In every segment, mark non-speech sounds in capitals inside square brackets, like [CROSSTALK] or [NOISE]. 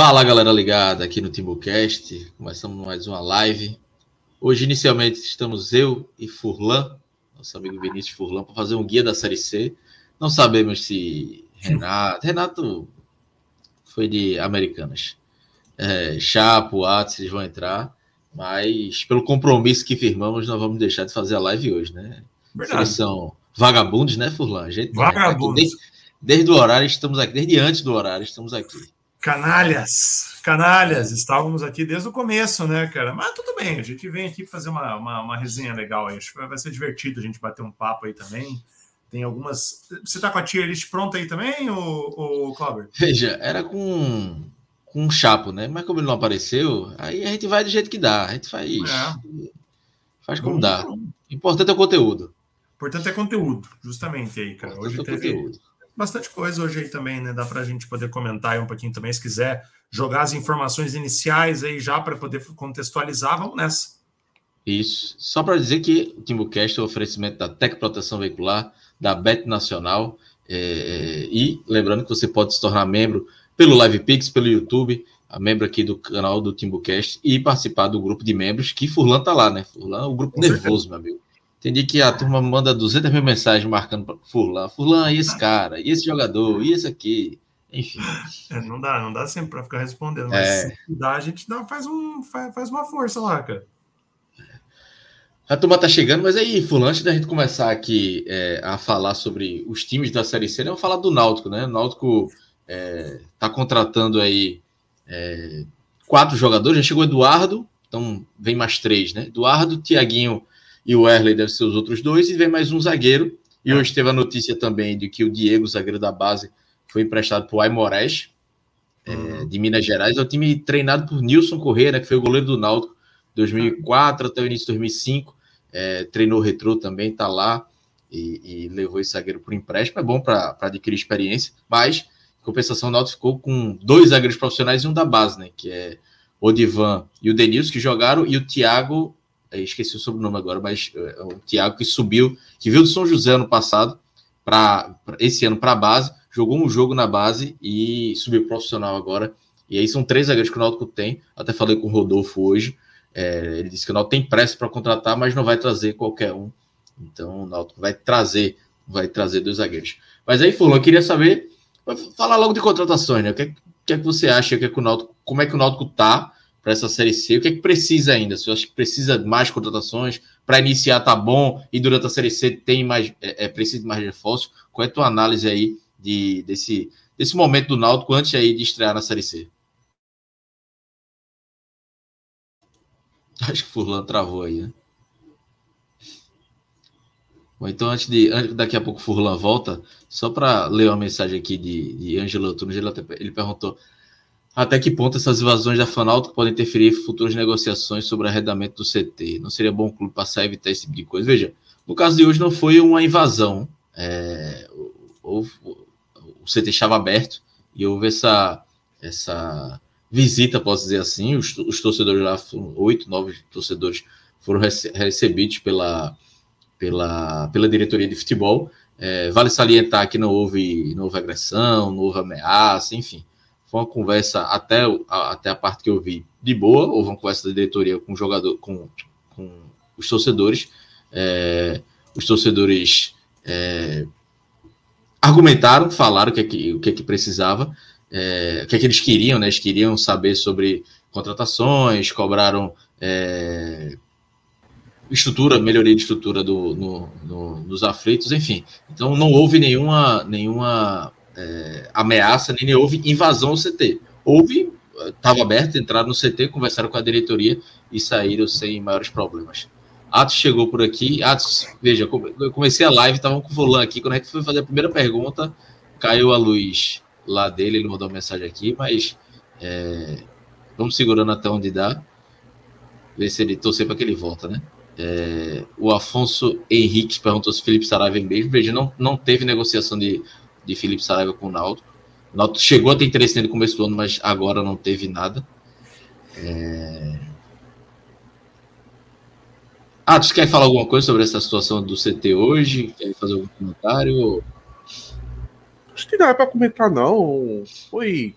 Fala galera ligada aqui no Timbucast, começamos mais uma live. Hoje, inicialmente, estamos eu e Furlan, nosso amigo Vinícius Furlan, para fazer um guia da Série C. Não sabemos se Renato. Renato foi de Americanas. É, Chapo, Atos, eles vão entrar, mas pelo compromisso que firmamos, nós vamos deixar de fazer a live hoje, né? Verdade. Eles são vagabundos, né, Furlan? A gente, vagabundos. Desde, desde o horário estamos aqui, desde antes do horário estamos aqui. Canalhas, canalhas, estávamos aqui desde o começo, né, cara? Mas tudo bem, a gente vem aqui fazer uma, uma, uma resenha legal aí. Acho que vai ser divertido a gente bater um papo aí também. Tem algumas. Você tá com a tier list pronta aí também, o, o Cláudio? Veja, era com, com um chapo, né? Mas como ele não apareceu, aí a gente vai do jeito que dá. A gente faz. É. Faz como dá. Importante é o conteúdo. Importante é conteúdo, justamente aí, cara. Hoje é teve conteúdo. Bastante coisa hoje aí também, né? Dá pra gente poder comentar aí um pouquinho também, se quiser jogar as informações iniciais aí já para poder contextualizar, vamos nessa. Isso. Só para dizer que o Timbucast é o oferecimento da Tec Proteção Veicular, da Bet Nacional. É, é, e lembrando que você pode se tornar membro pelo LivePix, pelo YouTube, a membro aqui do canal do Timbucast e participar do grupo de membros, que Furlan tá lá, né? Furlan é o grupo nervoso, meu amigo. Entendi que a turma manda 200 mil mensagens marcando para Furlan. Furlan, e esse cara? E esse jogador? E esse aqui? Enfim. É, não dá, não dá sempre para ficar respondendo, mas é. dá, a gente dá, faz, um, faz, faz uma força lá, cara. A turma tá chegando, mas aí, Fulano, antes da gente começar aqui é, a falar sobre os times da Série C, né, vamos falar do Náutico, né? O Náutico é, tá contratando aí é, quatro jogadores, já chegou Eduardo, então vem mais três, né? Eduardo, Tiaguinho e o Erley devem ser os outros dois, e vem mais um zagueiro. E hoje teve a notícia também de que o Diego, zagueiro da base, foi emprestado para o Aimorés, é, uhum. de Minas Gerais. É o time treinado por Nilson Corrêa, né, que foi o goleiro do Náutico 2004 até o início de 2005 é, treinou retrô também, tá lá e, e levou esse zagueiro por empréstimo. É bom para adquirir experiência, mas em compensação, o Náutico ficou com dois zagueiros profissionais e um da base, né? Que é o Divan e o Denilson, que jogaram, e o Thiago, esqueci o sobrenome agora, mas é, o Thiago que subiu, que veio do São José ano passado, para esse ano para a base, jogou um jogo na base e subiu profissional agora. E aí são três zagueiros que o Náutico tem. Até falei com o Rodolfo hoje. É, ele disse que o Náutico tem pressa para contratar, mas não vai trazer qualquer um. Então o Náutico vai trazer, vai trazer dois zagueiros. Mas aí, Fulano, eu queria saber, falar logo de contratações, né? O que é, que, é que você acha que, é que o Náutico, como é que o Náutico tá para essa série C? O que é que precisa ainda? Você acha que precisa de mais contratações? Para iniciar tá bom e durante a série C tem mais, é, é de mais reforços? Qual é a tua análise aí de, desse, desse momento do Náutico antes aí de estrear na série C? [LAUGHS] Acho que o Furlan travou aí, né? Bom, então, antes de. Daqui a pouco o Furlan volta, só para ler uma mensagem aqui de, de ele, ele perguntou até que ponto essas invasões da Fanalto podem interferir em futuras negociações sobre arrendamento do CT? Não seria bom o clube passar a evitar esse tipo de coisa? Veja, no caso de hoje não foi uma invasão. É, houve, o CT estava aberto e houve essa, essa visita, posso dizer assim. Os, os torcedores lá, oito, nove torcedores, foram rece recebidos pela, pela, pela diretoria de futebol. É, vale salientar que não houve, não houve agressão, não houve ameaça, enfim. Foi uma conversa até, a, até a parte que eu vi de boa. Houve uma conversa da diretoria com o jogador, com, com os torcedores. É, os torcedores é, argumentaram, falaram o que, é que, o que, é que precisava é, o que, é que eles queriam, né? Eles queriam saber sobre contratações, cobraram é, estrutura, melhoria de estrutura do, no, no, dos aflitos, enfim. Então não houve nenhuma, nenhuma é, ameaça, nem houve invasão ao CT. Houve, estava aberto, entraram no CT, conversaram com a diretoria e saíram sem maiores problemas. Atos chegou por aqui. Atos, veja, eu comecei a live, estavam com o Fulano aqui. Quando a gente foi fazer a primeira pergunta, caiu a luz lá dele, ele mandou uma mensagem aqui, mas é, vamos segurando até onde dá, ver se ele torcer para que ele volta, né? É, o Afonso Henrique perguntou se Felipe Saraiva é mesmo. Veja, não, não teve negociação de, de Felipe Saraiva com o Naldo. O chegou a ter interesse no começo do ano, mas agora não teve nada. É... Ah, tu quer falar alguma coisa sobre essa situação do CT hoje? Quer fazer algum comentário? Acho que dá para comentar, não. Foi.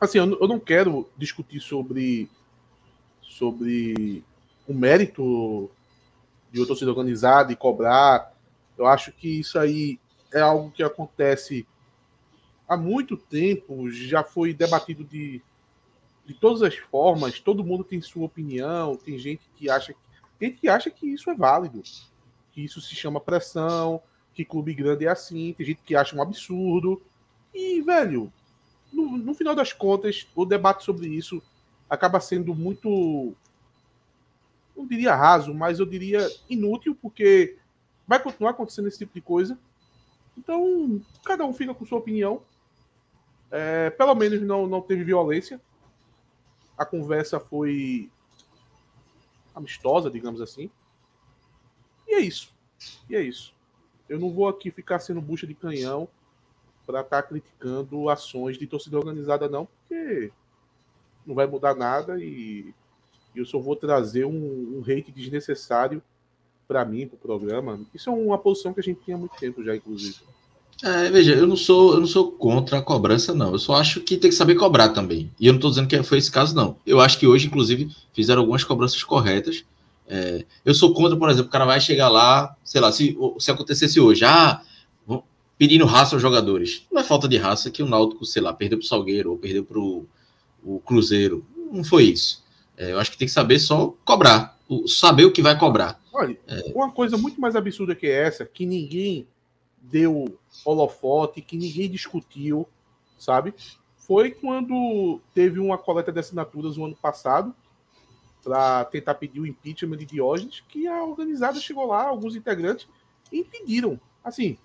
assim, eu, eu não quero discutir sobre sobre o mérito de outra torcida organizada e cobrar. Eu acho que isso aí é algo que acontece há muito tempo, já foi debatido de, de todas as formas, todo mundo tem sua opinião, tem gente que acha gente que acha que isso é válido, que isso se chama pressão, que clube grande é assim, tem gente que acha um absurdo. E, velho, no, no final das contas, o debate sobre isso acaba sendo muito não diria raso, mas eu diria inútil, porque vai continuar acontecendo esse tipo de coisa. Então, cada um fica com sua opinião. É, pelo menos não, não teve violência. A conversa foi amistosa, digamos assim. E é isso. E é isso. Eu não vou aqui ficar sendo bucha de canhão para estar tá criticando ações de torcida organizada, não, porque não vai mudar nada e eu só vou trazer um, um hate desnecessário para mim, para o programa. Isso é uma posição que a gente tinha há muito tempo já, inclusive. É, veja, eu não sou eu não sou contra a cobrança, não. Eu só acho que tem que saber cobrar também. E eu não estou dizendo que foi esse caso, não. Eu acho que hoje, inclusive, fizeram algumas cobranças corretas. É, eu sou contra, por exemplo, o cara vai chegar lá, sei lá, se, se acontecesse hoje, ah, pedindo raça aos jogadores. Não é falta de raça que o Náutico, sei lá, perdeu para o Salgueiro ou perdeu para o Cruzeiro. Não foi isso. É, eu acho que tem que saber só cobrar, saber o que vai cobrar. Olha, é. uma coisa muito mais absurda que essa, que ninguém deu holofote, que ninguém discutiu, sabe? Foi quando teve uma coleta de assinaturas no ano passado para tentar pedir o impeachment de Diógenes, que a organizada chegou lá, alguns integrantes impediram. Assim,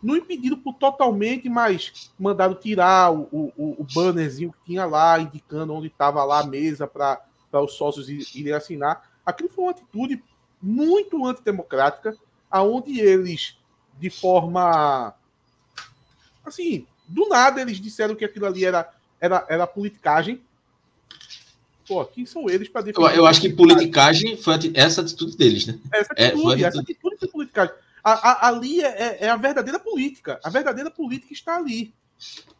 não impediram por totalmente, mas mandaram tirar o, o, o bannerzinho que tinha lá, indicando onde estava lá a mesa para os sócios irem assinar. Aquilo foi uma atitude muito antidemocrática, aonde eles, de forma assim, do nada eles disseram que aquilo ali era, era, era politicagem. Pô, quem são eles para defender? Eu, eu acho que politicagem foi essa atitude deles, né? Essa é, atitude, é, essa atitude foi politicagem. A, a, ali é, é, é, a verdadeira política. A verdadeira política está ali.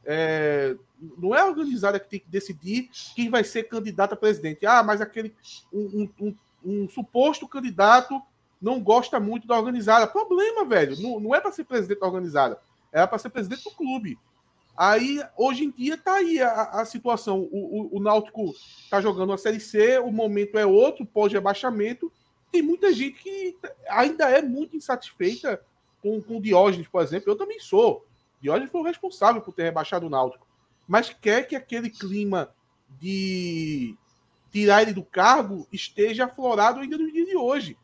É, não é a organizada que tem que decidir quem vai ser candidato a presidente. Ah, mas aquele um, um, um, suposto candidato não gosta muito da organizada. Problema, velho. Não, não é para ser presidente da organizada. Era para ser presidente do clube. Aí, hoje em dia, tá aí a, a situação. O, o, o Náutico tá jogando a Série C, o momento é outro, pós-rebaixamento tem muita gente que ainda é muito insatisfeita com, com o Diógenes, por exemplo. Eu também sou. Diógenes foi o responsável por ter rebaixado o Náutico. Mas quer que aquele clima de tirar ele do cargo esteja aflorado ainda no dia de hoje.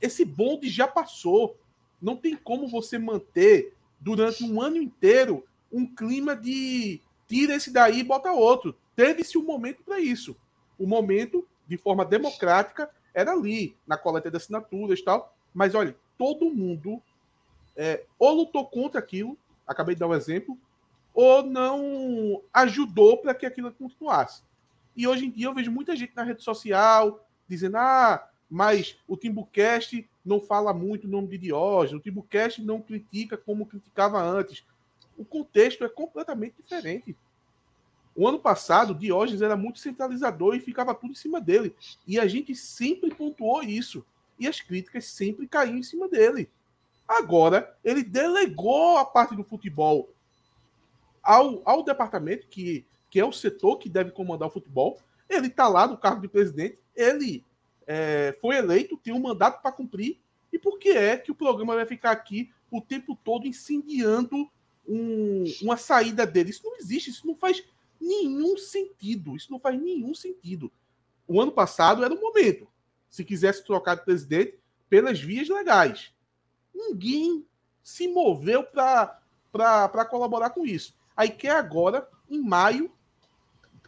Esse bonde já passou. Não tem como você manter durante um ano inteiro um clima de tira esse daí e bota outro. Teve-se um momento para isso. O momento, de forma democrática, era ali, na coleta de assinaturas e tal. Mas olha, todo mundo é, ou lutou contra aquilo, acabei de dar um exemplo, ou não ajudou para que aquilo continuasse. E hoje em dia eu vejo muita gente na rede social dizendo: ah, mas o Timbucast não fala muito o nome de Diógenes, o Timbucast não critica como criticava antes. O contexto é completamente diferente. O ano passado, Diógenes era muito centralizador e ficava tudo em cima dele. E a gente sempre pontuou isso. E as críticas sempre caíam em cima dele. Agora, ele delegou a parte do futebol ao, ao departamento, que, que é o setor que deve comandar o futebol. Ele está lá no cargo de presidente. Ele é, foi eleito, tem um mandato para cumprir. E por que é que o programa vai ficar aqui o tempo todo incendiando um, uma saída dele? Isso não existe, isso não faz nenhum sentido. Isso não faz nenhum sentido. O ano passado era o momento. Se quisesse trocar de presidente pelas vias legais. Ninguém se moveu para colaborar com isso. Aí quer agora, em maio,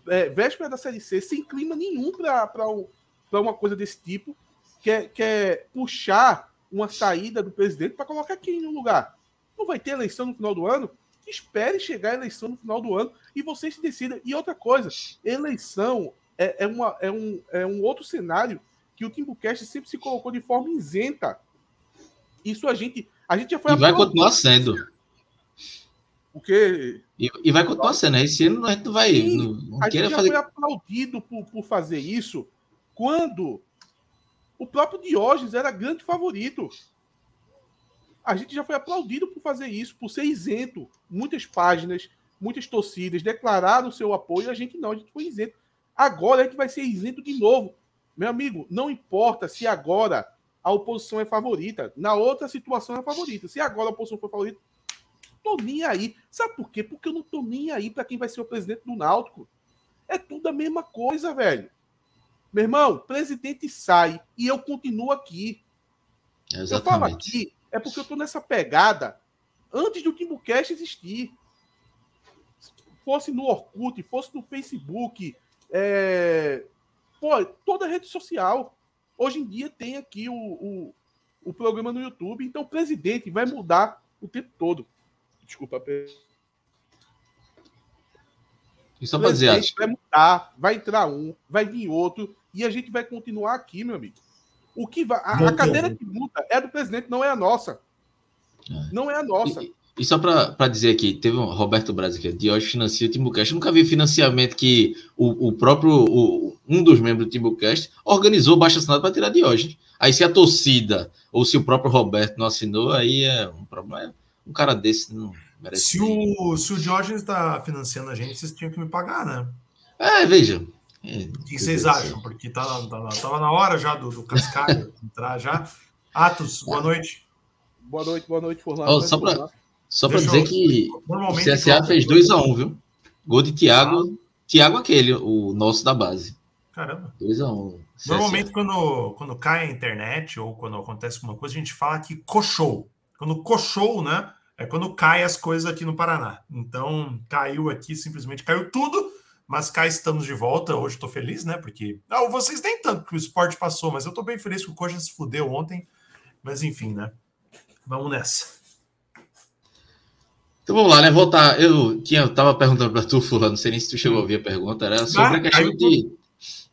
é, véspera da Série C, sem clima nenhum para uma coisa desse tipo, quer, quer puxar uma saída do presidente para colocar quem no lugar. Não vai ter eleição no final do ano? espere chegar a eleição no final do ano e vocês se decidam. E outra coisa, eleição é, é, uma, é, um, é um outro cenário que o Timbucast sempre se colocou de forma isenta. Isso a gente, a gente já foi. E vai continuar sendo. Porque. E, e vai continuar sendo, né? Esse ano a gente vai. Sim, não, não a gente já fazer. foi aplaudido por, por fazer isso quando o próprio Diógenes era grande favorito. A gente já foi aplaudido por fazer isso, por ser isento. Muitas páginas, muitas torcidas declararam seu apoio, a gente não, a gente foi isento. Agora a gente vai ser isento de novo. Meu amigo, não importa se agora a oposição é favorita, na outra situação é favorita. Se agora a oposição for favorita, tô nem aí. Sabe por quê? Porque eu não tô nem aí para quem vai ser o presidente do Náutico. É tudo a mesma coisa, velho. Meu irmão, presidente sai e eu continuo aqui. Exatamente. Eu falo aqui é porque eu tô nessa pegada antes do Timbucast existir. Fosse no Orkut, fosse no Facebook, é... Pô, toda rede social. Hoje em dia tem aqui o, o, o programa no YouTube, então o presidente vai mudar o tempo todo. Desculpa, e só para dizer, vai mudar, vai entrar um, vai vir outro, e a gente vai continuar aqui, meu amigo. O que vai, a, a cadeira que muda é do presidente, não é a nossa. É. Não é a nossa. E, e só para dizer aqui, teve um Roberto Braz aqui, Diógenes financia o Timbucast. Nunca vi financiamento que o, o próprio, o, um dos membros do Timbucast organizou baixo assinado para tirar Diógenes. Aí se a torcida ou se o próprio Roberto não assinou, aí é um problema. Um cara desse não merece. Se o, se o Diógenes está financiando a gente, vocês tinham que me pagar, né? É, veja. É, o que vocês acham? Porque tá, tá, tava na hora já do, do Cascalho [LAUGHS] entrar já. Atos, boa noite. Boa noite, boa noite. Oh, só para só para dizer eu, que o CSA fez 2x1, um, viu? Gol de Thiago. Ah. Thiago aquele, o nosso da base. Caramba. 2x1. Um, Normalmente, quando, quando cai a internet ou quando acontece alguma coisa, a gente fala que coxou. Quando coxou, né? É quando cai as coisas aqui no Paraná. Então, caiu aqui, simplesmente caiu tudo mas cá estamos de volta. Hoje estou feliz, né? Porque. Ah, vocês nem tanto que o esporte passou, mas eu estou bem feliz que o Coxa se fudeu ontem. Mas enfim, né? Vamos nessa. Então vamos lá, né? Voltar. Eu tinha, tava perguntando para tu, Fulano, não sei nem se tu chegou a ouvir a pergunta, era sobre ah, a questão de,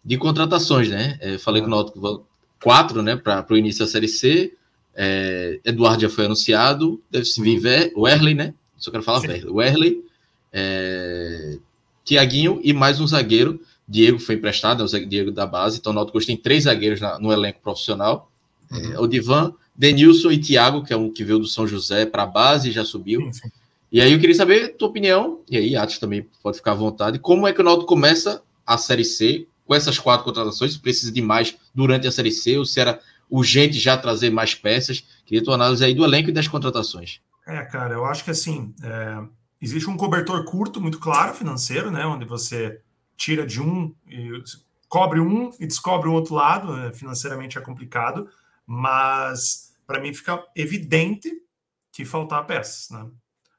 de contratações, né? É, falei ah. que o Náutico quatro, né, para o início da Série C. É, Eduardo já foi anunciado, deve se vir o Erley, né? Só quero falar Sim. o Erley. É, Tiaguinho e mais um zagueiro. Diego foi emprestado, é o Diego da base. Então, o Náutico tem três zagueiros na, no elenco profissional. Uhum. É, o Divan, Denilson e Thiago, que é um que veio do São José para a base e já subiu. Sim, sim. E aí eu queria saber tua opinião, e aí Atos também pode ficar à vontade, como é que o Náutico começa a Série C com essas quatro contratações, se precisa de mais durante a Série C, ou se era urgente já trazer mais peças. Queria tua análise aí do elenco e das contratações. É, cara, eu acho que assim, é, Existe um cobertor curto, muito claro, financeiro, né? Onde você tira de um, e cobre um e descobre o outro lado. Né? Financeiramente é complicado, mas para mim fica evidente que faltar peças, né?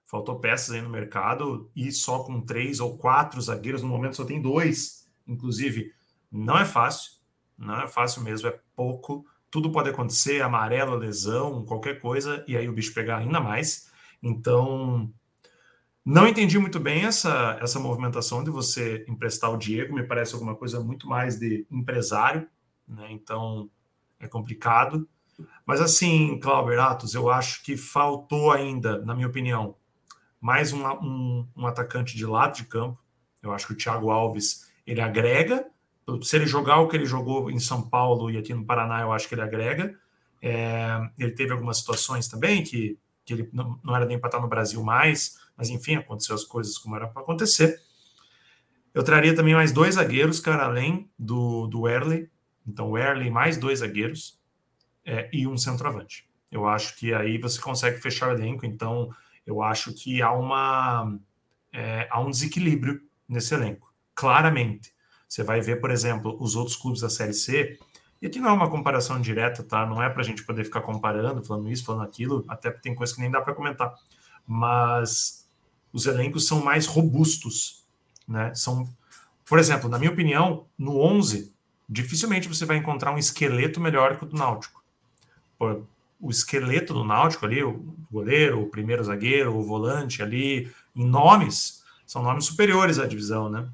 Faltou peças aí no mercado e só com três ou quatro zagueiros, no momento só tem dois, inclusive, não é fácil, não é fácil mesmo, é pouco. Tudo pode acontecer, amarelo, lesão, qualquer coisa, e aí o bicho pegar ainda mais. Então, não entendi muito bem essa, essa movimentação de você emprestar o Diego, me parece alguma coisa muito mais de empresário, né? Então é complicado. Mas assim, Cláudio Atos, eu acho que faltou ainda, na minha opinião, mais um, um, um, atacante de lado de campo. Eu acho que o Thiago Alves ele agrega. Se ele jogar o que ele jogou em São Paulo e aqui no Paraná, eu acho que ele agrega. É, ele teve algumas situações também que, que ele não, não era nem para estar no Brasil mais, mas enfim, aconteceu as coisas como era para acontecer. Eu traria também mais dois zagueiros, cara, além do, do Erley. Então, o Erley mais dois zagueiros é, e um centroavante. Eu acho que aí você consegue fechar o elenco. Então, eu acho que há, uma, é, há um desequilíbrio nesse elenco, claramente. Você vai ver, por exemplo, os outros clubes da Série C, e aqui não é uma comparação direta, tá? Não é para a gente poder ficar comparando, falando isso, falando aquilo, até porque tem coisa que nem dá para comentar. Mas os elencos são mais robustos, né? São, por exemplo, na minha opinião, no 11, dificilmente você vai encontrar um esqueleto melhor que o do Náutico. O esqueleto do Náutico ali, o goleiro, o primeiro zagueiro, o volante ali, em nomes, são nomes superiores à divisão, né?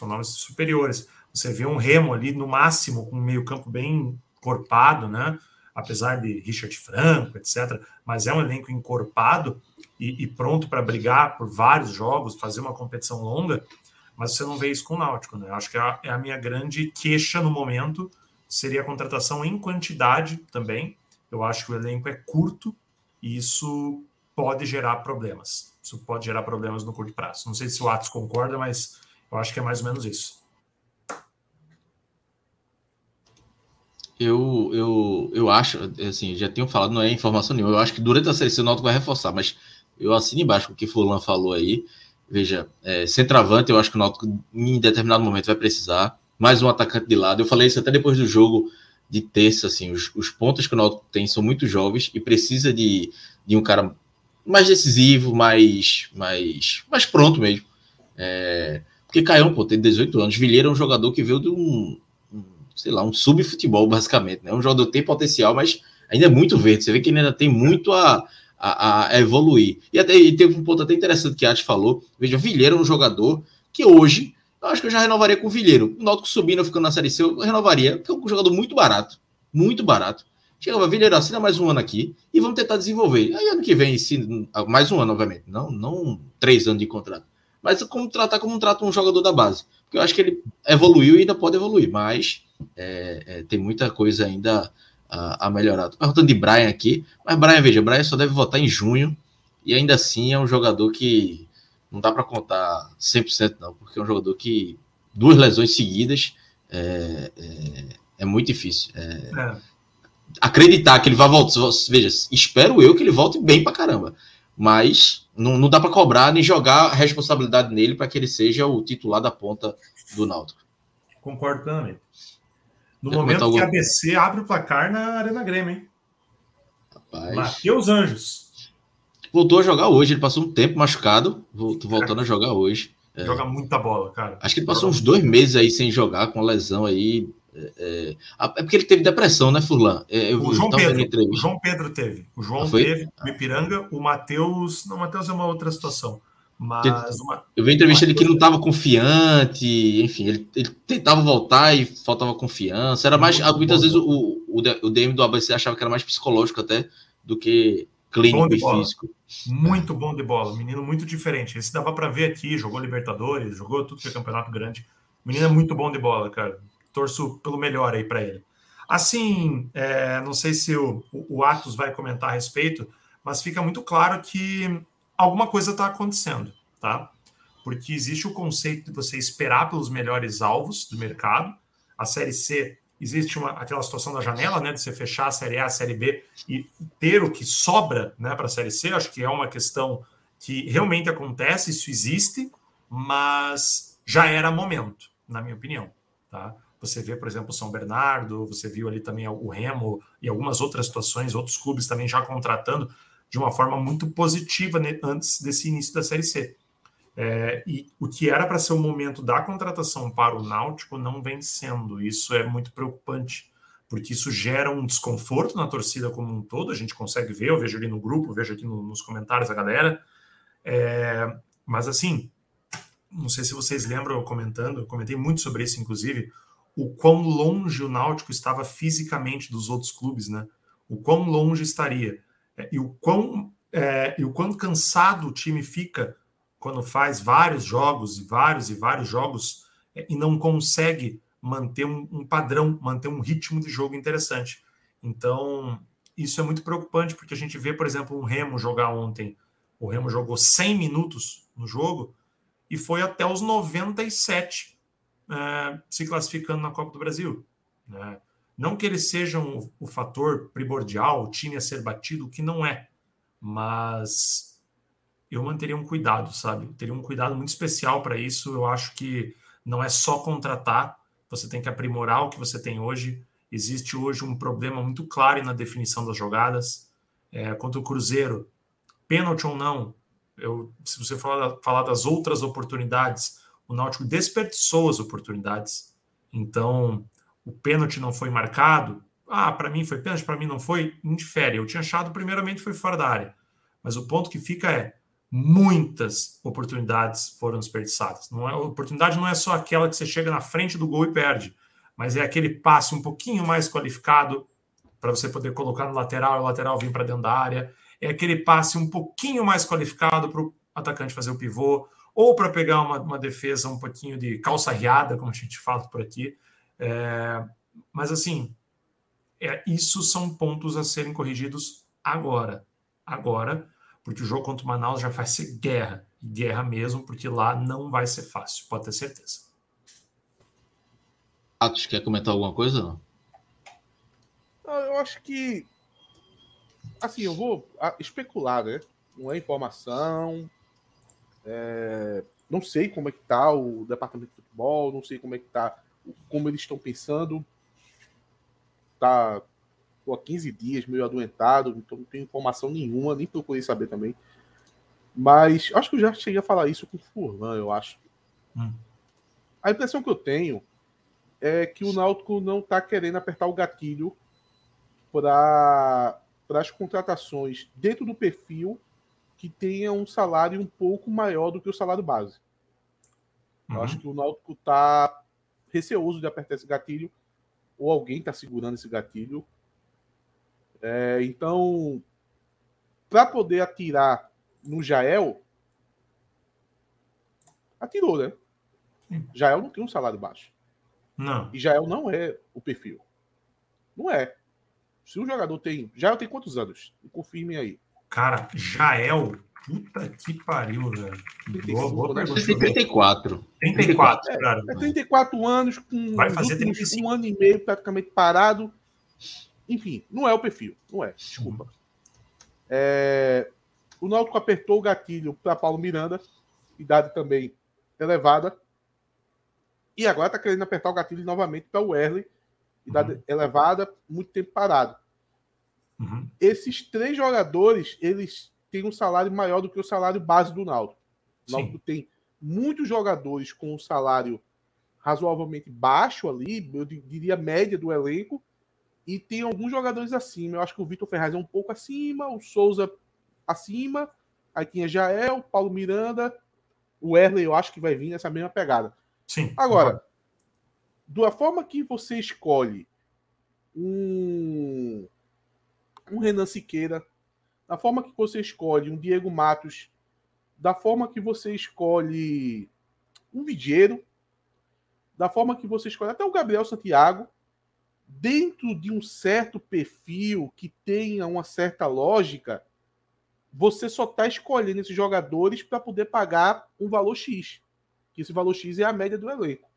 São nomes superiores. Você vê um Remo ali no máximo, com um meio-campo bem corpado, né? apesar de Richard Franco, etc. Mas é um elenco encorpado e, e pronto para brigar por vários jogos, fazer uma competição longa. Mas você não vê isso com o Náutico, né? Acho que é a, é a minha grande queixa no momento seria a contratação em quantidade também. Eu acho que o elenco é curto e isso pode gerar problemas. Isso pode gerar problemas no curto prazo. Não sei se o Atos concorda, mas eu acho que é mais ou menos isso. Eu, eu, eu acho, assim, já tenho falado, não é informação nenhuma. Eu acho que durante a série o Náutico vai reforçar, mas eu assino embaixo o que Fulan falou aí. Veja, é, centroavante, eu acho que o Náutico em determinado momento vai precisar. Mais um atacante de lado. Eu falei isso até depois do jogo de terça, assim, os, os pontos que o Náutico tem são muito jovens e precisa de, de um cara mais decisivo, mais, mais, mais pronto mesmo. É, porque Caião, pô, tem 18 anos. Vilheira é um jogador que veio de um, sei lá, um sub-futebol, basicamente. Né? Um jogador tem potencial, mas ainda é muito verde. Você vê que ele ainda tem muito a, a, a evoluir. E até e teve um ponto até interessante que a Arte falou. Veja, Vilheira é um jogador que hoje, eu acho que eu já renovaria com o Vilheiro. O Náutico subindo, ficando na Série C, eu renovaria, porque é um jogador muito barato. Muito barato. Chegava, Vilheiro, assina mais um ano aqui e vamos tentar desenvolver. Aí ano que vem, mais um ano, obviamente. Não, não três anos de contrato mas como tratar como trata um jogador da base. Porque eu acho que ele evoluiu e ainda pode evoluir, mas é, é, tem muita coisa ainda a, a melhorar. Estou perguntando de Brian aqui, mas Brian, veja, Brian só deve votar em junho, e ainda assim é um jogador que não dá para contar 100% não, porque é um jogador que duas lesões seguidas é, é, é muito difícil. É, é. acreditar que ele vai voltar, veja, espero eu que ele volte bem para caramba, mas não, não dá para cobrar nem jogar a responsabilidade nele para que ele seja o titular da ponta do Náutico. Concordo plenamente. No momento algum... que a ABC abre o placar na Arena Grêmio, hein? Rapaz. Matheus Anjos. Voltou a jogar hoje, ele passou um tempo machucado, voltando a jogar hoje. É. Joga muita bola, cara. Acho que ele passou uns dois meses aí sem jogar, com lesão aí é, é, é, porque ele teve depressão, né, Furlan? É, eu o, João Pedro, o João Pedro teve. O João ah, teve, o Ipiranga, o Matheus. Não, o Matheus é uma outra situação. Mas uma, eu vi entrevista ele que não estava confiante, enfim, ele, ele, tentava voltar e faltava confiança. Era mais. Muitas vezes o, o, o DM do ABC achava que era mais psicológico até do que clínico e físico. Muito bom de bola, menino muito diferente. Esse dava para ver aqui, jogou Libertadores, jogou tudo que é campeonato grande. menino é muito bom de bola, cara torço pelo melhor aí para ele. Assim, é, não sei se o, o Atos vai comentar a respeito, mas fica muito claro que alguma coisa está acontecendo, tá? Porque existe o conceito de você esperar pelos melhores alvos do mercado. A Série C existe uma, aquela situação da janela, né, de você fechar a Série A, a Série B e ter o que sobra, né, para a Série C. Acho que é uma questão que realmente acontece, isso existe, mas já era momento, na minha opinião, tá? Você vê, por exemplo, o São Bernardo, você viu ali também o Remo e algumas outras situações, outros clubes também já contratando de uma forma muito positiva antes desse início da Série C. É, e o que era para ser o momento da contratação para o Náutico não vem sendo. Isso é muito preocupante, porque isso gera um desconforto na torcida como um todo. A gente consegue ver, eu vejo ali no grupo, vejo aqui no, nos comentários a galera. É, mas assim, não sei se vocês lembram comentando, eu comentei muito sobre isso, inclusive o quão longe o Náutico estava fisicamente dos outros clubes, né? O quão longe estaria. É, e o quão, é, e o quão cansado o time fica quando faz vários jogos e vários e vários jogos é, e não consegue manter um, um, padrão, manter um ritmo de jogo interessante. Então, isso é muito preocupante, porque a gente vê, por exemplo, um Remo jogar ontem. O Remo jogou 100 minutos no jogo e foi até os 97 uh, se classificando na Copa do Brasil. Né? Não que eles sejam o, fator primordial, o time a ser batido, que não é, mas eu manteria um cuidado, sabe? teria um cuidado muito especial para isso. Eu acho que não é só contratar, você tem que aprimorar o que você tem hoje. Existe hoje um problema muito claro na definição das jogadas. É, contra o Cruzeiro, pênalti ou não, eu, se você falar, falar das outras oportunidades, o Náutico desperdiçou as oportunidades. Então, o pênalti não foi marcado. Ah, para mim foi pênalti, para mim não foi. Indifere. Eu tinha achado, primeiramente, foi fora da área. Mas o ponto que fica é: muitas oportunidades foram desperdiçadas. Não é, a oportunidade não é só aquela que você chega na frente do gol e perde, mas é aquele passe um pouquinho mais qualificado para você poder colocar no lateral e o lateral vir para dentro da área. É aquele passe um pouquinho mais qualificado para o atacante fazer o pivô, ou para pegar uma, uma, defesa um pouquinho de calça riada, como a gente fala por aqui. É, mas assim, é, isso são pontos a serem corrigidos agora. Agora, porque o jogo contra o Manaus já vai ser guerra. Guerra mesmo, porque lá não vai ser fácil, pode ter certeza. Atos, quer comentar alguma coisa? Não? Eu acho que. Assim, eu vou especular, né? Não é informação. É... Não sei como é que tá o departamento de futebol, não sei como é que tá, como eles estão pensando. Tá tô há 15 dias meio adoentado, então não tenho informação nenhuma, nem procurei saber também. Mas acho que eu já cheguei a falar isso com o Furlan, eu acho. Hum. A impressão que eu tenho é que o Náutico não está querendo apertar o gatilho para as contratações dentro do perfil que tenha um salário um pouco maior do que o salário base. Uhum. Eu acho que o Náutico está receoso de apertar esse gatilho, ou alguém está segurando esse gatilho. É, então, para poder atirar no Jael, atirou, né? Jael não tem um salário baixo. Não. E Jael não é o perfil. Não é. Se um jogador tem. Jael tem quantos anos? Confirme aí. Cara, Jael. Puta que pariu, velho. Boa, boa né? 34. 34, é, cara. É 34 anos, com Vai fazer 35. um ano e meio praticamente parado. Enfim, não é o perfil. Não é. Desculpa. É, o Náutico apertou o gatilho para Paulo Miranda, idade também elevada. E agora está querendo apertar o gatilho novamente para o Erle, idade uhum. elevada, muito tempo parado. Uhum. Esses três jogadores, eles têm um salário maior do que o salário base do Náutico. O Náutico tem muitos jogadores com um salário razoavelmente baixo ali, eu diria média do elenco, e tem alguns jogadores acima. Eu acho que o Vitor Ferraz é um pouco acima, o Souza acima, aí tinha Jael, Paulo Miranda, o Erle eu acho que vai vir nessa mesma pegada. Sim. Agora, da forma que você escolhe um, um Renan Siqueira, da forma que você escolhe um Diego Matos, da forma que você escolhe um Vigeiro, da forma que você escolhe até o Gabriel Santiago, dentro de um certo perfil que tenha uma certa lógica, você só está escolhendo esses jogadores para poder pagar um valor X que esse valor X é a média do elenco.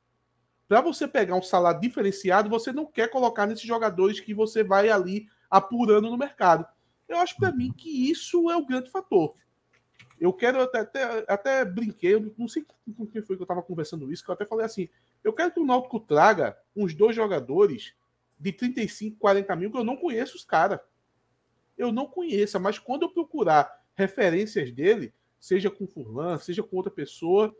Para você pegar um salário diferenciado, você não quer colocar nesses jogadores que você vai ali apurando no mercado. Eu acho para mim que isso é o grande fator. Eu quero até, até, até brinquei, eu não sei com quem foi que eu estava conversando isso, que eu até falei assim: eu quero que o Náutico traga uns dois jogadores de 35, 40 mil, que eu não conheço os caras. Eu não conheço, mas quando eu procurar referências dele, seja com Furlan, seja com outra pessoa,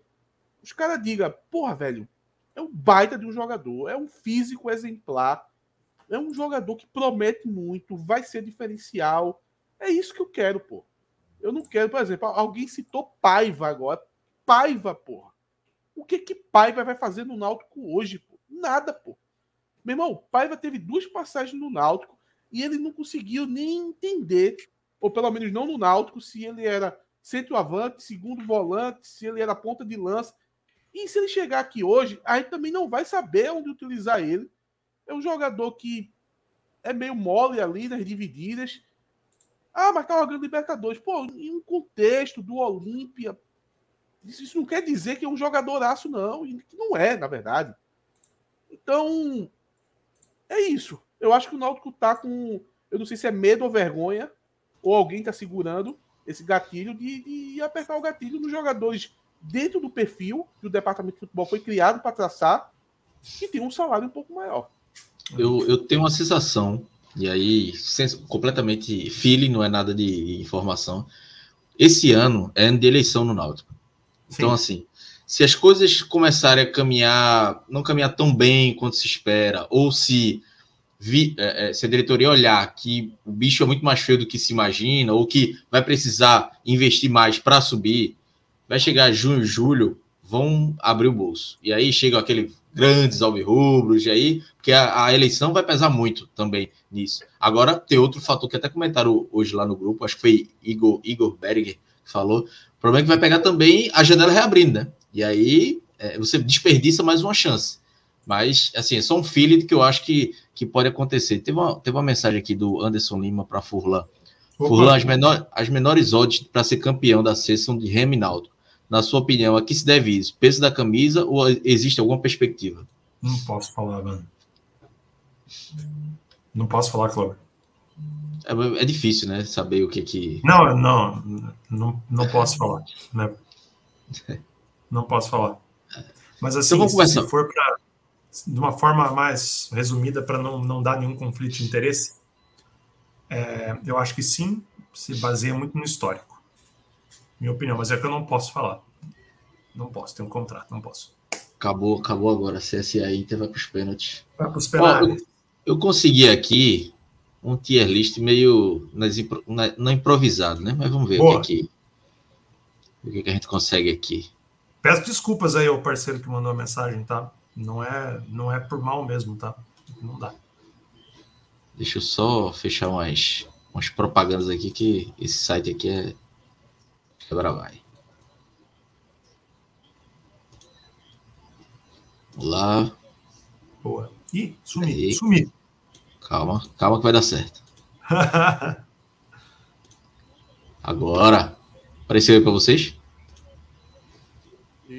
os caras digam, porra, velho, é um baita de um jogador, é um físico exemplar, é um jogador que promete muito, vai ser diferencial. É isso que eu quero, pô. Eu não quero, por exemplo, alguém citou Paiva agora. Paiva, porra. O que que Paiva vai fazer no Náutico hoje, pô? Nada, pô. Meu irmão, Paiva teve duas passagens no Náutico e ele não conseguiu nem entender, ou pelo menos não no Náutico, se ele era centroavante, segundo volante, se ele era ponta de lança. E se ele chegar aqui hoje, a gente também não vai saber onde utilizar ele. É um jogador que é meio mole ali nas divididas. Ah, mas tá jogando Libertadores. Pô, em um contexto do Olímpia, isso não quer dizer que é um jogadoraço, não. E não é, na verdade. Então, é isso. Eu acho que o Náutico tá com. Eu não sei se é medo ou vergonha, ou alguém tá segurando esse gatilho de, de apertar o gatilho nos jogadores dentro do perfil que o departamento de futebol foi criado para traçar e tem um salário um pouco maior. Eu, eu tenho uma sensação, e aí completamente feeling, não é nada de informação. Esse ano é ano de eleição no Náutico. Então, assim, se as coisas começarem a caminhar, não caminhar tão bem quanto se espera, ou se, vi, é, é se a diretoria olhar que o bicho é muito mais feio do que se imagina, ou que vai precisar investir mais para subir, vai chegar junho, julho, vão abrir o bolso. E aí chega aquele grandes alvirrubros, e aí, porque a, a, eleição vai pesar muito também nisso. Agora, tem outro fator que até comentaram hoje lá no grupo, acho que foi Igor, Igor Berger que falou, o problema é que vai pegar também a janela reabrindo, né? E aí é, você desperdiça mais uma chance. Mas, assim, é só um feeling que eu acho que, que pode acontecer. Teve uma, teve uma mensagem aqui do Anderson Lima para Furlan. Furlan, as, menor, as menores odds para ser campeão da C são de Reminaldo. Na sua opinião, a que se deve isso? Peso da camisa ou existe alguma perspectiva? Não posso falar, mano. Não posso falar, Cláudio. É, é, difícil, né? Saber o que que. Não, não, não, não posso falar. Né? Não posso falar. Mas assim, então, se for para de uma forma mais resumida para não, não dar nenhum conflito de interesse, é, eu acho que sim, se baseia muito no histórico. Minha opinião, mas é que eu não posso falar. Não posso, tem um contrato, não posso. Acabou, acabou agora. CSA Inter vai para os pênaltis. Vai para os pênaltis. eu, eu, consegui aqui um tier list meio nas, na, não improvisado, né? Mas vamos ver Boa. o que, o que, que a gente consegue aqui. Peço desculpas aí ao parceiro que mandou a mensagem, tá? Não é, não é por mal mesmo, tá? Não dá. Deixa eu só fechar umas, umas propagandas aqui que esse site aqui é. Agora vai. Lá. Boa. Ih, sumi, sumi. Calma, calma que vai dar certo. [LAUGHS] Agora. Apareceu aí para vocês?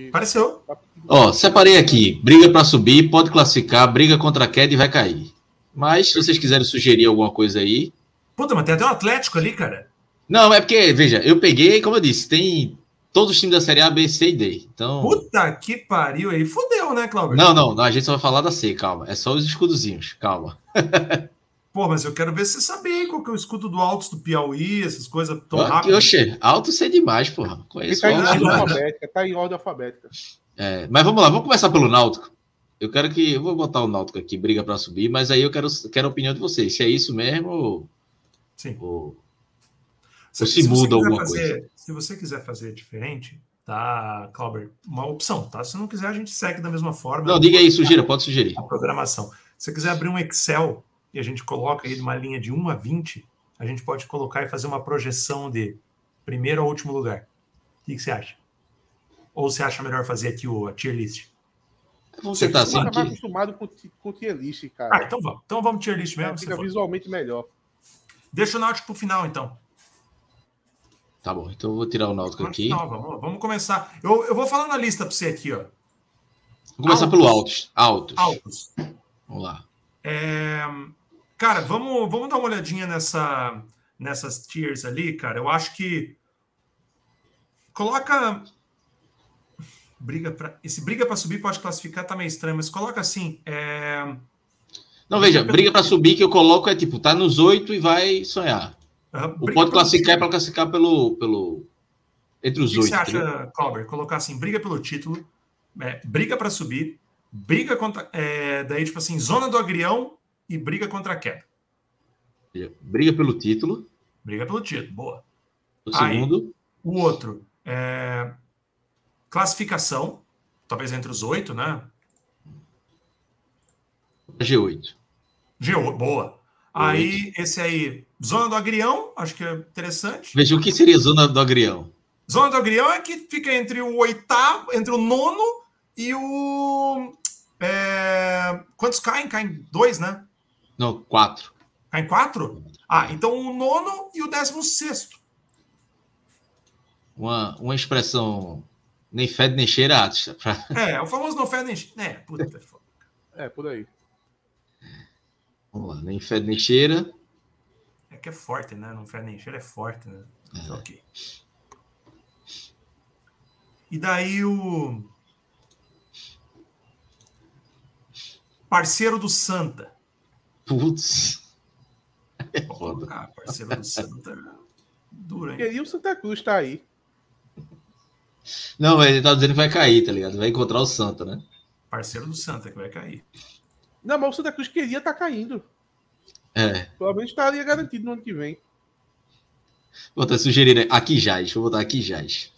Apareceu. Ó, separei aqui. Briga para subir, pode classificar, briga contra a queda e vai cair. Mas se vocês quiserem sugerir alguma coisa aí. Puta, mas tem até um Atlético ali, cara. Não, é porque, veja, eu peguei, como eu disse, tem todos os times da Série A, B, C e D. Então... Puta que pariu aí. Fudeu, né, Cláudio? Não, não, não, a gente só vai falar da C, calma. É só os escudozinhos, calma. [LAUGHS] Pô, mas eu quero ver se você sabe qual que é o escudo do Altos do Piauí, essas coisas tão rápido. Oxê, Alto sei demais, porra. Conheço tá em ordem alfabética, tá em ordem alfabética. É, mas vamos lá, vamos começar pelo Náutico. Eu quero que. Eu vou botar o Náutico aqui, briga para subir, mas aí eu quero, quero a opinião de vocês. Se é isso mesmo ou. Sim. Ou, se, se, se muda alguma fazer, coisa. Se você quiser fazer diferente, tá, Clauber? Uma opção, tá? Se não quiser, a gente segue da mesma forma. Não, diga aí, sugira, pode sugerir. A programação. Se você quiser abrir um Excel e a gente coloca aí uma linha de 1 a 20, a gente pode colocar e fazer uma projeção de primeiro ao último lugar. O que, que você acha? Ou você acha melhor fazer aqui o a tier list? Você tá assim, mais acostumado com, com tier list, cara. Ah, então vamos. Então vamos tier list mesmo. Fica visualmente melhor. Deixa o Náutico pro final, então. Tá bom, então eu vou tirar o Náutico aqui. Não, vamos, vamos começar. Eu, eu vou falando a lista para você aqui, ó. Vou começar pelo altos. Altos. Altos. Vamos lá. É... Cara, vamos, vamos dar uma olhadinha nessa, nessas tiers ali, cara. Eu acho que coloca briga para esse briga para subir pode classificar tá meio estranho, mas coloca assim. É... Não veja, briga para subir que eu coloco é tipo tá nos oito e vai sonhar. Ou pode classificar para classificar pelo pelo entre os oito. O que você acha, Cláudio? Colocar assim, briga pelo título, é, briga para subir, briga contra, é, daí tipo assim, zona do agrião e briga contra a queda. Briga pelo título. Briga pelo título, boa. O Aí, segundo. O outro é, Classificação, talvez entre os oito, né? G8. G8, boa. Aí, esse aí, Zona do Agrião, acho que é interessante. Veja, o que seria Zona do Agrião? Zona do Agrião é que fica entre o oitavo, entre o nono e o. É... Quantos caem? Caem dois, né? Não, quatro. Caem quatro? Ah, então o nono e o décimo sexto. Uma, uma expressão nem fede nem cheira Pra... É, o famoso não fede nem cheira. É, puta, [LAUGHS] é, por aí. Vamos lá, nem fede nem cheira. É que é forte, né? Não fede nem cheira, é forte, né? É. Ok. E daí o. Parceiro do Santa. Putz. É foda. Ah, parceiro do Santa. Duro, hein? E o Santa Cruz tá aí. Não, mas ele tá dizendo que vai cair, tá ligado? Vai encontrar o Santa, né? Parceiro do Santa que vai cair. Não, mas o Santa Cruz queria estar tá caindo. É. Provavelmente estaria garantido no ano que vem. Vou até sugerir, né? Aqui jaz. Vou botar aqui jaz.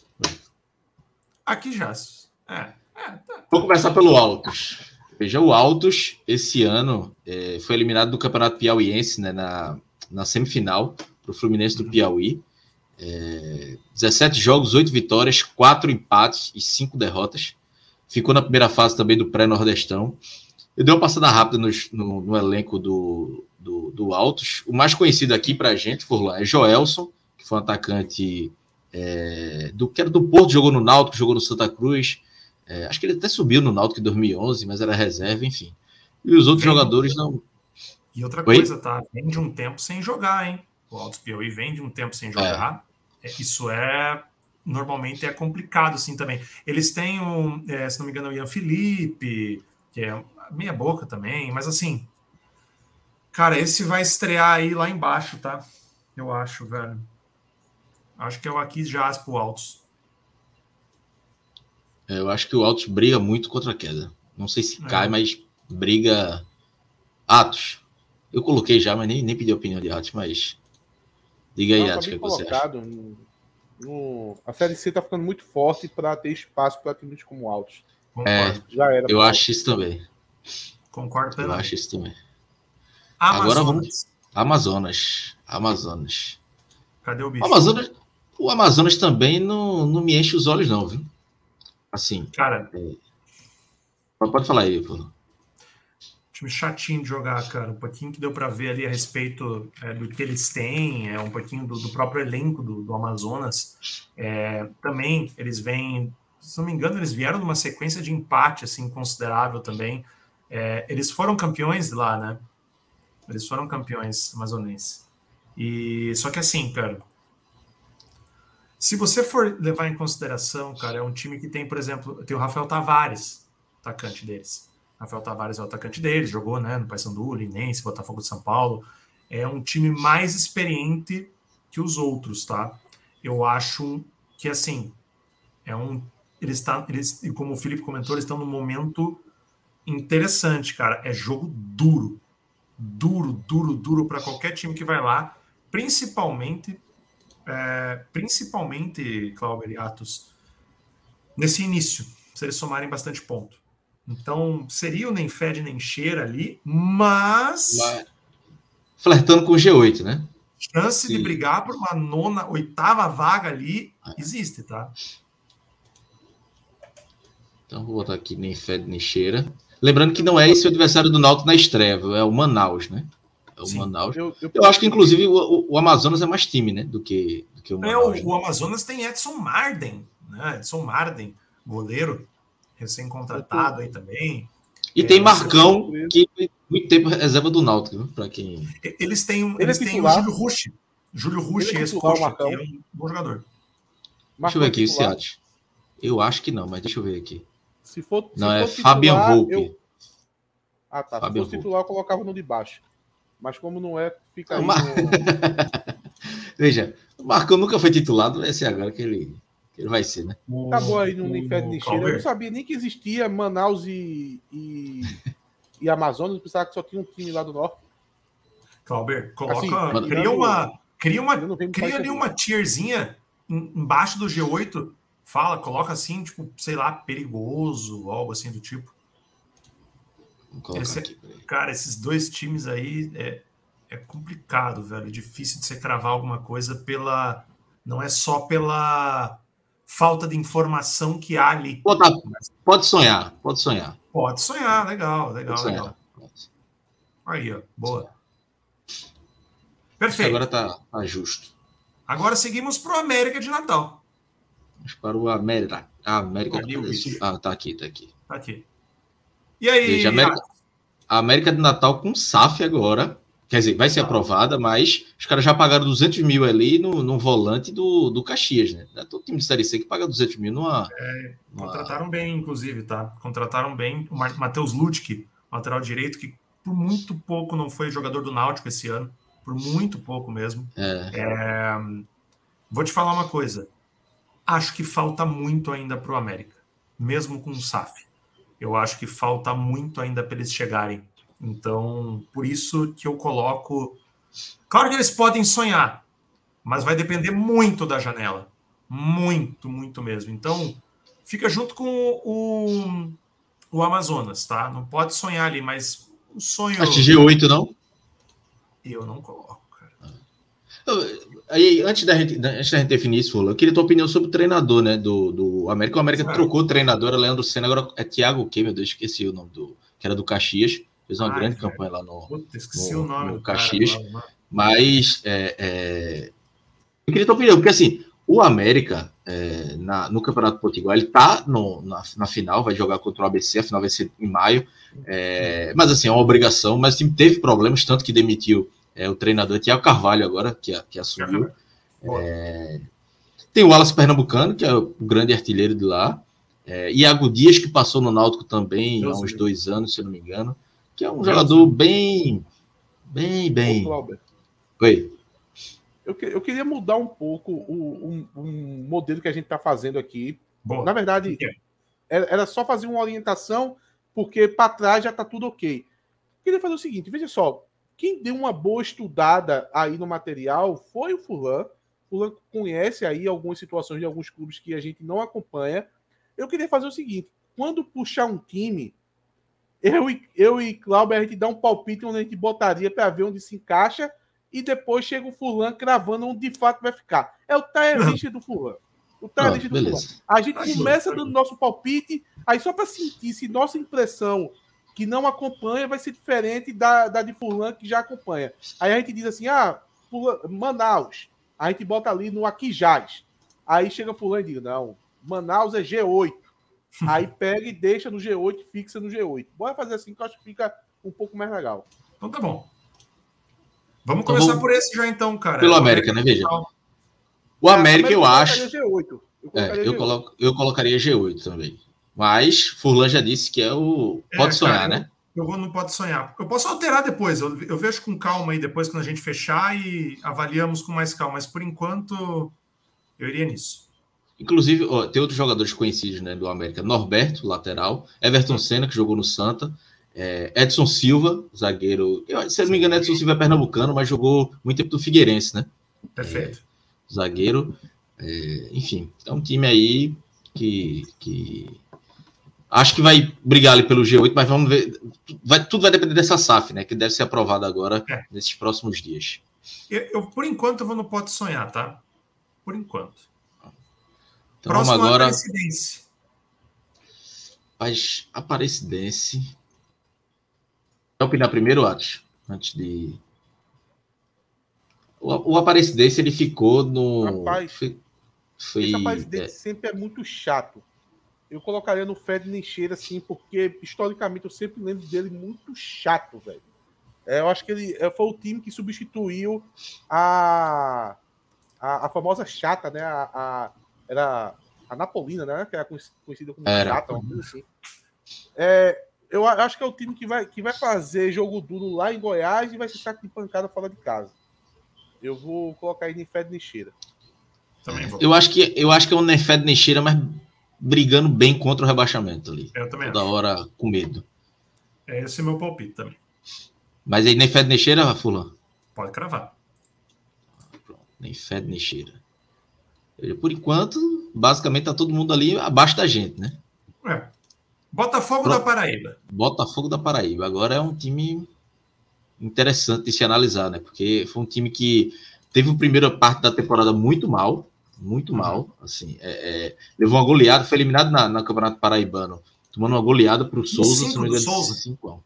Aqui jaz. É. é tá. Vou começar pelo Altos. Veja, o Altos, esse ano, é, foi eliminado do Campeonato Piauiense, né, na, na semifinal, para o Fluminense do uhum. Piauí. É, 17 jogos, 8 vitórias, 4 empates e 5 derrotas. Ficou na primeira fase também do pré-nordestão. Eu dei uma passada rápida no, no, no elenco do, do, do, Altos. O mais conhecido aqui para a gente, por lá, é Joelson, que foi um atacante é, do que era do Porto, jogou no Náutico, jogou no Santa Cruz. É, acho que ele até subiu no Náutico em 2011, mas era reserva, enfim. E os outros jogadores não. E outra Oi? coisa, tá? Vem de um tempo sem jogar, hein? O Altos Piauí vem de um tempo sem jogar. É. Isso é normalmente é complicado assim também. Eles têm, um, é, se não me engano, o Ian Felipe, que é meia boca também, mas assim, cara, esse vai estrear aí lá embaixo, tá? Eu acho, velho. Acho que é o aqui Jazz pro Altos. É, eu acho que o Altos briga muito contra a queda. Não sei se é. cai, mas briga. Atos. Eu coloquei já, mas nem, nem pedi a opinião de Atos, mas. Diga aí, Atos, o que, você acha? No, no... A Série C tá ficando muito forte para ter espaço para times como Altos. É, já era. Eu acho isso também. Concordo Eu acho isso também. Amazonas. Agora vamos. Amazonas. Amazonas. Cadê o bicho? Amazonas, o Amazonas também não, não me enche os olhos, não, viu? Assim. Cara. É... Pode falar aí, pô. Time chatinho de jogar, cara. Um pouquinho que deu para ver ali a respeito é, do que eles têm, é um pouquinho do, do próprio elenco do, do Amazonas. É, também eles vêm, se não me engano, eles vieram numa sequência de empate assim considerável também. É, eles foram campeões lá, né? Eles foram campeões amazonenses. E só que assim, cara, se você for levar em consideração, cara, é um time que tem, por exemplo, tem o Rafael Tavares, atacante deles. Rafael Tavares é o atacante deles, jogou, né, no Paysandu, Linense, Botafogo de São Paulo. É um time mais experiente que os outros, tá? Eu acho que assim, é um eles estão, tá, eles, como o Felipe comentou, eles estão num momento interessante, cara. É jogo duro. Duro, duro, duro para qualquer time que vai lá, principalmente é, principalmente, Cláudio e Atos, nesse início, se eles somarem bastante ponto. Então, seria o nem fede nem cheira ali, mas. Flertando com o G8, né? Chance Sim. de brigar por uma nona, oitava vaga ali existe, tá? Então, vou botar aqui nem fede nem cheira. Lembrando que não é esse o adversário do Náutico na estreia, é o Manaus, né? É o Sim, Manaus. Eu, eu, eu, acho que, inclusive, o, o, Amazonas é mais time, né? Do que, do que o Manaus. É, o, o, Amazonas tem Edson Marden, né? Edson Marden, goleiro, recém-contratado aí também. E é, tem Marcão, que muito tempo reserva do Náutico, para quem. Eles têm, Ele eles é têm o Júlio Rush. Júlio Rush, é esse que é um bom jogador. Deixa eu ver aqui, o Ciat. Eu acho que não, mas deixa eu ver aqui. Se for, não, se é for Fabian Volpe. Eu... Ah, tá. Fabian se fosse titular, eu colocava no de baixo. Mas como não é, fica aí. Mar... No... [LAUGHS] Veja, o Marcão nunca foi titulado, vai ser agora que ele, que ele vai ser, né? Acabou aí no Inferno de Cheira. Eu não sabia nem que existia Manaus e, e, [LAUGHS] e Amazonas, eu pensava que só tinha um time lá do norte. Clauber, coloca. Assim, cria uma. Cria uma, cria ali uma tierzinha embaixo do G8. Fala, coloca assim, tipo, sei lá, perigoso, algo assim do tipo. Esse, aqui, cara, esses dois times aí é, é complicado, velho. É difícil de você cravar alguma coisa pela. Não é só pela falta de informação que há ali. Pode, pode sonhar, pode sonhar. Pode sonhar, legal, legal, sonhar. legal. Aí, ó, boa. Perfeito. Agora tá, tá justo. Agora seguimos para o América de Natal. Para o América. A América. Ah, tá aqui, tá aqui. Tá aqui. E aí? Veja, a, América, a América de Natal com SAF agora. Quer dizer, vai ser aprovada, mas os caras já pagaram 200 mil ali no, no volante do, do Caxias, né? É todo time de Série C que paga 200 mil numa. É, contrataram bem, inclusive, tá? Contrataram bem o Matheus Lutke, lateral direito, que por muito pouco não foi jogador do Náutico esse ano. Por muito pouco mesmo. É. É, vou te falar uma coisa. Acho que falta muito ainda para o América, mesmo com o SAF eu acho que falta muito ainda para eles chegarem. Então, por isso que eu coloco. Claro que eles podem sonhar, mas vai depender muito da janela. Muito, muito mesmo. Então, fica junto com o, o Amazonas, tá? Não pode sonhar ali, mas o sonho. Acho G8, não? Eu não coloco. Aí, antes da gente, antes da gente definir isso, eu queria tua opinião sobre o treinador, né? Do, do América. O América trocou o treinador, é Leandro Senna, agora é Thiago o quê, meu Deus? Esqueci o nome do. Que era do Caxias. Fez uma Ai, grande velho. campanha lá no, Puta, esqueci no, o nome no Caxias. Cara, mas é, é... eu queria tua opinião, porque assim, o América é, na, no Campeonato Potiguar, ele tá no, na, na, final, vai jogar contra o ABC, a final vai ser em maio. É, mas assim, é uma obrigação, mas o time teve problemas, tanto que demitiu é, o treinador Tiago Carvalho agora, que, que assumiu. É, tem o Wallace Pernambucano, que é o grande artilheiro de lá. É, Iago Dias, que passou no Náutico também há uns Deus. dois anos, se eu não me engano, que é um jogador Deus. bem, bem, bem. Oi. Eu, eu queria mudar um pouco o, um, um modelo que a gente está fazendo aqui. Bom, Na verdade, era só fazer uma orientação, porque para trás já está tudo ok. Eu queria fazer o seguinte: veja só, quem deu uma boa estudada aí no material foi o Fulan. Fulan conhece aí algumas situações de alguns clubes que a gente não acompanha. Eu queria fazer o seguinte: quando puxar um time, eu e, eu e Cláudio, a gente dá um palpite onde a gente botaria para ver onde se encaixa e depois chega o Fulan cravando onde de fato vai ficar. É o tire do Fulan. O tire do Fulan. A gente começa dando nosso palpite, aí só para sentir se nossa impressão que não acompanha vai ser diferente da, da de Fulano que já acompanha. Aí a gente diz assim: ah, Manaus. A gente bota ali no Aquijás. Aí chega Fulano e diz: não, Manaus é G8. [LAUGHS] Aí pega e deixa no G8, fixa no G8. Bora fazer assim que eu acho que fica um pouco mais legal. Então tá bom. Vamos então, começar vamos... por esse já então, cara. Pelo América, né? Veja. O América, é, eu acho. G8. Eu, é, eu, G8. Coloco, eu colocaria G8 também. Mas Furlan já disse que é o. Pode é, sonhar, cara, né? Eu, eu vou, não pode sonhar. Eu posso alterar depois. Eu, eu vejo com calma aí depois quando a gente fechar e avaliamos com mais calma. Mas por enquanto eu iria nisso. Inclusive, ó, tem outros jogadores conhecidos né, do América: Norberto, lateral, Everton Senna, que jogou no Santa, é, Edson Silva, zagueiro. Eu, se eu não me engano, Edson Silva é pernambucano, mas jogou muito tempo do Figueirense, né? Perfeito. É, zagueiro. É, enfim, é um time aí que, que Acho que vai brigar ali pelo G8, mas vamos ver. Vai, tudo vai depender dessa SAF, né? Que deve ser aprovada agora é. nesses próximos dias. Eu, eu, por enquanto, eu vou no Pode Sonhar, tá? Por enquanto. Então Próximo vamos agora. Aparecidense. Mas Aparecidense. Quer opinar primeiro, Atos? Antes de. O, o Aparecidense ele ficou no. Rapaz, foi, foi, esse Aparecidense é... sempre é muito chato eu colocaria no Fred Nixeira, assim, porque historicamente eu sempre lembro dele muito chato, velho. É, eu acho que ele é, foi o time que substituiu a, a, a famosa chata, né? A, a, era a Napolina, né? Que era conhecida como era. chata, uma coisa assim. É, eu acho que é o time que vai, que vai fazer jogo duro lá em Goiás e vai ser saco de pancada fora de casa. Eu vou colocar aí Nefed Nixeira. Eu acho que eu acho que é um Nefed Nixeira, mas brigando bem contra o rebaixamento ali. Eu também Toda acho. hora com medo. É esse é meu palpite também. Mas aí nem fede nem cheira, Fulano? Pode cravar. Nem fede nem cheira. Por enquanto, basicamente tá todo mundo ali abaixo da gente, né? É. Botafogo Pro... da Paraíba. Botafogo da Paraíba. Agora é um time interessante de se analisar, né? Porque foi um time que teve uma primeira parte da temporada muito mal, muito mal. Assim, é, é, levou uma goleada, foi eliminado na, na Campeonato Paraibano, tomando uma goleada para o Souza, se não me engano, 5x1.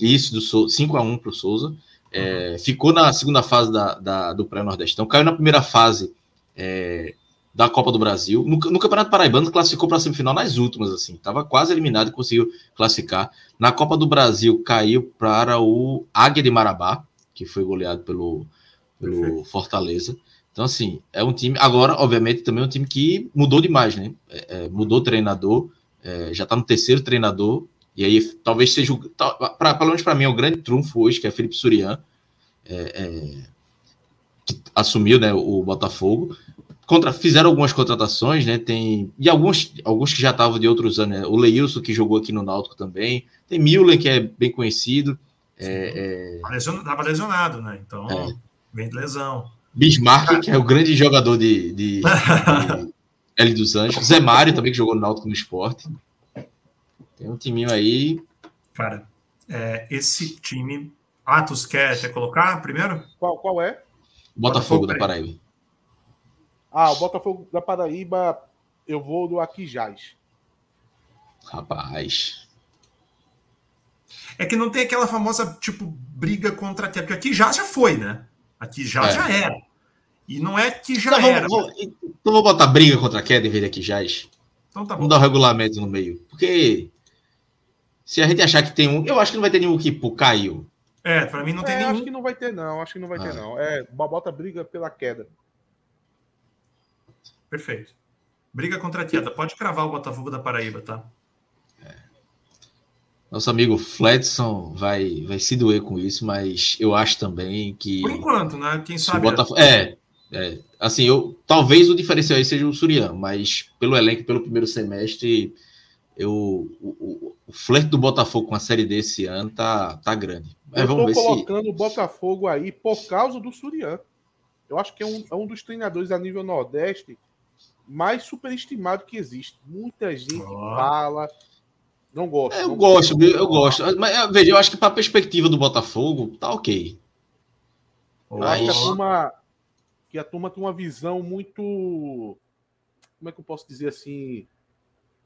Isso, do 5x1 para o Souza. É, uhum. Ficou na segunda fase da, da do Pré-Nordestão, caiu na primeira fase é, da Copa do Brasil. No, no Campeonato Paraibano, classificou para a semifinal nas últimas, assim, estava quase eliminado e conseguiu classificar. Na Copa do Brasil, caiu para o Águia de Marabá, que foi goleado pelo, pelo Fortaleza. Então, assim, é um time. Agora, obviamente, também é um time que mudou demais, né? É, é, mudou treinador, é, já está no terceiro treinador, e aí talvez seja. Pra, pelo menos para mim, é o grande trunfo hoje, que é Felipe Surian, é, é, que assumiu né, o Botafogo. Contra, fizeram algumas contratações, né? Tem. E alguns, alguns que já estavam de outros anos, né? O Leilson, que jogou aqui no Náutico também. Tem Milen, que é bem conhecido. É, é... Estava lesionado, né? Então, vem de lesão. Bismarck, que é o grande jogador de, de, [LAUGHS] de L dos Anjos. Zé Mário também, que jogou no Náutico no esporte. Tem um timinho aí. Cara, é, esse time. Atos quer, quer colocar primeiro? Qual, qual é? Botafogo, Botafogo da Paraíba. Ah, o Botafogo da Paraíba, eu vou do Aquijás. Rapaz. É que não tem aquela famosa, tipo, briga contra a porque aqui já já foi, né? Aqui já é. já era. E não é que já então, era. Vamos, então vou botar briga contra a queda em vez de aqui já. Então tá bom. Vamos dar o um regulamento no meio. Porque se a gente achar que tem um. Eu acho que não vai ter nenhum que pô, caiu. É, pra mim não tem é, nenhum. Acho que não vai ter, não. Acho que não vai ah. ter, não. É, bota briga pela queda. Perfeito. Briga contra a queda. Pode cravar o Botafogo da Paraíba, tá? É. Nosso amigo Fledson vai, vai se doer com isso, mas eu acho também que. Por enquanto, né? Quem sabe. Botafogo... É, é, assim, eu talvez o diferencial aí seja o Surian, mas pelo elenco, pelo primeiro semestre, eu, o, o, o flerte do Botafogo com a série desse ano tá, tá grande. Mas eu vamos tô colocando se... o Botafogo aí por causa do Surian. Eu acho que é um, é um dos treinadores a nível Nordeste mais superestimado que existe. Muita gente oh. fala. Não gosto. É, eu não gosto, gosto, eu gosto. Mas veja, eu acho que para a perspectiva do Botafogo, tá ok. Eu acho que a turma, que a turma tem uma visão muito. Como é que eu posso dizer assim?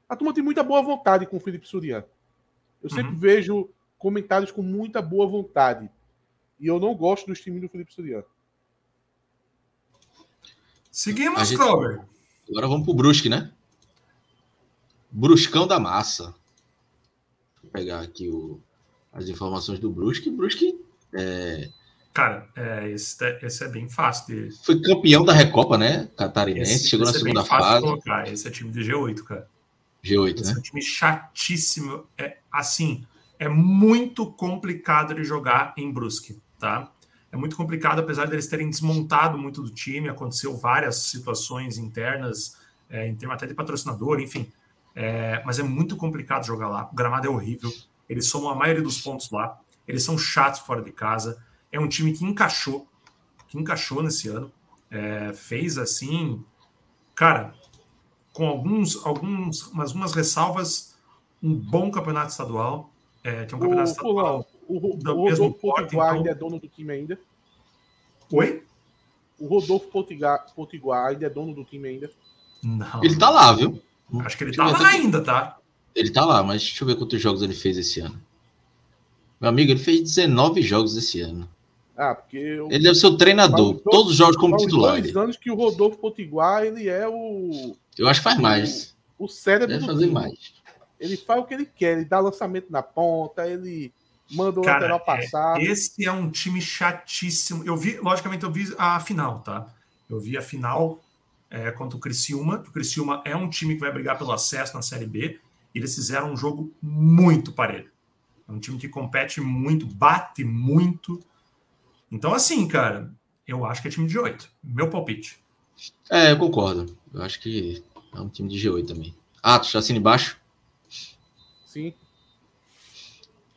A turma tem muita boa vontade com o Felipe Surian. Eu sempre uhum. vejo comentários com muita boa vontade. E eu não gosto do time do Felipe Surian. Seguimos, gente... Clover. Agora vamos pro Brusque, né? Bruscão da Massa. Vou pegar aqui o, as informações do Brusque. Brusque é... Cara, é, esse, é, esse, é bem fácil de. Foi campeão da Recopa, né? Catarinense, esse, chegou esse na é segunda fase. Colocar. Esse é time de G8, cara. G8, esse né? É um time chatíssimo. É assim, é muito complicado de jogar em Brusque, tá? é muito complicado, apesar deles terem desmontado muito do time, aconteceu várias situações internas, é, em termos até de patrocinador, enfim. É, mas é muito complicado jogar lá. O gramado é horrível. Eles somam a maioria dos pontos lá. Eles são chatos fora de casa. É um time que encaixou, que encaixou nesse ano. É, fez assim, cara, com alguns, alguns, algumas ressalvas, um bom campeonato estadual. É, que é um campeonato o, estadual. O, o, o Rodolfo Potiguar então... ainda é dono do time ainda? Oi? O Rodolfo Potiguar, Potiguar ainda é dono do time ainda? Não. Ele tá lá, viu? Acho que ele tá lá ainda, tá? Ele tá lá, mas deixa eu ver quantos jogos ele fez esse ano. Meu amigo, ele fez 19 jogos esse ano. Ah, porque. Eu... Ele deve ser o treinador. Dois, Todos os jogos como titular. dois anos que o Rodolfo Potiguar, ele é o. Eu acho que faz mais. O, o cérebro deve fazer time. mais. Ele faz o que ele quer, ele dá lançamento na ponta, ele manda o Cara, lateral é, passar. É, esse é um time chatíssimo. Eu vi, logicamente, eu vi a final, tá? Eu vi a final é, contra o Criciúma. O Criciúma é um time que vai brigar pelo acesso na Série B. E eles fizeram um jogo muito parelho. É um time que compete muito, bate muito. Então, assim, cara, eu acho que é time de oito. Meu palpite. É, eu concordo. Eu acho que é um time de G8 também. Atos, ah, assina embaixo? Sim.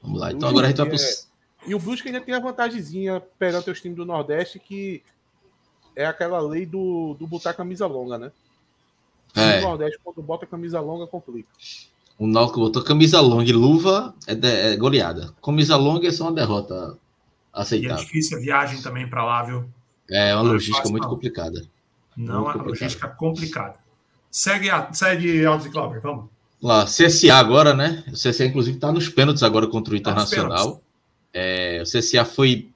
Vamos lá. Então agora a gente vai pro... É... E o Brusque ainda tem a vantagemzinha perante os times do Nordeste, que é aquela lei do, do botar camisa longa, né? É. O Nordeste, quando bota camisa longa, complica. O Náutico botou camisa longa e luva é, de, é goleada. Camisa longa é só uma derrota aceitável. E é difícil a viagem também para lá, viu? É uma logística muito complicada. Não, muito é uma logística complicada. Segue, a, segue Aldo Clauber, vamos. Lá, CSA agora, né? O CSA, inclusive, está nos pênaltis agora contra o tá Internacional. É, o CSA foi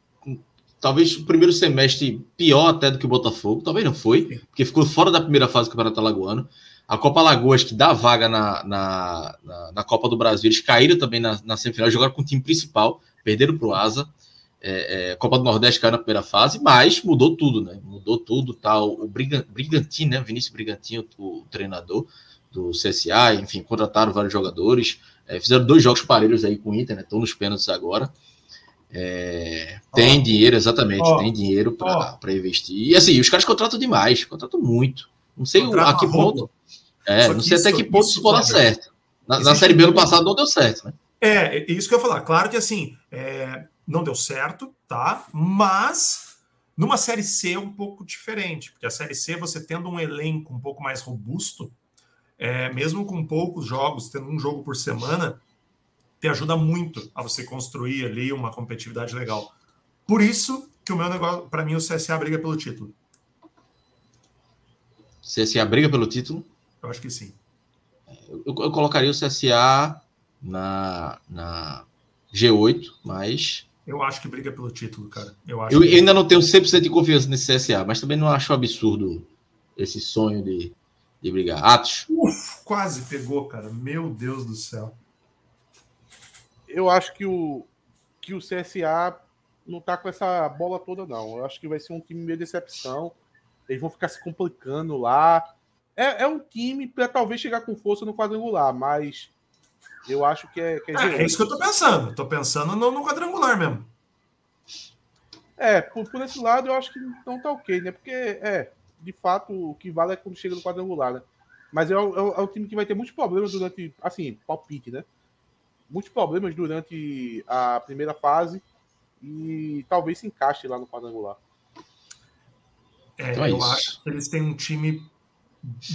talvez o primeiro semestre pior até do que o Botafogo, talvez não foi, porque ficou fora da primeira fase do Campeonato Alagoano. A Copa Alagoas, que dá vaga na, na, na, na Copa do Brasil, eles caíram também na, na semifinal, jogaram com o time principal, perderam para o Asa. É, é, Copa do Nordeste caiu na primeira fase, mas mudou tudo, né? Mudou tudo, tal. Tá, o Brigantino, né? Vinícius Brigantino, o, o treinador, do CSA, enfim, contrataram vários jogadores, é, fizeram dois jogos parelhos aí com o Inter, né? Estão nos pênaltis agora. É, tem oh. dinheiro, exatamente, oh. tem dinheiro para oh. investir. E assim, os caras contratam demais, contratam muito. Não sei Contrata a que ponto. É, não sei até que ponto isso, pode dar certo. Na, na Série B ano passado não deu certo, né? É, é, isso que eu ia falar. Claro que assim, é, não deu certo, tá? Mas numa Série C é um pouco diferente, porque a Série C, você tendo um elenco um pouco mais robusto, é, mesmo com poucos jogos, tendo um jogo por semana, te ajuda muito a você construir ali uma competitividade legal. Por isso que o meu negócio, para mim, o CSA briga pelo título. CSA briga pelo título? Eu acho que sim. Eu, eu colocaria o CSA na, na G8, mas. Eu acho que briga pelo título, cara. Eu, acho eu, que... eu ainda não tenho 100% de confiança nesse CSA, mas também não acho absurdo esse sonho de, de brigar. Atos? Uf, quase pegou, cara. Meu Deus do céu. Eu acho que o, que o CSA não tá com essa bola toda, não. Eu acho que vai ser um time meio decepção. Eles vão ficar se complicando lá. É, é um time para talvez chegar com força no quadrangular, mas eu acho que é. Que é, é, é, isso que eu tô pensando. Tô pensando no, no quadrangular mesmo. É, por, por, esse lado eu acho que não tá ok, né? Porque, é, de fato, o que vale é quando chega no quadrangular, né? Mas é, é, é um time que vai ter muitos problemas durante, assim, palpite, né? Muitos problemas durante a primeira fase e talvez se encaixe lá no quadrangular. É, então é eu isso. acho que eles têm um time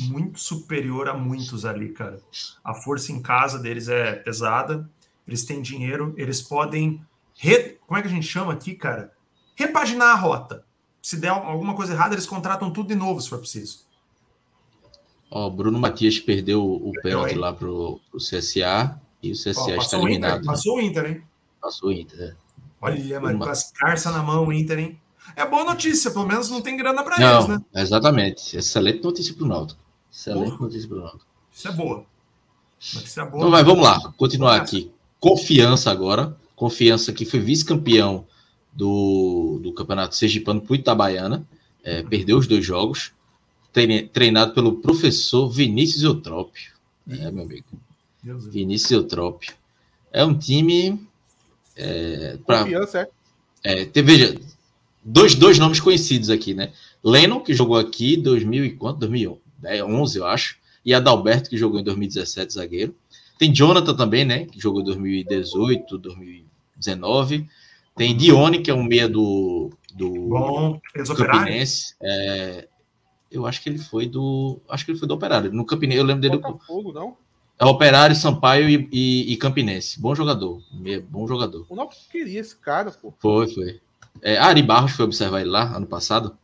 muito superior a muitos ali, cara. A força em casa deles é pesada, eles têm dinheiro, eles podem. Re... Como é que a gente chama aqui, cara? Repaginar a rota. Se der alguma coisa errada, eles contratam tudo de novo, se for preciso. Ó, Bruno Matias perdeu o pênalti lá pro, pro CSA e o CSA Ó, está eliminado. Inter, passou o Inter, hein? Passou o Inter, é. Olha, mas com as carças na mão, o Inter, hein? É boa notícia, pelo menos não tem grana para eles, né? Exatamente. Excelente notícia para o Náutico. Excelente Porra. notícia para o Náutico. Isso é boa. Notícia boa. Então, vai, vamos lá, continuar aqui. Confiança agora. Confiança que foi vice-campeão do, do Campeonato Sergipano para Itabaiana. É, perdeu os dois jogos. Treinado pelo professor Vinícius Eutrópio. É, meu amigo. Deus Vinícius Eutrópio. É um time. É, pra, Confiança, é? é veja, dois, dois nomes conhecidos aqui, né? Lennon, que jogou aqui em 2000 e quanto? 2011, eu acho. E Adalberto, que jogou em 2017, zagueiro. Tem Jonathan também, né? Que jogou em 2018, 2019. Tem Dione, que é um meia do, do Bom, Campinense. É, eu acho que ele foi do. Acho que ele foi do Operário. No Campinense, eu lembro dele. Botafogo, não? É Operário, Sampaio e, e, e, Campinense. Bom jogador. Meia, bom jogador. O Náutico queria esse cara, pô. Foi, foi. É, Ari Barros foi observar ele lá ano passado.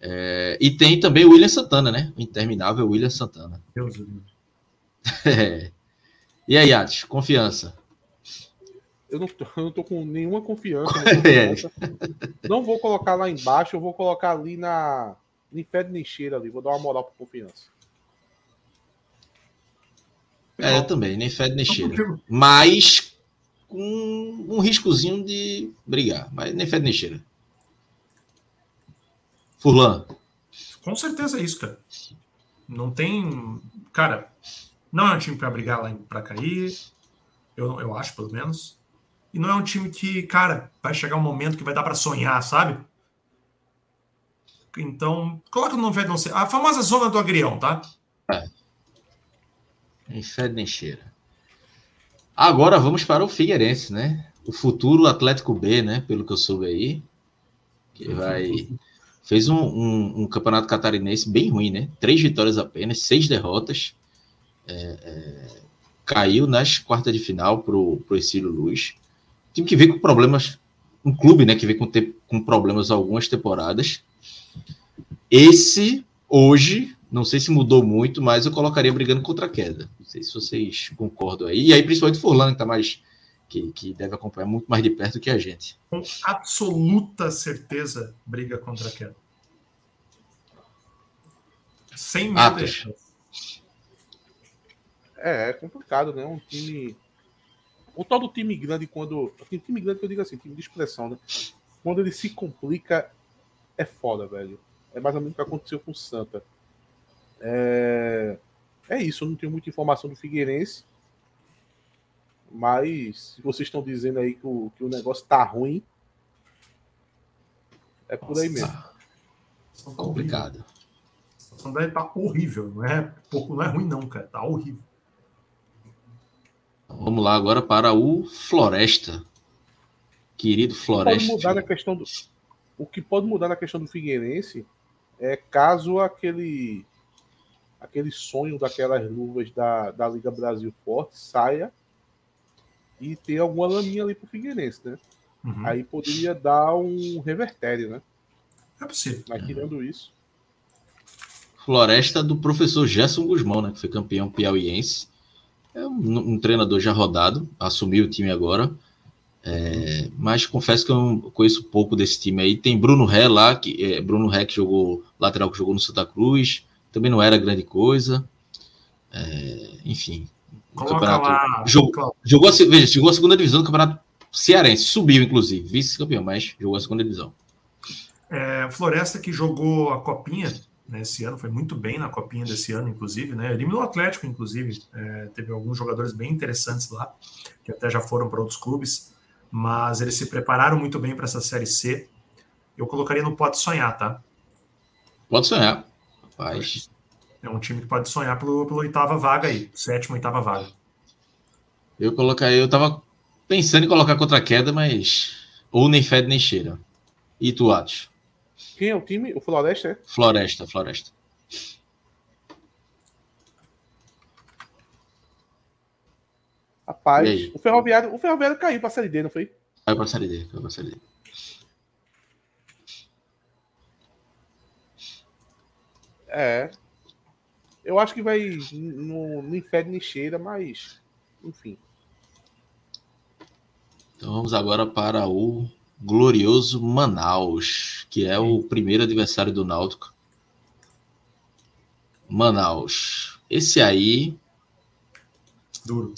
É, e tem também o William Santana, né? O interminável William Santana. Deus [LAUGHS] é. E aí, Atos, confiança? Eu não, tô, eu não tô com nenhuma confiança. [LAUGHS] confiança. não vou colocar lá embaixo, eu vou colocar ali na. Nem fede nem cheira ali, vou dar uma moral para confiança. É, eu também, nem fede nem cheira. Mas com um riscozinho de brigar, mas nem fede nem cheira. Furlan. Com certeza é isso, cara. Não tem. Cara, não é um time para brigar lá para cair. Eu, eu acho, pelo menos. E não é um time que, cara, vai chegar um momento que vai dar para sonhar, sabe? Então, coloca no fede não ser. A famosa zona do agrião, tá? É. Nem fede nem cheira. Agora vamos para o Figueirense, né? O futuro Atlético B, né? Pelo que eu soube aí. Que vai. Fez um, um, um campeonato catarinense bem ruim, né? Três vitórias apenas, seis derrotas. É, é, caiu nas quartas de final pro, pro Exílio Luz. Time que vem com problemas. Um clube, né? Que vem com, com problemas algumas temporadas. Esse, hoje, não sei se mudou muito, mas eu colocaria brigando contra a queda. Não sei se vocês concordam aí. E aí, principalmente o Furlan, que tá mais. Que, que deve acompanhar muito mais de perto que a gente. Com absoluta certeza, briga contra a queda. Sem medo. É, é complicado, né? Um time. O tal do time grande, quando. Assim, time grande que eu digo assim, time de expressão, né? Quando ele se complica, é foda, velho. É mais ou menos o que aconteceu com o Santa. É, é isso, eu não tenho muita informação do Figueirense. Mas se vocês estão dizendo aí que o, que o negócio tá ruim, é por aí mesmo. Tá complicado. A situação deve estar tá horrível, não é pouco, não é ruim não, cara, tá horrível. Vamos lá agora para o Floresta. Querido Floresta. O que pode mudar na questão do, o que pode mudar na questão do Figueirense é caso aquele aquele sonho daquelas luvas da, da Liga Brasil Forte saia e ter alguma laminha ali pro Figueirense, né? Uhum. Aí poderia dar um revertério, né? É possível. Mas tirando isso. Floresta do professor Gerson Guzmão, né? Que foi campeão piauiense. É um, um treinador já rodado, assumiu o time agora. É, mas confesso que eu conheço pouco desse time aí. Tem Bruno Ré lá, que é, Bruno Ré que jogou lateral que jogou no Santa Cruz, também não era grande coisa. É, enfim. Coloca lá. Jogou, jogou, a, veja, jogou a segunda divisão do Campeonato Cearense, subiu, inclusive, vice-campeão, mas jogou a segunda divisão. É, Floresta que jogou a copinha né, esse ano, foi muito bem na copinha desse ano, inclusive, né? Eliminou o Atlético, inclusive. É, teve alguns jogadores bem interessantes lá, que até já foram para outros clubes, mas eles se prepararam muito bem para essa série C. Eu colocaria no Pode Sonhar, tá? Pode sonhar. Rapaz. É um time que pode sonhar pelo, pela oitava vaga aí, sétima, oitava vaga. Eu colocaria, eu tava pensando em colocar contra a queda, mas. Ou nem fede nem cheira. E tu, Atos? Quem é o time? O Floresta, é? Floresta, Floresta. Rapaz, o Ferroviário, o Ferroviário caiu pra Série D, não foi? Caiu pra Série D, caiu pra Série D. É. Eu acho que vai no, no infede nem cheira, mas. Enfim. Então vamos agora para o glorioso Manaus, que é o primeiro adversário do Náutico. Manaus. Esse aí. Duro.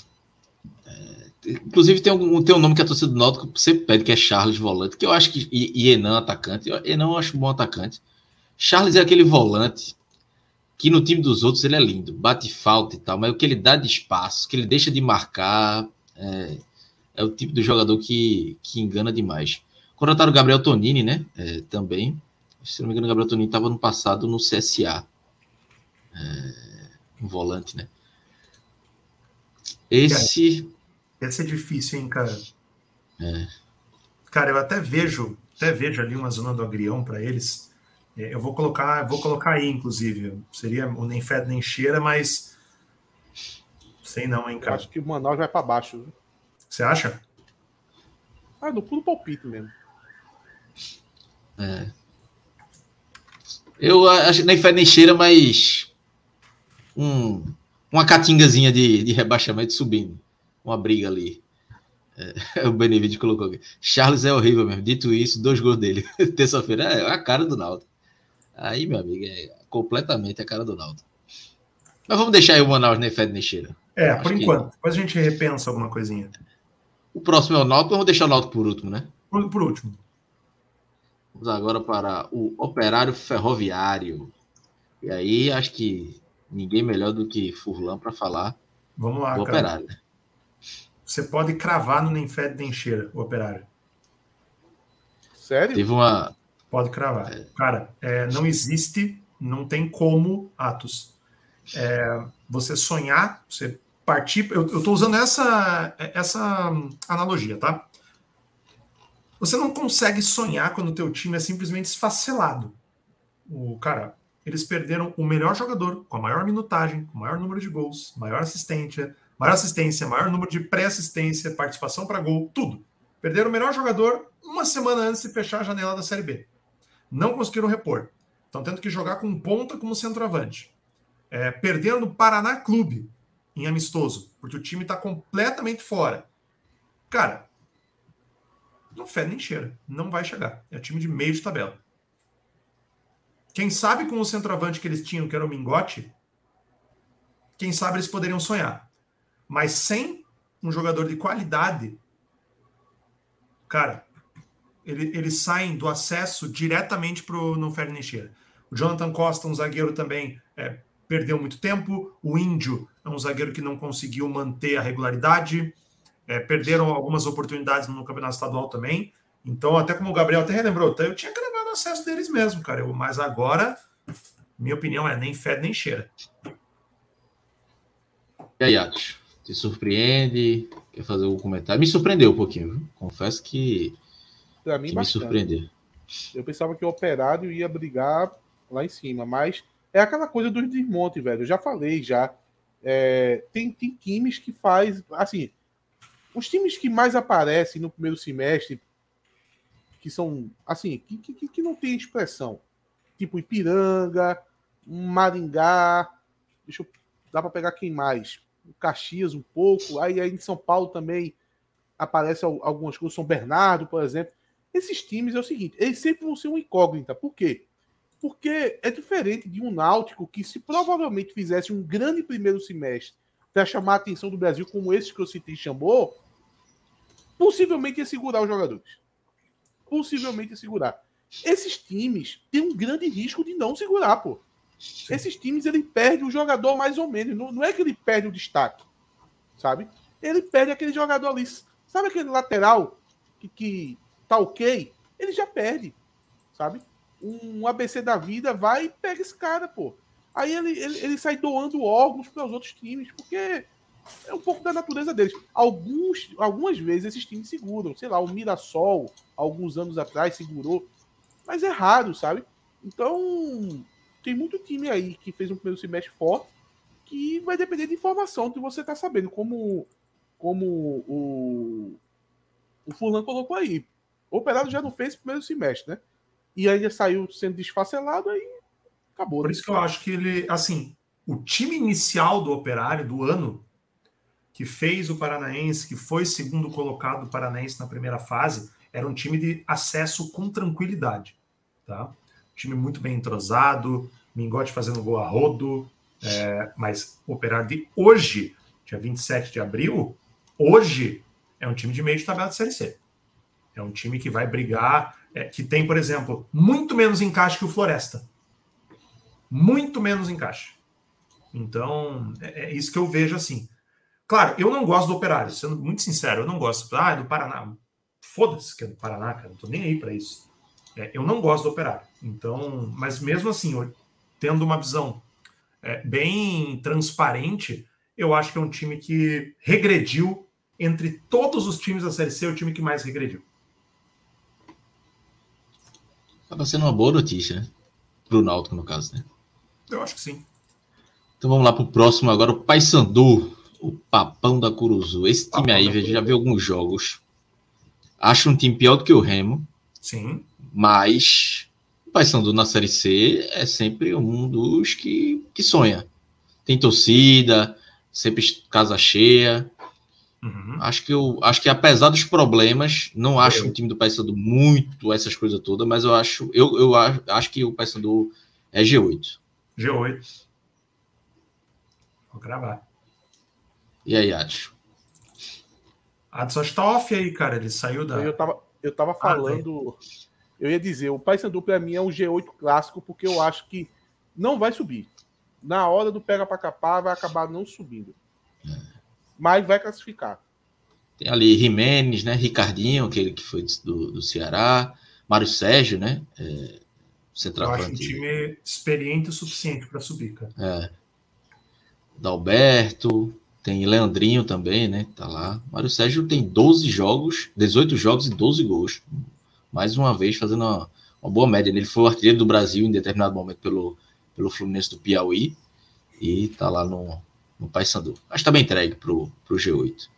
É, inclusive tem um, tem um nome que a torcida do Náutico sempre pede, que é Charles Volante, que eu acho que. E, e Enan atacante. Enan eu acho um bom atacante. Charles é aquele volante que no time dos outros ele é lindo, bate falta e tal, mas o que ele dá de espaço, que ele deixa de marcar, é, é o tipo de jogador que, que engana demais. Contrataram o Gabriel Tonini, né? É, também. Se não me engano, o Gabriel Tonini estava no passado no CSA. É, um volante, né? Esse. Deve ser difícil, hein, cara? É. Cara, eu até vejo, até vejo ali uma zona do agrião para eles. É, eu vou colocar, vou colocar aí, inclusive. Seria o nem fede nem cheira, mas sei não, hein, cara. Eu acho que o Manaus vai para baixo. Você acha? Ah, no pulo palpite mesmo. É. Eu acho que nem fede nem cheira, mas um, uma catingazinha de, de rebaixamento subindo. Uma briga ali. É, [LAUGHS] o Benevides colocou aqui. Charles é horrível mesmo. Dito isso, dois gols dele. [LAUGHS] Terça-feira é a cara do Naldo. Aí, meu amigo, é completamente a cara do Naldo. Mas vamos deixar aí o Manaus nem fede nem cheira. É, Acho por enquanto. Que... Depois a gente repensa alguma coisinha. O próximo é o Náutico, vamos deixar o Náutico por último, né? Por, por, último. Vamos agora para o Operário Ferroviário. E aí, acho que ninguém melhor do que Furlan para falar vamos lá, do cara. Operário. Né? Você pode cravar no nem fede nem cheira, o Operário. Sério? Teve uma, Pode cravar. É. Cara, é, não existe, não tem como, Atos. É, você sonhar, você partir. Eu estou usando essa, essa analogia, tá? Você não consegue sonhar quando o teu time é simplesmente esfacelado. O cara, eles perderam o melhor jogador, com a maior minutagem, com o maior número de gols, maior assistência, maior assistência, maior número de pré-assistência, participação para gol, tudo. Perderam o melhor jogador uma semana antes de fechar a janela da Série B não conseguiram repor. Estão tendo que jogar com ponta como centroavante. É, perdendo no Paraná Clube em amistoso, porque o time está completamente fora. Cara, não fede nem cheira. Não vai chegar. É time de meio de tabela. Quem sabe com o centroavante que eles tinham, que era o Mingote, quem sabe eles poderiam sonhar. Mas sem um jogador de qualidade, cara, ele, eles saem do acesso diretamente para o no Fernandes. O Jonathan Costa, um zagueiro também, é, perdeu muito tempo. O Índio é um zagueiro que não conseguiu manter a regularidade. É, perderam algumas oportunidades no campeonato estadual também. Então, até como o Gabriel até relembrou, eu tinha no acesso deles mesmo, cara. Eu, mas agora, minha opinião é nem fede nem cheira. E aí, Atos? Te surpreende? Quer fazer algum comentário? Me surpreendeu um pouquinho, viu? Confesso que para mim, que me surpreender. Eu pensava que o Operário ia brigar lá em cima, mas é aquela coisa dos desmontes, velho. Eu já falei já. É, tem, tem times que faz assim. os times que mais aparecem no primeiro semestre, que são, assim, que, que, que não tem expressão, tipo Ipiranga, Maringá, deixa eu, dá para pegar quem mais? Caxias um pouco, aí, aí em São Paulo também aparece algumas coisas, São Bernardo, por exemplo. Esses times é o seguinte, eles sempre vão ser uma incógnita. Por quê? Porque é diferente de um Náutico que, se provavelmente fizesse um grande primeiro semestre para chamar a atenção do Brasil, como esse que eu citei chamou, possivelmente ia segurar os jogadores. Possivelmente ia segurar. Esses times têm um grande risco de não segurar, pô. Sim. Esses times ele perde o jogador mais ou menos. Não, não é que ele perde o destaque, sabe? Ele perde aquele jogador ali. Sabe aquele lateral que, que tá ok? Ele já perde, sabe? Um ABC da vida vai e pega esse cara, pô. Aí ele, ele, ele sai doando órgãos para os outros times, porque é um pouco da natureza deles. Alguns, algumas vezes esses times seguram, sei lá, o Mirassol, alguns anos atrás, segurou, mas é raro, sabe? Então, tem muito time aí que fez um primeiro semestre forte que vai depender de informação que você tá sabendo, como, como o, o Fulano colocou aí. O Operário já não fez o primeiro semestre, né? E ainda saiu sendo desfacelado, aí acabou. Por né? isso que eu acho que ele, assim, o time inicial do Operário do ano, que fez o Paranaense, que foi segundo colocado do Paranaense na primeira fase, era um time de acesso com tranquilidade, tá? time muito bem entrosado, Mingote fazendo gol a rodo, é, mas o Operário de hoje, dia 27 de abril, hoje é um time de meio de tabela de Série C. É um time que vai brigar, é, que tem, por exemplo, muito menos encaixe que o Floresta. Muito menos encaixe. Então, é, é isso que eu vejo assim. Claro, eu não gosto do Operário, sendo muito sincero, eu não gosto. Ah, é do Paraná. Foda-se que é do Paraná, cara, não tô nem aí para isso. É, eu não gosto do operário. Então, mas mesmo assim, tendo uma visão é, bem transparente, eu acho que é um time que regrediu entre todos os times da Série C, é o time que mais regrediu. Acaba sendo uma boa notícia, né? Pro Náutico, no caso, né? Eu acho que sim. Então vamos lá pro próximo agora, o Paysandu, o Papão da Curuzu. Esse time Papão aí, já vi alguns jogos. Acho um time pior do que o Remo. Sim. Mas o Paysandu na Série C é sempre um dos que, que sonha. Tem torcida, sempre casa cheia. Uhum. Acho que eu acho que apesar dos problemas, não acho o time do Paysandu muito essas coisas todas, mas eu acho eu, eu acho, acho que o Paysandu é G8. G8. Vou gravar. E aí, Adson? Adson está off aí, cara. Ele saiu da. Eu tava, eu tava ah, falando. Ah, eu ia dizer, o Paysandu para mim é um G8 clássico, porque eu acho que não vai subir. Na hora do pega para capar, vai acabar não subindo. Mas vai classificar. Tem ali Jimenez, né? Ricardinho, aquele que foi do, do Ceará. Mário Sérgio, né? É, Eu acho um time experiente o suficiente para subir, cara. É. Dalberto, tem Leandrinho também, né? Tá lá. Mário Sérgio tem 12 jogos, 18 jogos e 12 gols mais uma vez fazendo uma, uma boa média. Ele foi o artilheiro do Brasil em determinado momento pelo, pelo Fluminense do Piauí e tá lá no, no Paysandu. Mas tá bem entregue pro, pro G8.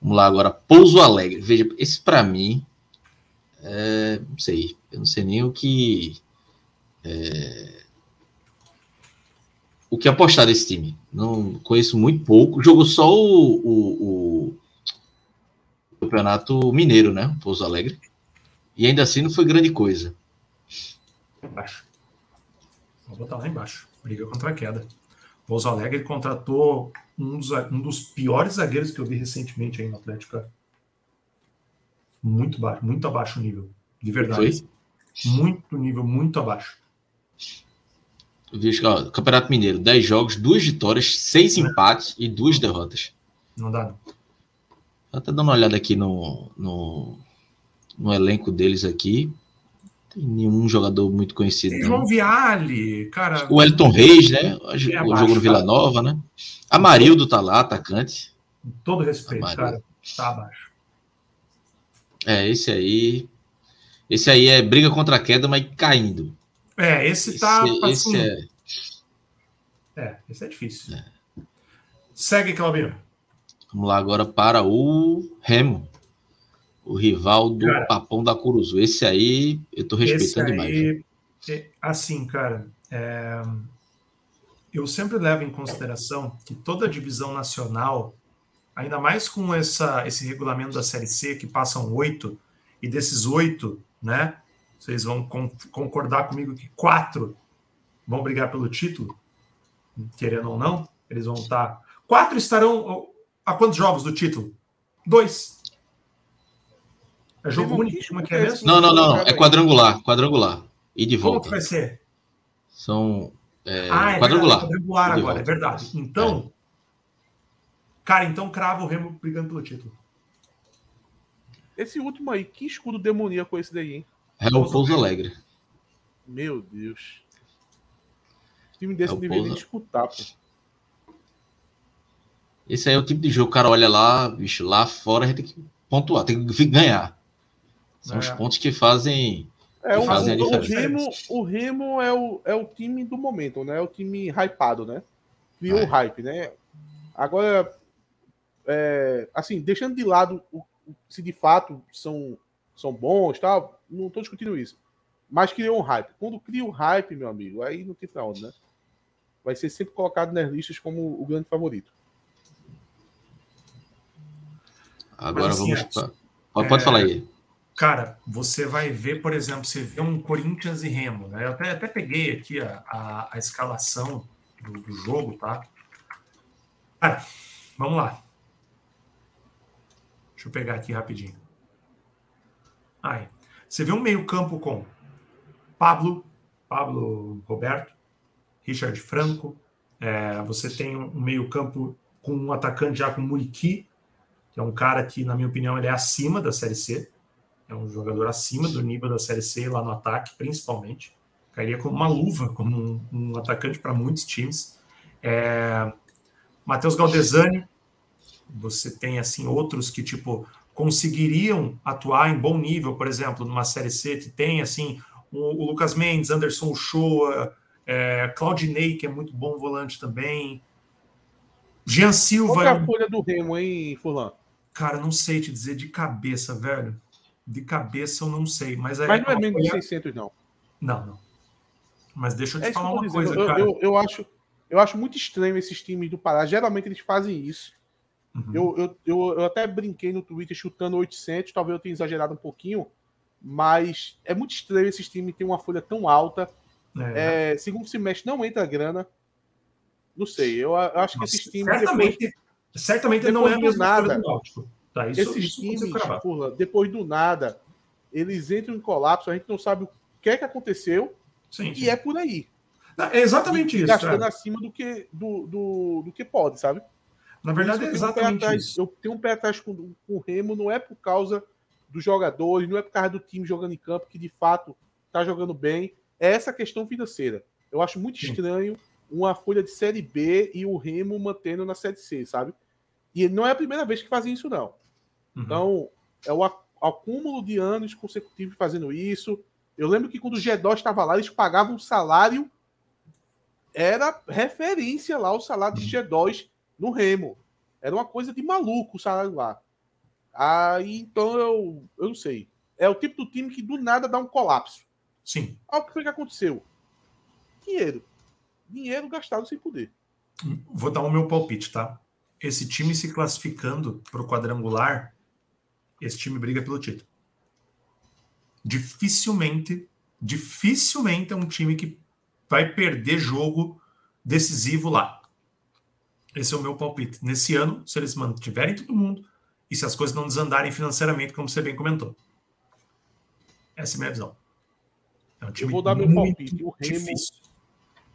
Vamos lá agora, Pouso Alegre. Veja, esse para mim, é, não sei, eu não sei nem o que é, o que apostar desse time. Não conheço muito pouco. Jogou só o, o, o campeonato mineiro, né? Pouso Alegre. E ainda assim não foi grande coisa. Baixo. Vou botar lá embaixo. Briga contra a queda. Pouso Alegre contratou um dos, um dos piores zagueiros que eu vi recentemente aí no Atlético. Muito baixo, muito abaixo o nível. De verdade. Foi? Muito nível, muito abaixo. Ó, Campeonato Mineiro, 10 jogos, 2 vitórias, 6 empates e 2 derrotas. Não dá, não. Tá dando uma olhada aqui no, no, no elenco deles aqui. Tem nenhum jogador muito conhecido. Tem João Viale, cara. O Elton Reis, né? O jogo no Vila Nova, né? Amarildo tá lá, atacante. Com todo respeito, Amarildo. cara. Tá abaixo. É, esse aí. Esse aí é briga contra a queda, mas caindo. É, esse tá. Esse, esse é... é. esse é difícil. É. Segue, Claudinho. Vamos lá agora para o Remo. O rival do cara, Papão da Curuzu. Esse aí eu tô respeitando aí, demais. É, assim, cara, é, eu sempre levo em consideração que toda divisão nacional, ainda mais com essa, esse regulamento da Série C, que passam oito, e desses oito, né, vocês vão concordar comigo que quatro vão brigar pelo título, querendo ou não, eles vão estar. Quatro estarão. A quantos jogos do título? Dois. É jogo único, como é que é mesmo? Não, não, não. É quadrangular. Quadrangular. E de volta. Como que vai ser? São. É, ah, é quadrangular. Verdade, quadrangular agora, é verdade. Então. É. Cara, então cravo o Remo brigando pelo título. Esse último aí, que escudo demoníaco é esse daí, hein? É o Pouso Alegre. Meu Deus. O time desse é deveria disputar, pô. Esse aí é o tipo de jogo, o cara olha lá, bicho, lá fora a gente tem que pontuar, tem que ganhar. São é. os pontos que fazem, é, que fazem o, a diferença. O Remo, o Remo é, o, é o time do momento, né? É o time hypado, né? Criou o é. hype, né? Agora, é, assim, deixando de lado o, se de fato são, são bons tal, não estou discutindo isso. Mas criou um hype. Quando cria um hype, meu amigo, aí não tem pra onde, né? Vai ser sempre colocado nas listas como o grande favorito. Agora Mas, assim, vamos. É, Pode falar aí. Cara, você vai ver, por exemplo, você vê um Corinthians e Remo, né? Eu até, até peguei aqui a, a, a escalação do, do, jogo, tá? Cara, vamos lá. Deixa eu pegar aqui rapidinho. Aí. Você vê um meio-campo com Pablo, Pablo Roberto, Richard Franco. É, você tem um meio-campo com um atacante já com Muriqui, que é um cara que, na minha opinião, ele é acima da Série C. É um jogador acima do nível da Série C lá no ataque, principalmente. Cairia como uma luva, como um, um atacante para muitos times. É... Matheus Galdesani, você tem assim outros que tipo conseguiriam atuar em bom nível, por exemplo, numa série C que tem assim o, o Lucas Mendes, Anderson Uchoa, é, Claudinei, que é muito bom volante também. Jean Silva. Qual é a folha do Remo, hein, Fulano? Cara, não sei te dizer de cabeça, velho. De cabeça eu não sei. Mas, é, mas não é menos de 600, não. Não, não. Mas deixa eu te é falar uma coisa, eu, cara. Eu, eu, acho, eu acho muito estranho esses times do Pará. Geralmente eles fazem isso. Uhum. Eu, eu, eu, eu, até brinquei no Twitter chutando 800, talvez eu tenha exagerado um pouquinho, mas é muito estranho esses times terem uma folha tão alta. É. É, segundo semestre não entra grana. Não sei, eu, acho Nossa, que esses times. Certamente, depois, certamente depois não é a mesma nada. Do Tá, isso, esses isso times, depois do nada, eles entram em colapso, a gente não sabe o que é que aconteceu, sim, e sim. é por aí. É exatamente e, isso. Gastando é. acima do que, do, do, do, que pode, sabe? Na verdade, é exatamente um isso. Eu tenho um pé atrás com, com o Remo, não é por causa dos jogadores, não é por causa do time jogando em campo, que de fato está jogando bem, é essa questão financeira. Eu acho muito estranho uma folha de Série B e o Remo mantendo na Série C, sabe? E não é a primeira vez que fazem isso, não. Uhum. Então, é o acúmulo de anos consecutivos fazendo isso. Eu lembro que quando o G2 estava lá, eles pagavam um salário, era referência lá o salário de uhum. G2 no Remo. Era uma coisa de maluco o salário lá. Aí, então, eu, eu não sei. É o tipo do time que do nada dá um colapso. Sim. Olha o que foi que aconteceu. Dinheiro. Dinheiro gastado sem poder. Vou dar o meu palpite, tá? Esse time se classificando para o quadrangular esse time briga pelo título. Dificilmente, dificilmente é um time que vai perder jogo decisivo lá. Esse é o meu palpite. Nesse ano, se eles mantiverem todo mundo e se as coisas não desandarem financeiramente, como você bem comentou. Essa é a minha visão. É um eu vou dar meu palpite. O Remo, difícil.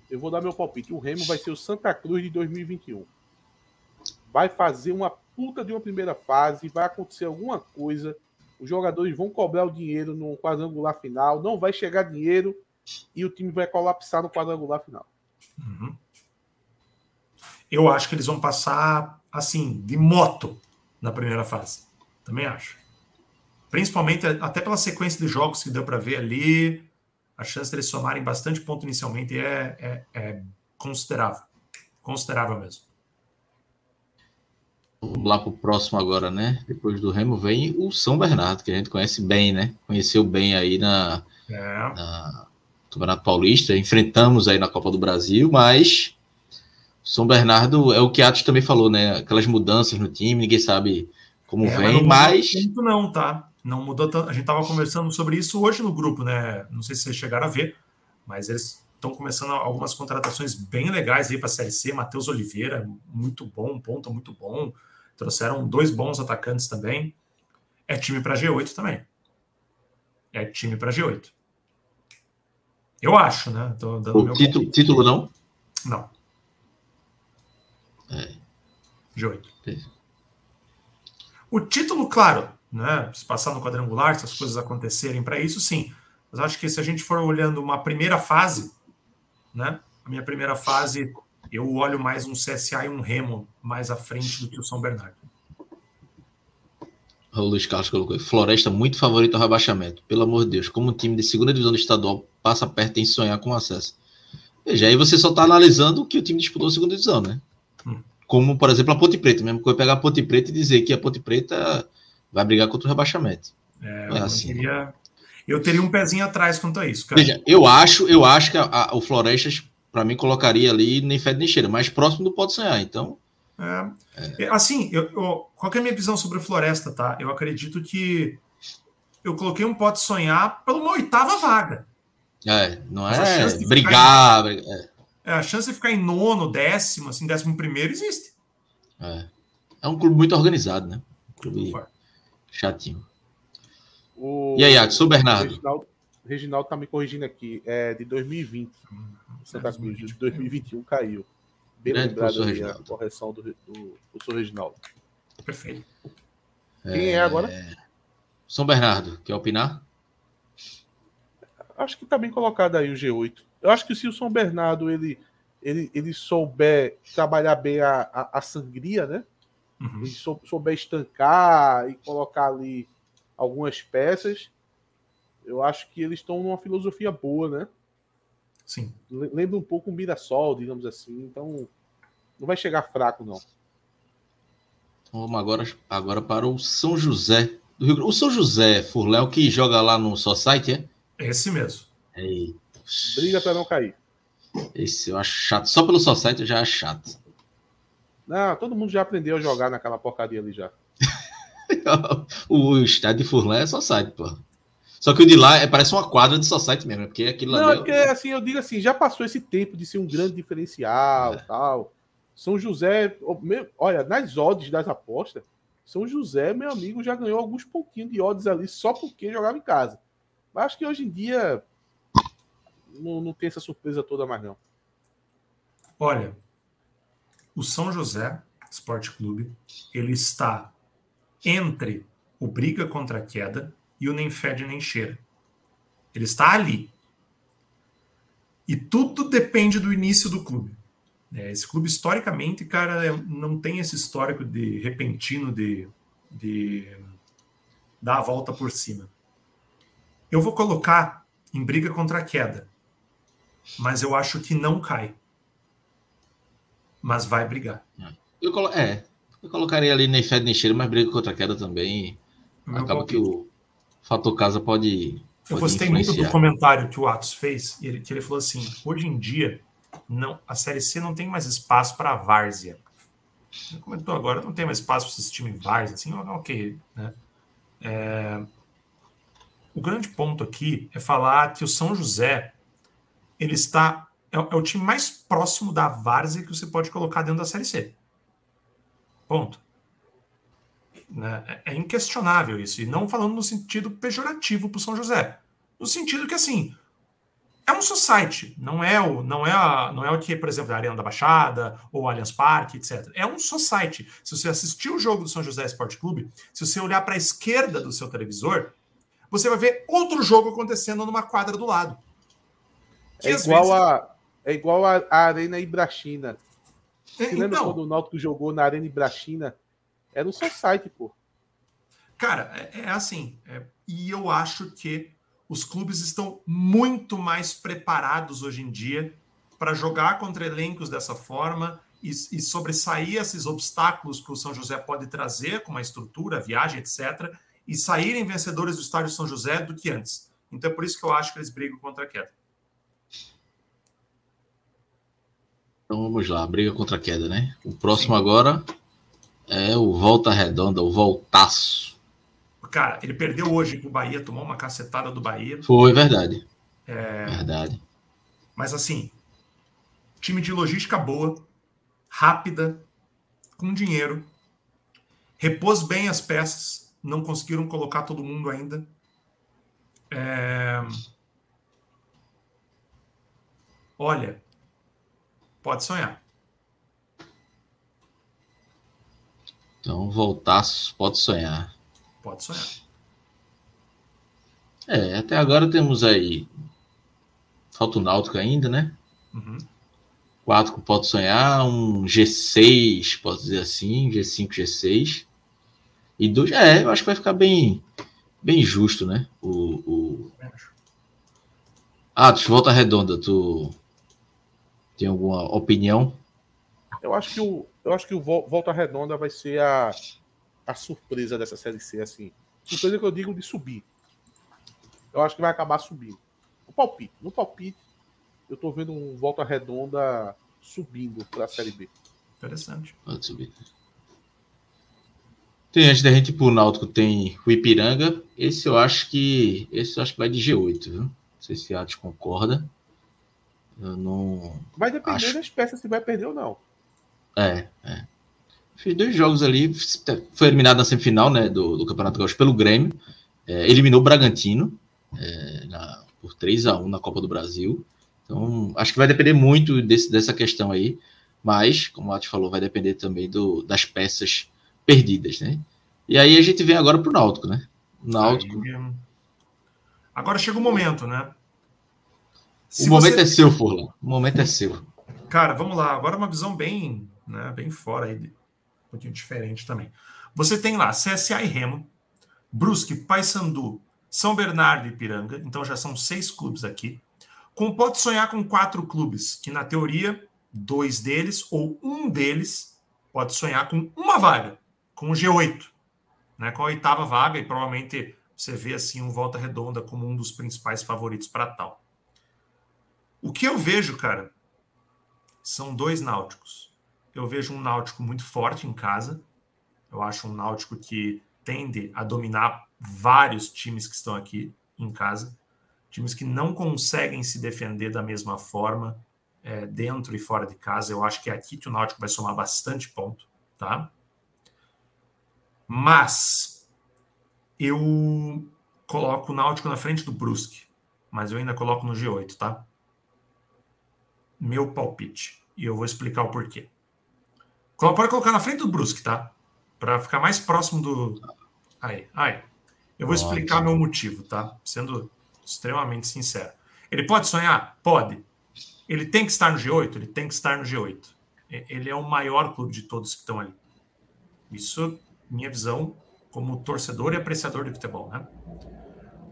eu vou dar meu palpite. O Remo vai ser o Santa Cruz de 2021. Vai fazer uma puta de uma primeira fase, vai acontecer alguma coisa, os jogadores vão cobrar o dinheiro no quadrangular final, não vai chegar dinheiro e o time vai colapsar no quadrangular final. Uhum. Eu acho que eles vão passar assim, de moto na primeira fase. Também acho. Principalmente até pela sequência de jogos que deu para ver ali, a chance deles somarem bastante ponto inicialmente é, é, é considerável. Considerável mesmo. Vamos lá para o próximo agora, né? Depois do Remo vem o São Bernardo, que a gente conhece bem, né? Conheceu bem aí na, é. na Campeonato Paulista, enfrentamos aí na Copa do Brasil, mas São Bernardo é o que Atos também falou, né? Aquelas mudanças no time, ninguém sabe como é, vem, mas. Não muito não, tá? Não mudou tanto. A gente estava conversando sobre isso hoje no grupo, né? Não sei se vocês chegaram a ver, mas eles estão começando algumas contratações bem legais aí para a Série C. Matheus Oliveira, muito bom, ponta muito bom. Trouxeram dois bons atacantes também. É time para G8 também. É time para G8. Eu acho, né? Tô dando o meu título, título não? Não. É. G8. O título, claro, né? Se passar no quadrangular, se as coisas acontecerem para isso, sim. Mas acho que se a gente for olhando uma primeira fase, né? A minha primeira fase eu olho mais um CSA e um Remo mais à frente do que o São Bernardo. O Luiz Carlos colocou Floresta muito favorito ao rebaixamento. Pelo amor de Deus, como um time de segunda divisão do estadual passa perto em sonhar com acesso. Veja, aí você só está analisando o que o time disputou a segunda divisão, né? Hum. Como, por exemplo, a Ponte Preta. Mesmo que eu pegar a Ponte Preta e dizer que a Ponte Preta vai brigar contra o rebaixamento. É, é assim. Queria... Eu teria um pezinho atrás quanto a isso, cara. Veja, eu acho, eu acho que a, a, o Florestas para mim, colocaria ali nem fede nem cheira, mais próximo do pode sonhar. Então. É. É. Assim, eu, eu, qual é a minha visão sobre Floresta, tá? Eu acredito que eu coloquei um pode sonhar pela uma oitava vaga. É, não é brigar. Em, é. é. a chance de ficar em nono, décimo, assim, décimo primeiro existe. É. É um clube muito organizado, né? Um clube chatinho. O... E aí, Adson Bernardo? Reginaldo, Reginaldo tá me corrigindo aqui. É de 2020. Santa Cruz de 2021 caiu. Bem Grande lembrado aí a correção do, do professor Reginaldo. Perfeito. Quem é, é agora? São Bernardo, quer opinar? Acho que está bem colocado aí o G8. Eu acho que se o São Bernardo ele, ele, ele souber trabalhar bem a, a, a sangria, né? Uhum. Ele sou, souber estancar e colocar ali algumas peças, eu acho que eles estão numa filosofia boa, né? Sim. Lembra um pouco o Mirassol, digamos assim. Então, não vai chegar fraco, não. Então, vamos agora, agora para o São José do Rio O São José Furléu que joga lá no só site, é? Esse mesmo. Eita. Briga para não cair. Esse eu acho chato. Só pelo só site eu já acho chato. Não, todo mundo já aprendeu a jogar naquela porcaria ali já. [LAUGHS] o estádio de Furlan é só site, pô. Só que o de lá é, parece uma quadra de society mesmo, porque aquilo lá. Não, é porque assim, eu digo assim, já passou esse tempo de ser um grande diferencial é. tal. São José, olha, nas odds das apostas, São José, meu amigo, já ganhou alguns pontinhos de odds ali só porque jogava em casa. Mas acho que hoje em dia não, não tem essa surpresa toda mais, não. Olha, o São José Esporte Clube, ele está entre o Briga contra a Queda e o nem fede nem cheira. Ele está ali. E tudo depende do início do clube. É, esse clube, historicamente, cara, é, não tem esse histórico de repentino de, de dar a volta por cima. Eu vou colocar em briga contra a queda, mas eu acho que não cai. Mas vai brigar. Eu colo é, eu colocaria ali nem fede nem cheira, mas briga contra a queda também. Acaba que o, fator casa pode. pode eu gostei muito do comentário que o Atos fez, ele, que ele falou assim: hoje em dia, não, a Série C não tem mais espaço para a várzea. Ele comentou agora, não tem mais espaço para esse time várzea, assim, ok. Né? É, o grande ponto aqui é falar que o São José ele está é, é o time mais próximo da várzea que você pode colocar dentro da Série C. Ponto. Né? É, inquestionável isso. E não falando no sentido pejorativo para o São José. No sentido que, assim, é um society, não é o, não é a, não é o que, por exemplo, a Arena da Baixada ou o Allianz Parque, etc. É um society. Se você assistir o jogo do São José Esporte Clube, se você olhar para a esquerda do seu televisor, você vai ver outro jogo acontecendo numa quadra do lado. É igual, vezes... a, é igual a, a Arena Ibrachina. Você é, lembra então, quando o Náutico jogou na Arena Ibrachina? Era um só site, pô. Cara, é, é assim. É, e eu acho que os clubes estão muito mais preparados hoje em dia para jogar contra elencos dessa forma e, e sobressair esses obstáculos que o São José pode trazer, com a estrutura, viagem, etc., e saírem vencedores do estádio São José do que antes. Então é por isso que eu acho que eles brigam contra a queda. Então vamos lá, briga contra a queda, né? O próximo Sim. agora é o Volta Redonda, o Voltaço. Cara, ele perdeu hoje pro Bahia, tomou uma cacetada do Bahia. Foi verdade. É... Verdade. Mas assim, time de logística boa, rápida, com dinheiro, repôs bem as peças, não conseguiram colocar todo mundo ainda. É... Olha, pode sonhar. Então, voltar, pode sonhar. Pode sonhar. É, até agora temos aí. Falta o Náutico ainda, né? Uhum. Quatro que pode sonhar, um G6, posso dizer assim, G5, G6. E dois, é, eu acho que vai ficar bem, bem justo, né? O, o... Ah, tu volta redonda, tu tem alguma opinião? Eu acho que o, eu acho que o Volta Redonda vai ser a, a surpresa dessa série C, assim. Surpresa que eu digo de subir. Eu acho que vai acabar subindo. O palpite. No palpite, eu tô vendo um Volta Redonda subindo para a série B. Interessante. Pode subir. Tem antes da gente ir pro Náutico, tem o Ipiranga. Esse eu acho que. Esse eu acho que vai de G8, viu? Não sei se a Atos concorda. Eu não. Vai depender acho... das peças se vai perder ou não. É, é. Fez dois jogos ali. Foi eliminado na semifinal né, do, do Campeonato Gaúcho pelo Grêmio. É, eliminou o Bragantino é, na, por 3 a 1 na Copa do Brasil. Então, acho que vai depender muito desse, dessa questão aí. Mas, como o Atos falou, vai depender também do, das peças perdidas, né? E aí a gente vem agora para o Náutico, né? Náutico. Aí, agora chega o momento, né? Se o momento você... é seu, Furlan. O momento é seu. Cara, vamos lá. Agora uma visão bem, né, bem fora aí, um pouquinho diferente também. Você tem lá CSA e Remo, Brusque, Paysandu, São Bernardo e Piranga. Então já são seis clubes aqui. Como pode sonhar com quatro clubes, que na teoria, dois deles ou um deles pode sonhar com uma vaga com o G8, né, com a oitava vaga, e provavelmente você vê assim um Volta Redonda como um dos principais favoritos para tal. O que eu vejo, cara, são dois náuticos. Eu vejo um náutico muito forte em casa. Eu acho um náutico que tende a dominar vários times que estão aqui em casa. Times que não conseguem se defender da mesma forma é, dentro e fora de casa. Eu acho que é aqui que o Náutico vai somar bastante ponto, tá? Mas eu coloco o Náutico na frente do Brusque, mas eu ainda coloco no G8, tá? Meu palpite. E eu vou explicar o porquê. Pode colocar na frente do Brusque, tá? Para ficar mais próximo do. Aí, aí. Eu vou explicar meu motivo, tá? Sendo extremamente sincero. Ele pode sonhar? Pode. Ele tem que estar no G8? Ele tem que estar no G8. Ele é o maior clube de todos que estão ali. Isso minha visão como torcedor e apreciador de futebol, né?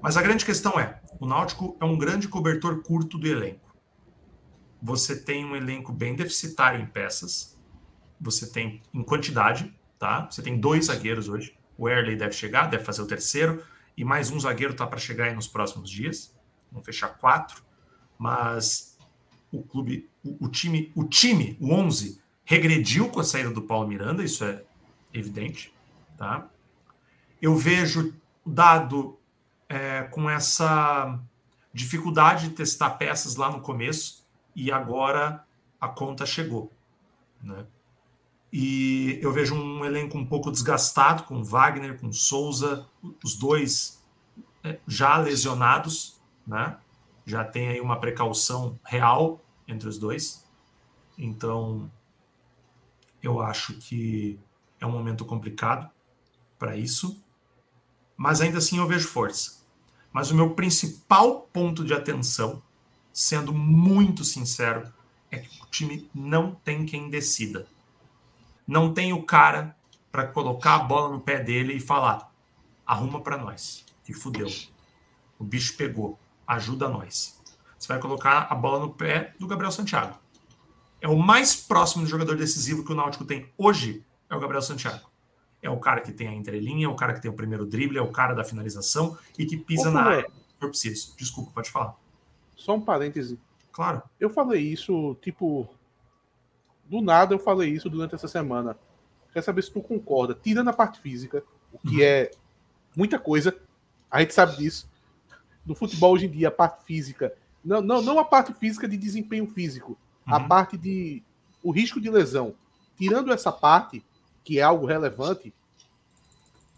Mas a grande questão é, o Náutico é um grande cobertor curto do elenco. Você tem um elenco bem deficitário em peças, você tem em quantidade, tá? Você tem dois zagueiros hoje. O Erley deve chegar, deve fazer o terceiro, e mais um zagueiro tá para chegar aí nos próximos dias. Vamos fechar quatro, mas o clube, o, o time, o time, o 11 regrediu com a saída do Paulo Miranda, isso é evidente. Tá? Eu vejo dado é, com essa dificuldade de testar peças lá no começo e agora a conta chegou. Né? E eu vejo um elenco um pouco desgastado com Wagner, com Souza, os dois é, já lesionados, né? já tem aí uma precaução real entre os dois. Então, eu acho que é um momento complicado para isso, mas ainda assim eu vejo força. Mas o meu principal ponto de atenção, sendo muito sincero, é que o time não tem quem decida. Não tem o cara para colocar a bola no pé dele e falar: arruma para nós, que fudeu. O bicho pegou, ajuda nós. Você vai colocar a bola no pé do Gabriel Santiago. É o mais próximo de jogador decisivo que o Náutico tem hoje, é o Gabriel Santiago. É o cara que tem a entrelinha, é o cara que tem o primeiro drible, é o cara da finalização e que pisa na área. Eu preciso. Desculpa, pode falar. Só um parêntese. Claro. Eu falei isso, tipo, do nada eu falei isso durante essa semana. Quer saber se tu concorda? Tirando a parte física, o que uhum. é muita coisa, a gente sabe disso. No futebol hoje em dia, a parte física, não, não, não a parte física de desempenho físico, uhum. a parte de o risco de lesão. Tirando essa parte, que é algo relevante,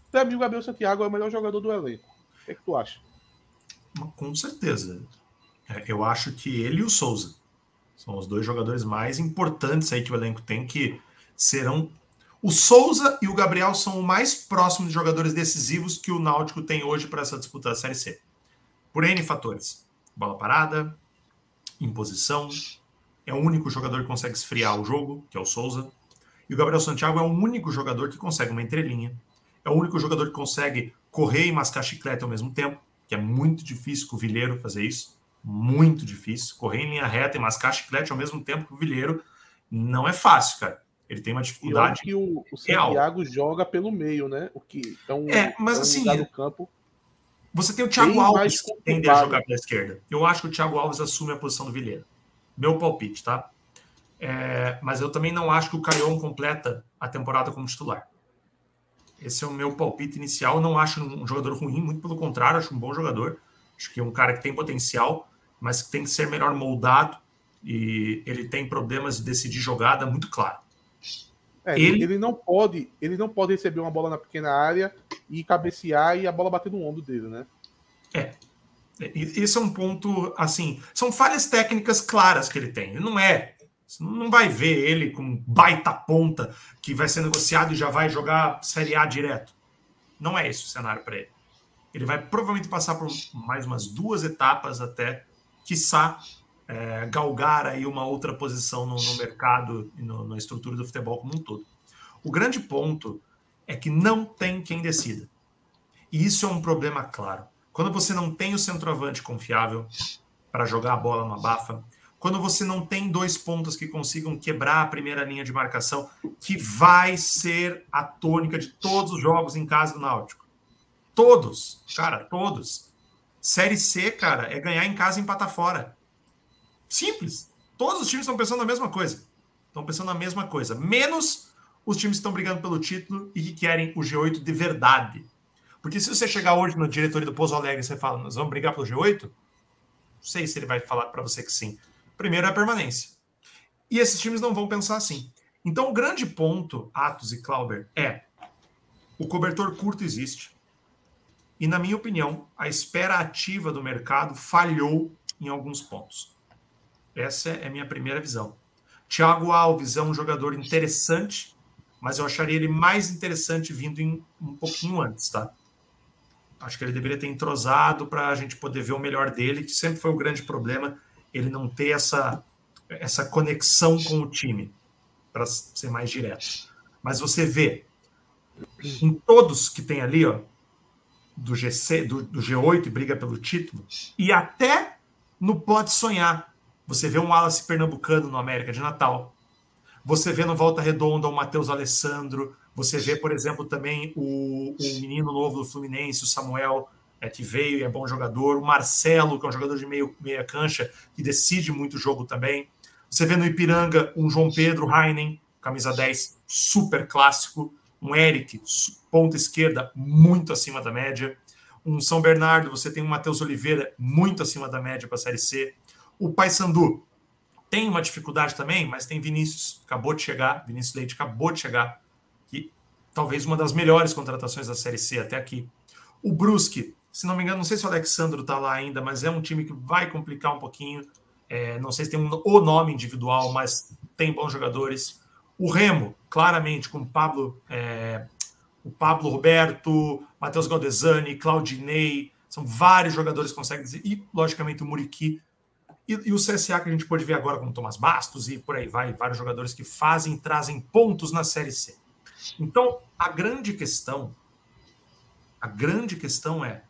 para mim o Gabriel Santiago é o melhor jogador do elenco. O que, é que tu acha? Com certeza. É, eu acho que ele e o Souza são os dois jogadores mais importantes aí que o elenco tem, que serão. O Souza e o Gabriel são o mais próximos de jogadores decisivos que o Náutico tem hoje para essa disputa da Série C. Por N fatores. Bola parada, imposição. É o único jogador que consegue esfriar o jogo, que é o Souza. E o Gabriel Santiago é o único jogador que consegue uma entrelinha. É o único jogador que consegue correr e mascar chiclete ao mesmo tempo, que é muito difícil com o Vilheiro fazer isso muito difícil. Correr em linha reta e mascar chiclete ao mesmo tempo que o Vilheiro não é fácil, cara. Ele tem uma dificuldade. que o, o Santiago joga pelo meio, né? O que é um, é, mas assim, campo. Você tem o Thiago Alves que tende a jogar pela esquerda. Eu acho que o Thiago Alves assume a posição do Vilheiro. Meu palpite, tá? É, mas eu também não acho que o Caion completa a temporada como titular. Esse é o meu palpite inicial. Não acho um jogador ruim, muito pelo contrário, acho um bom jogador. Acho que é um cara que tem potencial, mas que tem que ser melhor moldado e ele tem problemas de decidir jogada muito claro. É, ele... ele não pode, ele não pode receber uma bola na pequena área e cabecear e a bola bater no ombro dele, né? É. Esse é um ponto, assim, são falhas técnicas claras que ele tem. Ele não é, você não vai ver ele com baita ponta que vai ser negociado e já vai jogar Série A direto. Não é esse o cenário para ele. Ele vai provavelmente passar por mais umas duas etapas até, quiçá, é, galgar aí uma outra posição no, no mercado e no, na estrutura do futebol como um todo. O grande ponto é que não tem quem decida. E isso é um problema claro. Quando você não tem o centroavante confiável para jogar a bola no bafa, quando você não tem dois pontos que consigam quebrar a primeira linha de marcação, que vai ser a tônica de todos os jogos em casa do Náutico. Todos, cara, todos. Série C, cara, é ganhar em casa e empatar fora. Simples. Todos os times estão pensando a mesma coisa. Estão pensando a mesma coisa. Menos os times que estão brigando pelo título e que querem o G8 de verdade. Porque se você chegar hoje no diretoria do Pouso Alegre e você fala, nós vamos brigar pelo G8, não sei se ele vai falar para você que sim. Primeiro é a permanência. E esses times não vão pensar assim. Então, o grande ponto, Atos e Clauber, é o cobertor curto existe. E, na minha opinião, a espera ativa do mercado falhou em alguns pontos. Essa é a minha primeira visão. Thiago Alves é um jogador interessante, mas eu acharia ele mais interessante vindo em, um pouquinho antes, tá? Acho que ele deveria ter entrosado para a gente poder ver o melhor dele, que sempre foi o grande problema, ele não ter essa, essa conexão com o time, para ser mais direto. Mas você vê, em todos que tem ali, ó, do, GC, do, do G8 e briga pelo título, e até no Pode Sonhar. Você vê um Wallace pernambucano no América de Natal. Você vê no Volta Redonda o Matheus Alessandro. Você vê, por exemplo, também o, o menino novo do Fluminense, o Samuel, é, que veio e é bom jogador. O Marcelo, que é um jogador de meio, meia cancha, que decide muito o jogo também. Você vê no Ipiranga um João Pedro Heinen, camisa 10, super clássico um Eric, ponta esquerda, muito acima da média. Um São Bernardo, você tem um Matheus Oliveira, muito acima da média para a Série C. O Paysandu tem uma dificuldade também, mas tem Vinícius, acabou de chegar, Vinícius Leite acabou de chegar, que talvez uma das melhores contratações da Série C até aqui. O Brusque, se não me engano, não sei se o Alexandro está lá ainda, mas é um time que vai complicar um pouquinho. É, não sei se tem um, o nome individual, mas tem bons jogadores. O Remo, claramente, com Pablo, é, o Pablo Roberto, Matheus Galdesani, Claudinei, são vários jogadores que conseguem dizer, e logicamente o Muriqui, e, e, o CSA que a gente pode ver agora com o Thomas Bastos e por aí vai, vários jogadores que fazem, trazem pontos na Série C. Então, a grande questão, a grande questão é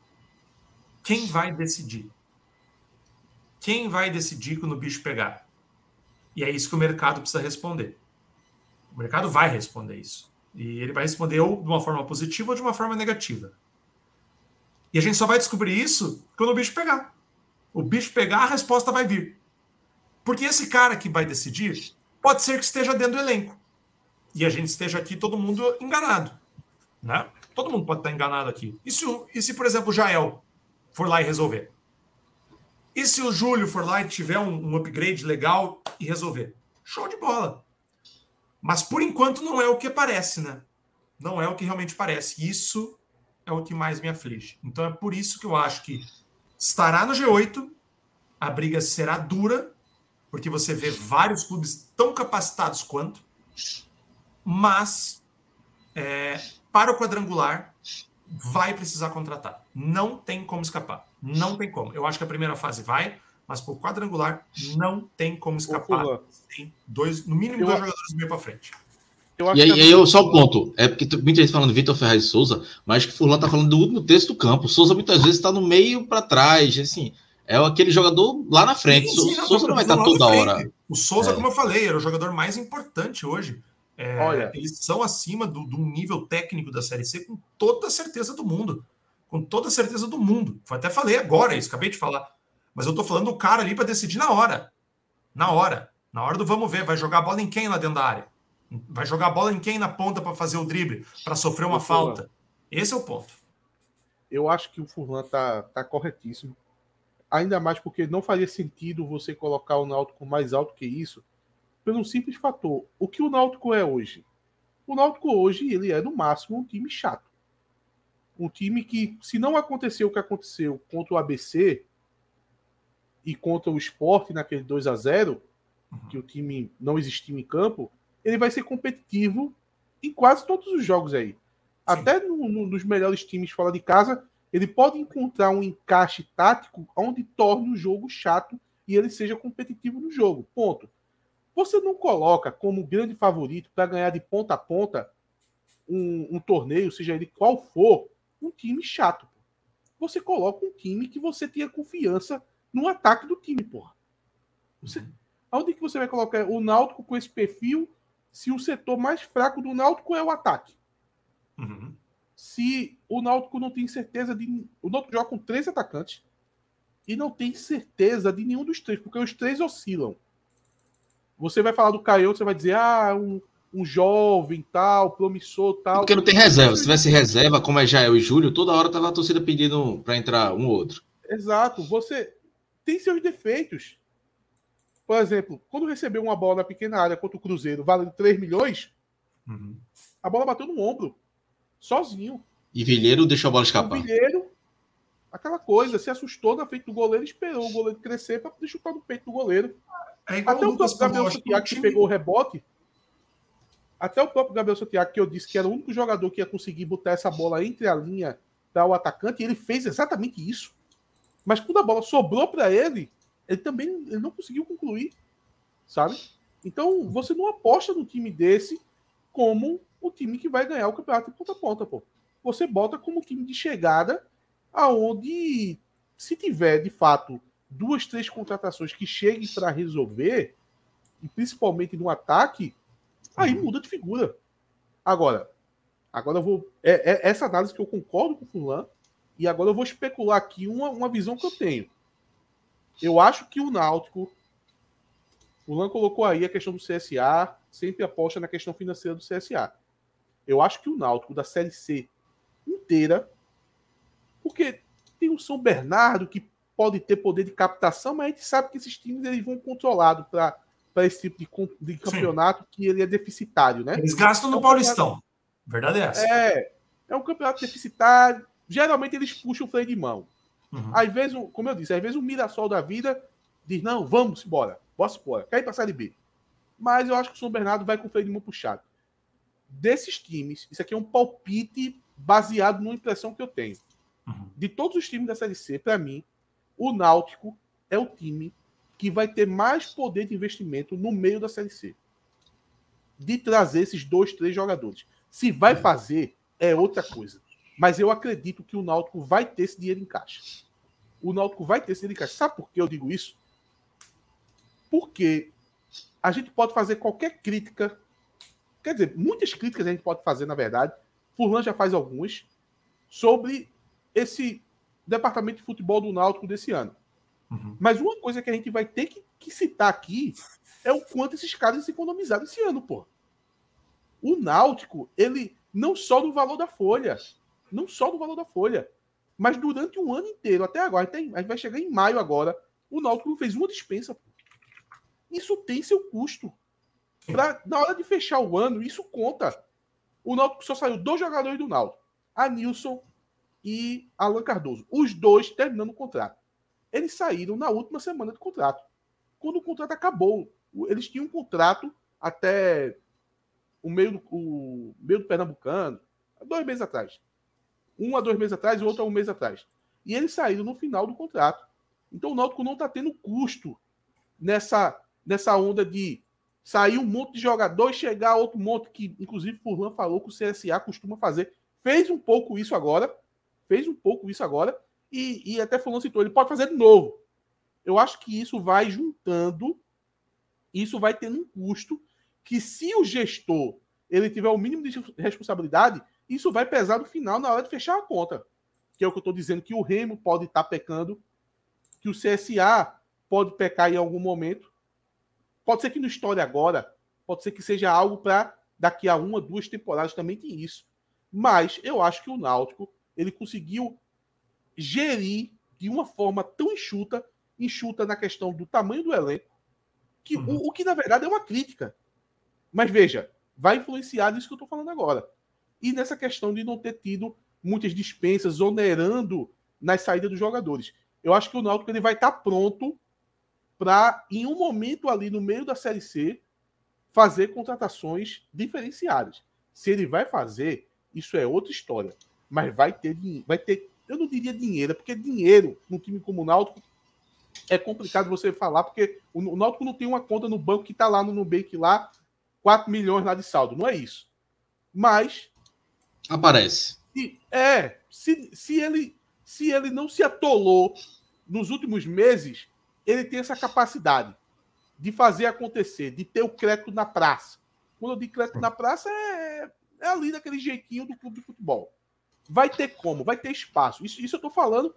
quem vai decidir? Quem vai decidir quando o bicho pegar? E é isso que o mercado precisa responder. O mercado vai responder isso. E ele vai responder ou de uma forma positiva ou de uma forma negativa. E a gente só vai descobrir isso quando o bicho pegar. O bicho pegar, a resposta vai vir. Porque esse cara que vai decidir pode ser que esteja dentro do elenco. E a gente esteja aqui todo mundo enganado. Né? Todo mundo pode estar enganado aqui. E se, e se por exemplo, o Jael for lá e resolver? E se o Júlio for lá e tiver um, um upgrade legal e resolver? Show de bola. Mas por enquanto não é o que parece, né? Não é o que realmente parece. Isso é o que mais me aflige. Então é por isso que eu acho que estará no G8, a briga será dura, porque você vê vários clubes tão capacitados quanto, mas é, para o quadrangular vai precisar contratar. Não tem como escapar. Não tem como. Eu acho que a primeira fase vai, mas por quadrangular não tem como escapar. Tem dois, no mínimo, dois jogadores meio para frente. e aí, aí eu só o ponto. É porque muita gente falando Vitor Ferraz e Souza, mas que o Furlan tá falando do último texto do campo. O Souza muitas vezes está no meio para trás, assim. É aquele jogador lá na frente. Sim, sim, Souza não, vai estar tá toda hora. O Souza, é. como eu falei, era o jogador mais importante hoje. É, Olha, eles são acima do, do nível técnico da Série C com toda a certeza do mundo. Com toda a certeza do mundo. Até falei agora isso, acabei de falar. Mas eu tô falando do cara ali para decidir na hora. Na hora. Na hora do vamos ver. Vai jogar a bola em quem lá dentro da área? Vai jogar a bola em quem na ponta para fazer o drible? Para sofrer uma falta? Esse é o ponto. Eu acho que o Furlan tá, tá corretíssimo. Ainda mais porque não faria sentido você colocar o Náutico mais alto que isso, pelo simples fator. O que o Náutico é hoje? O Náutico hoje, ele é no máximo um time chato. Um time que, se não aconteceu o que aconteceu contra o ABC, e contra o esporte naquele 2 a 0 uhum. que o time não existiu em campo, ele vai ser competitivo em quase todos os jogos aí. Sim. Até no, no, nos melhores times fora de casa, ele pode encontrar um encaixe tático onde torne o jogo chato e ele seja competitivo no jogo. Ponto. Você não coloca como grande favorito para ganhar de ponta a ponta um, um, torneio, seja ele qual for, um time chato. Você coloca um time que você tenha confiança no ataque do time, porra. Você, uhum. Onde que você vai colocar o Náutico com esse perfil se o setor mais fraco do Náutico é o ataque? Uhum. Se o Náutico não tem certeza de. O Náutico joga com três atacantes e não tem certeza de nenhum dos três, porque os três oscilam. Você vai falar do Caio, você vai dizer, ah, um, um jovem, tal, promissor, tal. Porque não tem reserva. Se tivesse reserva, como é Jael e Júlio, toda hora tava a torcida pedindo para entrar um ou outro. Exato. Você tem seus defeitos. Por exemplo, quando recebeu uma bola na pequena área contra o Cruzeiro, valendo 3 milhões, uhum. a bola bateu no ombro, sozinho. E Vilheiro deixou a bola escapar. O Vilheiro, aquela coisa, se assustou na frente do goleiro, esperou o goleiro crescer para poder chutar no peito do goleiro. É até o, o próprio Gabriel Santiago que pegou o rebote. Até o próprio Gabriel Santiago, que eu disse que era o único jogador que ia conseguir botar essa bola entre a linha para o atacante, e ele fez exatamente isso. Mas quando a bola sobrou para ele, ele também ele não conseguiu concluir, sabe? Então você não aposta no time desse como o time que vai ganhar o campeonato de ponta a ponta, pô. Você bota como time de chegada, aonde se tiver de fato duas, três contratações que cheguem para resolver, e principalmente no ataque, aí uhum. muda de figura. Agora, agora eu vou. É, é essa análise que eu concordo com o Fulan, e agora eu vou especular aqui uma, uma visão que eu tenho. Eu acho que o Náutico. O Lan colocou aí a questão do CSA, sempre aposta na questão financeira do CSA. Eu acho que o Náutico da Série C inteira, porque tem o São Bernardo que pode ter poder de captação, mas a gente sabe que esses times eles vão controlado para esse tipo de, de campeonato Sim. que ele é deficitário, né? Eles gastam no é Paulistão. Verdade é essa. É, é um campeonato deficitário, geralmente eles puxam o freio de mão. Uhum. Às vezes, como eu disse, às vezes o Mirassol da vida diz: não, vamos embora, bora embora, quer ir para a Série B. Mas eu acho que o São Bernardo vai com o freio de mão puxado. Desses times, isso aqui é um palpite baseado numa impressão que eu tenho. Uhum. De todos os times da Série C, para mim, o Náutico é o time que vai ter mais poder de investimento no meio da Série C. De trazer esses dois, três jogadores. Se vai uhum. fazer, é outra coisa. Mas eu acredito que o Náutico vai ter esse dinheiro em caixa. O Náutico vai ter esse dinheiro em caixa. Sabe por que eu digo isso? Porque a gente pode fazer qualquer crítica. Quer dizer, muitas críticas a gente pode fazer, na verdade. Furlan já faz algumas sobre esse departamento de futebol do Náutico desse ano. Uhum. Mas uma coisa que a gente vai ter que, que, citar aqui é o quanto esses caras se economizaram esse ano, pô. O Náutico, ele não só do valor da folha, não só do valor da folha, mas durante um ano inteiro, até agora, a gente vai chegar em maio agora, o Náutico fez uma dispensa. Isso tem seu custo. Pra, na hora de fechar o ano, isso conta. O Náutico só saiu dois jogadores do Náutico, a Nilson e Alan Cardoso. Os dois terminando o contrato. Eles saíram na última semana de contrato. Quando o contrato acabou, eles tinham um contrato até o meio do, o meio do Pernambucano, dois meses atrás. Um a dois meses atrás o outro a um mês atrás. E eles saíram no final do contrato. Então o Náutico não está tendo custo nessa, nessa onda de sair um monte de jogador e chegar outro monte, que inclusive Furlan falou que o CSA costuma fazer. Fez um pouco isso agora. Fez um pouco isso agora. E, e até Fulano citou, ele pode fazer de novo. Eu acho que isso vai juntando, isso vai tendo um custo que se o gestor ele tiver o mínimo de responsabilidade, isso vai pesar no final na hora de fechar a conta. Que é o que eu estou dizendo que o Remo pode estar tá pecando, que o CSA pode pecar em algum momento. Pode ser que não estoure agora, pode ser que seja algo para daqui a uma, duas temporadas também tem isso. Mas eu acho que o Náutico ele conseguiu gerir de uma forma tão enxuta, enxuta na questão do tamanho do elenco, que uhum. o, o, que na verdade é uma crítica. Mas veja, vai influenciar nisso que eu estou falando agora. E nessa questão de não ter tido muitas dispensas onerando nas saídas dos jogadores. Eu acho que o Náutico ele vai estar tá pronto para, em um momento ali no meio da Série C, fazer contratações diferenciadas. Se ele vai fazer, isso é outra história. Mas vai ter, vai ter eu não diria dinheiro, porque dinheiro no time como o Náutico é complicado você falar, porque o Náutico não tem uma conta no banco que está lá no Nubank lá, 4 milhões lá de saldo, não é isso. Mas aparece. Se, é, se, se ele se ele não se atolou nos últimos meses, ele tem essa capacidade de fazer acontecer, de ter o crédito na praça. Quando eu digo crédito na praça, é, é ali daquele jeitinho do clube de futebol. Vai ter como, vai ter espaço. Isso, isso eu estou falando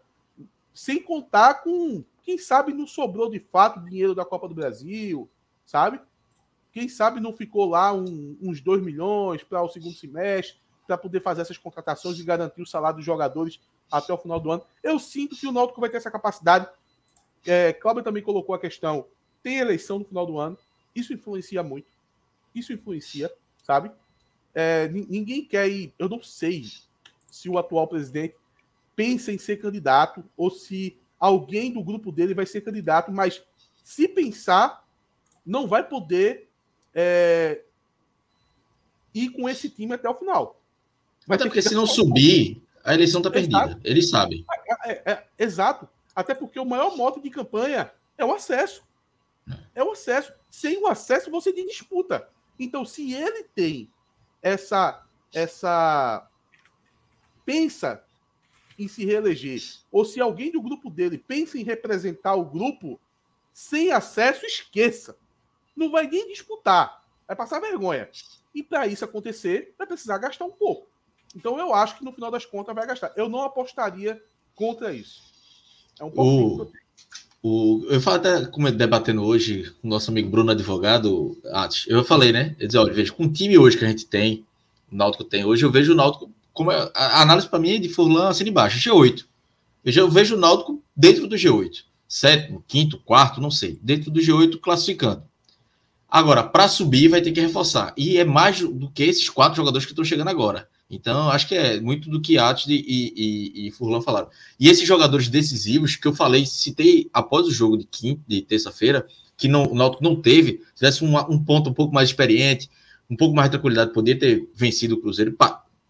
sem contar com, quem sabe não sobrou de fato dinheiro da Copa do Brasil, sabe? Quem sabe não ficou lá um, uns 2 milhões para o segundo semestre, para poder fazer essas contratações e garantir o salário dos jogadores até o final do ano. Eu sinto que o Náutico vai ter essa capacidade. É, Cláudio também colocou a questão: tem eleição no final do ano. Isso influencia muito. Isso influencia, sabe? É, ninguém quer ir. Eu não sei se o atual presidente pensa em ser candidato ou se alguém do grupo dele vai ser candidato, mas se pensar, não vai poder é, ir com esse time até o final. Vai até porque se não subir, a eleição está perdida. Eles sabem. É, é, é, exato. Até porque o maior modo de campanha é o acesso. É o acesso. Sem o acesso, você tem disputa. Então, se ele tem essa, essa pensa em se reeleger, ou se alguém do grupo dele pensa em representar o grupo, sem acesso, esqueça. Não vai nem disputar. Vai passar vergonha. E para isso acontecer, vai precisar gastar um pouco. Então eu acho que no final das contas vai gastar. Eu não apostaria contra isso. É um pouco. O, o, eu falo até como debatendo hoje com o nosso amigo Bruno Advogado, eu falei, né? Eu disse, olha, veja, com o time hoje que a gente tem, o Náutico tem hoje, eu vejo o Náutico como é, a análise para mim é de Furlan assim de baixo, G8. Eu, já, vejo o Náutico dentro do G8. Sétimo, quinto, quarto, não sei. Dentro do G8 classificando. Agora, para subir, vai ter que reforçar. E é mais do que esses quatro jogadores que estão chegando agora. Então, acho que é muito do que Atos e, e, e Furlan falaram. E esses jogadores decisivos que eu falei, citei após o jogo de quinta, de terça-feira, que não, o Náutico não teve, tivesse um, um ponto um pouco mais experiente, um pouco mais de tranquilidade, poder ter vencido o Cruzeiro,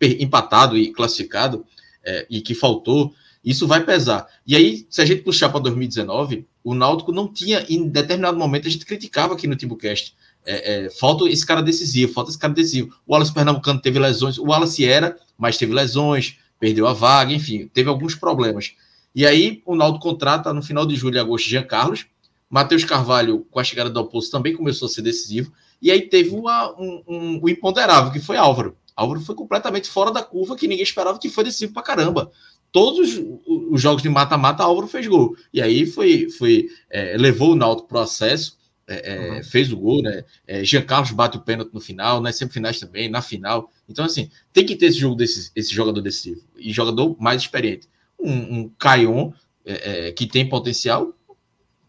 empatado e classificado é, e que faltou, isso vai pesar. E aí, se a gente puxar para 2019, o Náutico não tinha, em determinado momento, a gente criticava aqui no Timbucast. É, é, falta esse cara decisivo, falta esse cara decisivo. O Wallace Pernambucano teve lesões, o Wallace era, mas teve lesões, perdeu a vaga, enfim, teve alguns problemas. E aí o Náutico contrata no final de julho e agosto Jean Carlos, Matheus Carvalho, com a chegada do Oposto, também começou a ser decisivo. E aí teve uma, um, um, um imponderável, que foi Álvaro. Álvaro foi completamente fora da curva, que ninguém esperava que foi decisivo pra caramba. Todos os jogos de mata-mata, Álvaro fez gol. E aí foi, foi é, levou o Náutico pro acesso, é, uhum. fez o gol, né? É, Jean Carlos bate o pênalti no final, nas semifinais também, na final. Então, assim, tem que ter esse jogo desse, esse jogador decisivo e jogador mais experiente. Um, um Caion é, é, que tem potencial,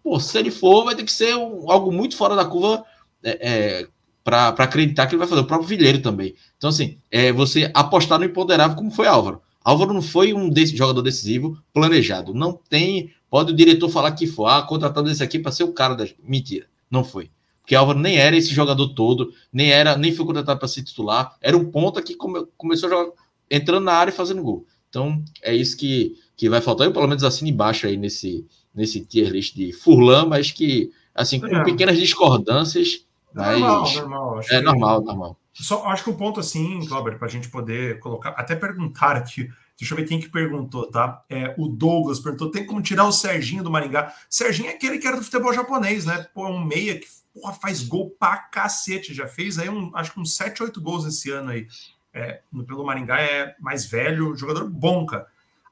pô, se ele for, vai ter que ser um, algo muito fora da curva é para acreditar que ele vai fazer. O próprio Vilheiro também. Então, assim, é você apostar no imponderável como foi Álvaro. Álvaro não foi um desse, jogador decisivo planejado. Não tem. Pode o diretor falar que foi, ah, contratando esse aqui para ser o cara da. Mentira, não foi. Porque Álvaro nem era esse jogador todo, nem era, nem foi contratado para ser titular. Era um ponta que come, começou a jogar, entrando na área e fazendo gol. Então, é isso que, que vai faltar. Eu, pelo menos, assino embaixo aí nesse, nesse tier list de Furlan, mas que, assim, com é. pequenas discordâncias. Normal, mas... normal. Acho é que... normal, normal. Só acho que o um ponto, assim, Cláudio, para a gente poder colocar, até perguntar aqui, deixa eu ver quem que perguntou, tá? É, o Douglas perguntou: tem como tirar o Serginho do Maringá? Serginho é aquele que era do futebol japonês, né? Pô, um meia que porra, faz gol pra cacete, já fez aí um, acho que uns 7, 8 gols esse ano aí. É, pelo Maringá é mais velho, jogador bom, cara.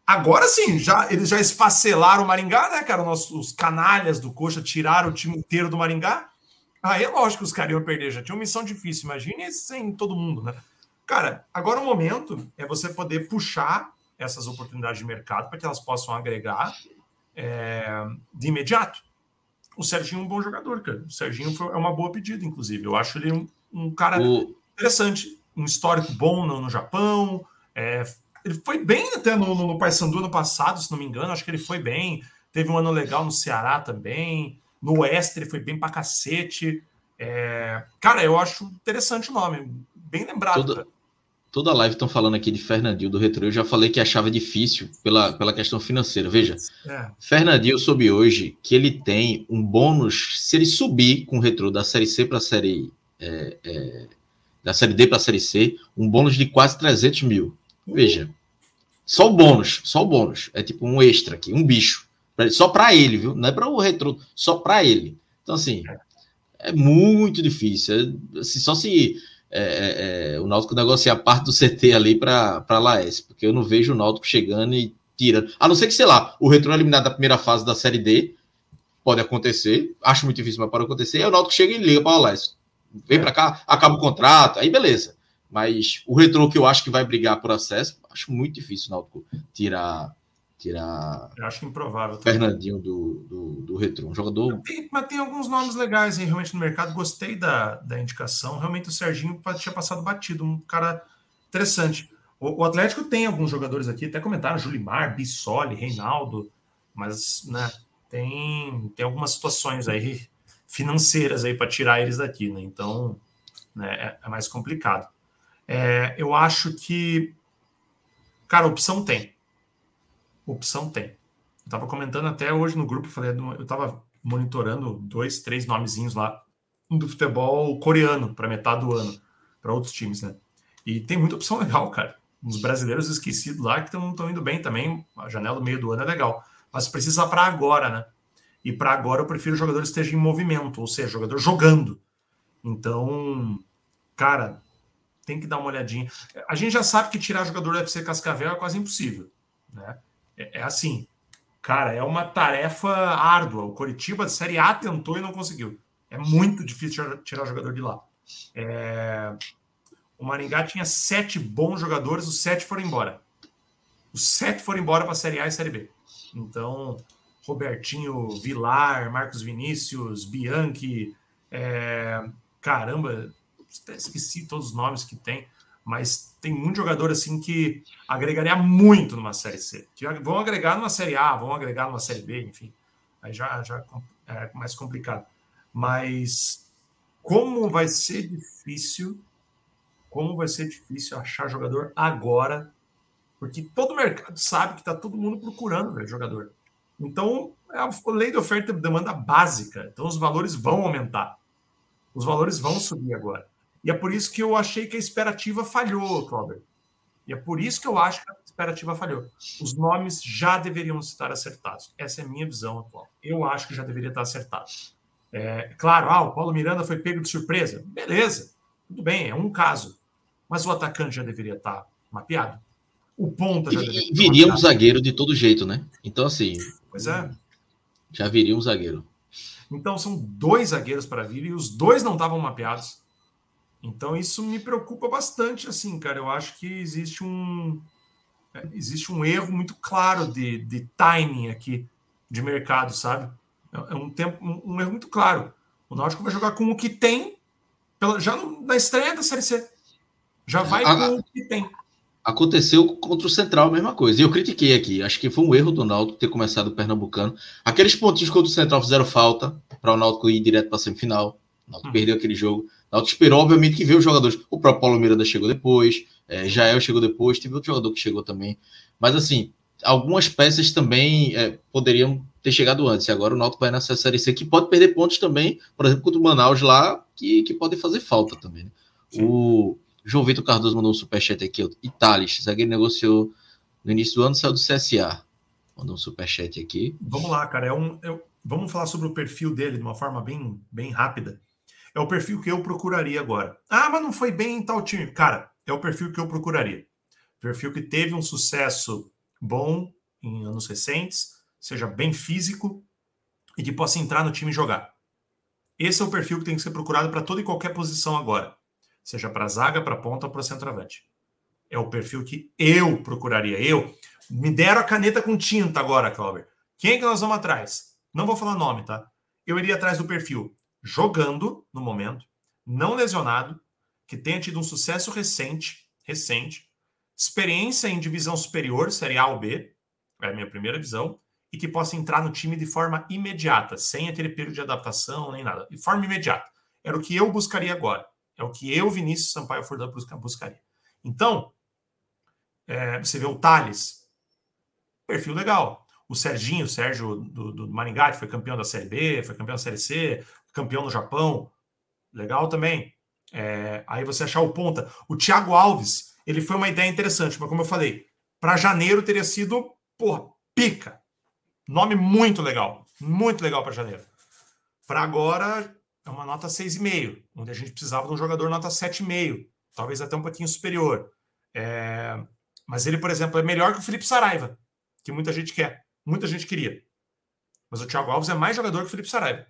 Agora sim, já, eles já esfacelaram o Maringá, né, cara? Os, os canalhas do Coxa tiraram o time inteiro do Maringá. Aí é lógico que os caras iam perder, já tinha uma missão difícil, imagine sem todo mundo, né? Cara, agora o momento é você poder puxar essas oportunidades de mercado para que elas possam agregar é, de imediato. O Serginho é um bom jogador, cara. O Serginho foi, é uma boa pedida, inclusive. Eu acho ele um, um cara o... interessante, um histórico bom no, no Japão, é, ele foi bem até no, no, no Paysandu no passado, se não me engano. Acho que ele foi bem. Teve um ano legal no Ceará também. No Oeste ele foi bem pra cacete. É... Cara, eu acho interessante o nome. Bem lembrado. Toda a live estão falando aqui de Fernandinho do Retro. Eu já falei que achava difícil pela, pela questão financeira. Veja, é. Fernandinho soube hoje que ele tem um bônus se ele subir com o Retro da Série C para a Série... É, é, da Série D para a Série C, um bônus de quase 300 mil. Veja, só o bônus, só o bônus. É tipo um extra aqui, um bicho. Só para ele, viu? Não é para o retro, só para ele. Então, assim, é muito difícil. É, assim, só se é, é, é o Náutico negociar parte do CT ali para Laes, porque eu não vejo o Náutico chegando e tirando. A não ser que, sei lá, o retro é eliminado da primeira fase da Série D, pode acontecer. Acho muito difícil, mas pode acontecer. Aí o Náutico chega e liga para o Laes. Vem é. para cá, acaba o contrato, aí beleza. Mas o retrô que eu acho que vai brigar por acesso, acho muito difícil o Náutico tirar. Tirar eu acho improvável. Fernandinho do, do, do retrô. Um jogador. Tem, mas tem alguns nomes legais aí, realmente no mercado. Gostei da, da indicação. Realmente o Serginho tinha passado batido. Um cara interessante. O, o Atlético tem alguns jogadores aqui, até comentaram: Julimar, Bissoli, Reinaldo. Mas, né, tem, tem algumas situações aí financeiras aí para tirar eles daqui, né? Então, né, é, é mais complicado. É, eu acho que, cara, opção tem. Opção tem. Eu estava comentando até hoje no grupo, falei, eu estava monitorando dois, três nomezinhos lá do futebol coreano para metade do ano, para outros times, né? E tem muita opção legal, cara. Uns brasileiros esquecidos lá que estão indo bem também. A janela do meio do ano é legal. Mas precisa para agora, né? E para agora eu prefiro o jogador esteja em movimento, ou seja, jogador jogando. Então, cara, tem que dar uma olhadinha. A gente já sabe que tirar jogador do UFC Cascavel é quase impossível. Né? É, é assim, cara, é uma tarefa árdua. O Coritiba de Série A tentou e não conseguiu. É muito difícil tirar jogador de lá. É... O Maringá tinha sete bons jogadores, os sete foram embora. Os sete foram embora para a Série A e Série B. Então, Robertinho, Vilar, Marcos Vinícius, Bianchi, é... caramba, esqueci todos os nomes que tem, mas tem muito jogador assim que agregaria muito numa série C. Que vão agregar numa série A, vão agregar numa série B, enfim. Aí já, já é mais complicado. Mas como vai ser difícil, como vai ser difícil achar jogador agora, porque todo mercado sabe que está todo mundo procurando véio, jogador. Então, é a lei de oferta e demanda básica. Então, os valores vão aumentar. Os valores vão subir agora. E é por isso que eu achei que a esperativa falhou, Cláudio. E é por isso que eu acho que a expectativa falhou. Os nomes já deveriam estar acertados. Essa é a minha visão atual. Eu acho que já deveria estar acertado. É, claro, ah, o Paulo Miranda foi pego de surpresa. Beleza, tudo bem, é um caso. Mas o atacante já deveria estar mapeado. O ponta já deveria estar Viria mapeado. um zagueiro de todo jeito, né? Então, assim. Pois é. Já viria um zagueiro. Então, são dois zagueiros para vir e os dois não estavam mapeados. Então isso me preocupa bastante, assim, cara. Eu acho que existe um é, existe um erro muito claro de, de timing aqui de mercado, sabe? É, é um tempo um, erro muito claro. O Náutico vai jogar com o que tem já no, na estreia da Série C. Já vai a, com o que tem. Aconteceu contra o Central a mesma coisa. E eu critiquei aqui. Acho que foi um erro do Náutico ter começado o Pernambucano. Aqueles pontinhos contra o Central fizeram falta para o Náutico ir direto para a semifinal. O Náutico hum. perdeu aquele jogo. Náutico esperou, obviamente, que veio os jogadores. O próprio Paulo Miranda chegou depois, é, Jael chegou depois, teve outro jogador que chegou também. Mas, assim, algumas peças também é, poderiam ter chegado antes. E agora o Náutico vai nessa Série C, que pode perder pontos também, por exemplo, contra o Manaus lá, que, que podem fazer falta também. Né? O João Vitor Cardoso mandou um superchat aqui. Itales, zagueiro negociou no início do ano, saiu do CSA. Mandou um superchat aqui. Vamos lá, cara. É um, eu, vamos falar sobre o perfil dele de uma forma bem, bem rápida. É o perfil que eu procuraria agora. Ah, mas não foi bem em tal time. Cara, é o perfil que eu procuraria. Perfil que teve um sucesso bom em anos recentes, seja bem físico e que possa entrar no time e jogar. Esse é o perfil que tem que ser procurado para toda e qualquer posição agora, seja para zaga, para ponta ou para centroavante. É o perfil que eu procuraria. Eu me deram a caneta com tinta agora, Cláudio. Quem é que nós vamos atrás? Não vou falar nome, tá? Eu iria atrás do perfil jogando no momento, não lesionado, que tenha tido um sucesso recente, recente, experiência em divisão superior, Série A ou B, é a minha primeira visão, e que possa entrar no time de forma imediata, sem aquele período de adaptação nem nada, de forma imediata. Era o que eu buscaria agora. É o que eu, Vinícius Sampaio Furlan, buscaria. Então, é, você vê o Thales, perfil legal. O Serginho, o Sérgio do, do Maringá, que foi campeão da Série B, foi campeão da Série C, campeão no Japão. Legal também. É, aí você achar o ponta. O Thiago Alves, ele foi uma ideia interessante, mas como eu falei, para janeiro teria sido, porra, pica. Nome muito legal. Muito legal para janeiro. Para agora, é uma nota 6,5, onde a gente precisava de um jogador nota 7,5, talvez até um pouquinho superior. É, mas ele, por exemplo, é melhor que o Felipe Saraiva, que muita gente quer, muita gente queria. Mas o Thiago Alves é mais jogador que o Felipe Saraiva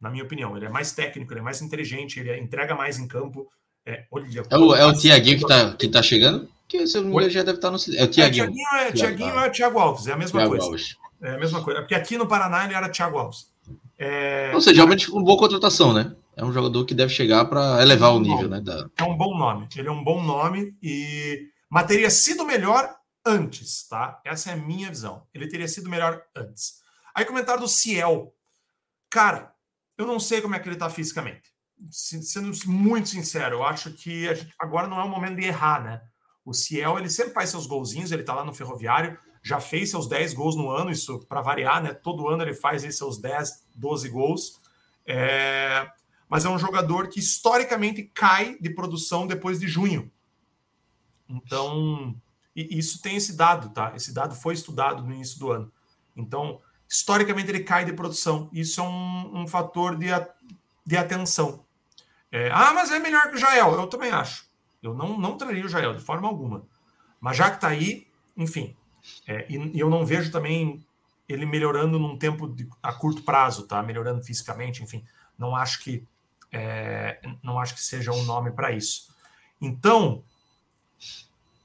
na minha opinião. Ele é mais técnico, ele é mais inteligente, ele entrega mais em campo. É, olha, é o, é o Tiaguinho que está que tá chegando? Que se não já deve estar no. É o Tiaguinho. É, Tiaguinho é, é Thiago Alves, é a mesma Thiago coisa. Alves. É a mesma coisa. Porque aqui no Paraná ele era Thiago Alves. É... Ou seja, realmente uma boa contratação, né? É um jogador que deve chegar para elevar é o nível, né? Da... É um bom nome. Ele é um bom nome e. Mas teria sido melhor antes, tá? Essa é a minha visão. Ele teria sido melhor antes. Aí comentário do Ciel. Cara, eu não sei como é que ele está fisicamente. Sendo muito sincero, eu acho que agora não é o momento de errar, né? O Ciel, ele sempre faz seus golzinhos, ele está lá no Ferroviário, já fez seus 10 gols no ano, isso para variar, né? Todo ano ele faz aí seus 10, 12 gols. É... Mas é um jogador que historicamente cai de produção depois de junho. Então, isso tem esse dado, tá? Esse dado foi estudado no início do ano. Então, historicamente ele cai de produção. Isso é um, um fator de, de atenção. É, ah, mas é melhor que o Jael. Eu também acho. Eu não, não traria o Jael de forma alguma. Mas já que está aí, enfim. É, e, e, eu não vejo também ele melhorando num tempo de, a curto prazo, tá? Melhorando fisicamente, enfim. Não acho que é, não acho que seja um nome para isso. Então,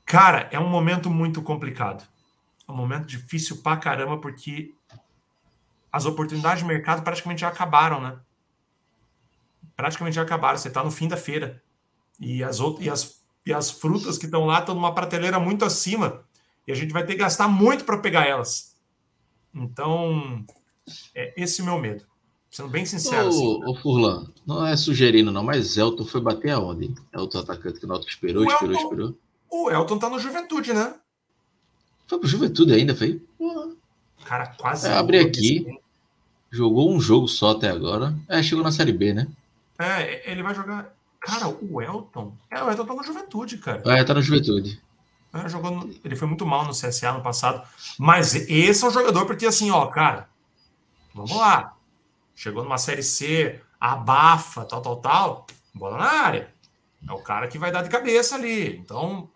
cara, é um momento muito complicado. É um momento difícil pra caramba, porque as oportunidades de mercado praticamente já acabaram, né? Praticamente já acabaram. Você está no fim da feira. E as, e as, e as frutas que estão lá estão numa prateleira muito acima. E a gente vai ter que gastar muito para pegar elas. Então, é esse o meu medo. Sendo bem sincero. Ô, assim, ô Furlan, não é sugerindo, não, mas Elton foi bater aonde? Elton atacante que o Nauta esperou, o esperou, Elton, esperou. O Elton tá no Juventude, né? Foi pro Juventude ainda, foi? Cara, quase. É, abri aqui. Jogou um jogo só até agora. É, chegou na Série B, né? É, ele vai jogar. Cara, o Elton. É, o Elton tá na juventude, cara. É, tá na juventude. Né? Jogou no, ele foi muito mal no CSA no passado. Mas esse é um jogador, porque assim, ó, cara, vamos lá. Chegou numa série C, abafa, tal, tal, tal, bola na área. É o cara que vai dar de cabeça ali. Então,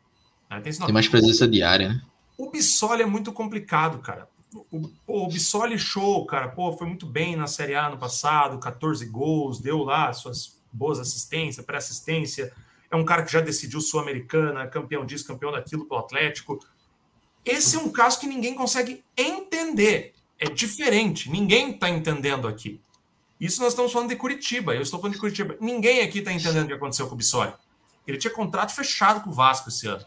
né, tem, tem, mais presença diária, né? O Bissoli é muito complicado, cara. O, o, Bissoli show, cara. Pô, foi muito bem na Série A no passado, 14 gols, deu lá suas boas assistências, pré-assistência. É um cara que já decidiu Sul-Americana, campeão disso, campeão daquilo pro Atlético. Esse é um caso que ninguém consegue entender. É diferente. Ninguém está entendendo aqui. Isso nós estamos falando de Curitiba. Eu estou falando de Curitiba. Ninguém aqui está entendendo o que aconteceu com o Bissoli. Ele tinha contrato fechado com o Vasco esse ano.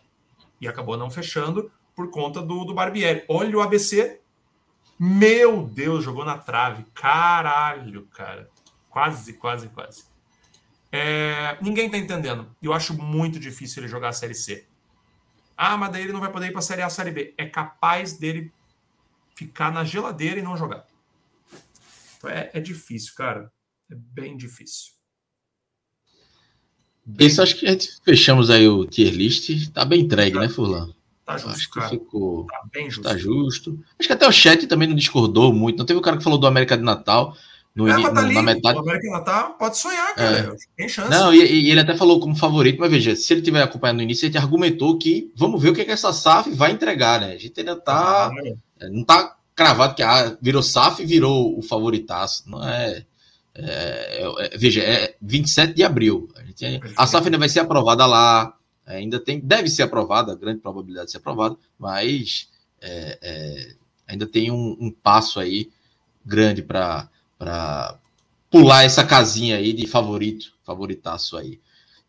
E acabou não fechando por conta do, do Barbieri. Olha o ABC. Meu Deus, jogou na trave. Caralho, cara. Quase, quase, quase. É, ninguém está entendendo. Eu acho muito difícil ele jogar a Série C. Ah, mas daí ele não vai poder ir para a Série A, Série B. É capaz dele ficar na geladeira e não jogar. Então é, é difícil, cara. É bem difícil. Bem... Isso acho que a gente fechamos aí o tier list. Tá bem entregue, tá, né, Furlan? Tá justo. Que ficou. Tá bem justo. Tá justo. Acho que até o chat também não discordou muito. Não teve o cara que falou do América de Natal. No, é, no, tá ali, na metade. O América de Natal pode sonhar, cara. É. Tem chance. Não, e, e, ele até falou como favorito, mas veja, se ele tiver acompanhando no início, ele argumentou que vamos ver o que, é que essa SAF vai entregar, né? A gente ainda tá. Ah, não tá cravado que ah, virou SAF e virou o favoritaço. Não é. é, é, é veja, é 27 de abril. A, gente, a SAF ainda vai ser aprovada lá. Ainda tem, deve ser aprovada, grande probabilidade de ser aprovada, mas é, é, ainda tem um, um, passo aí grande para pular essa casinha aí de favorito, favoritaço aí.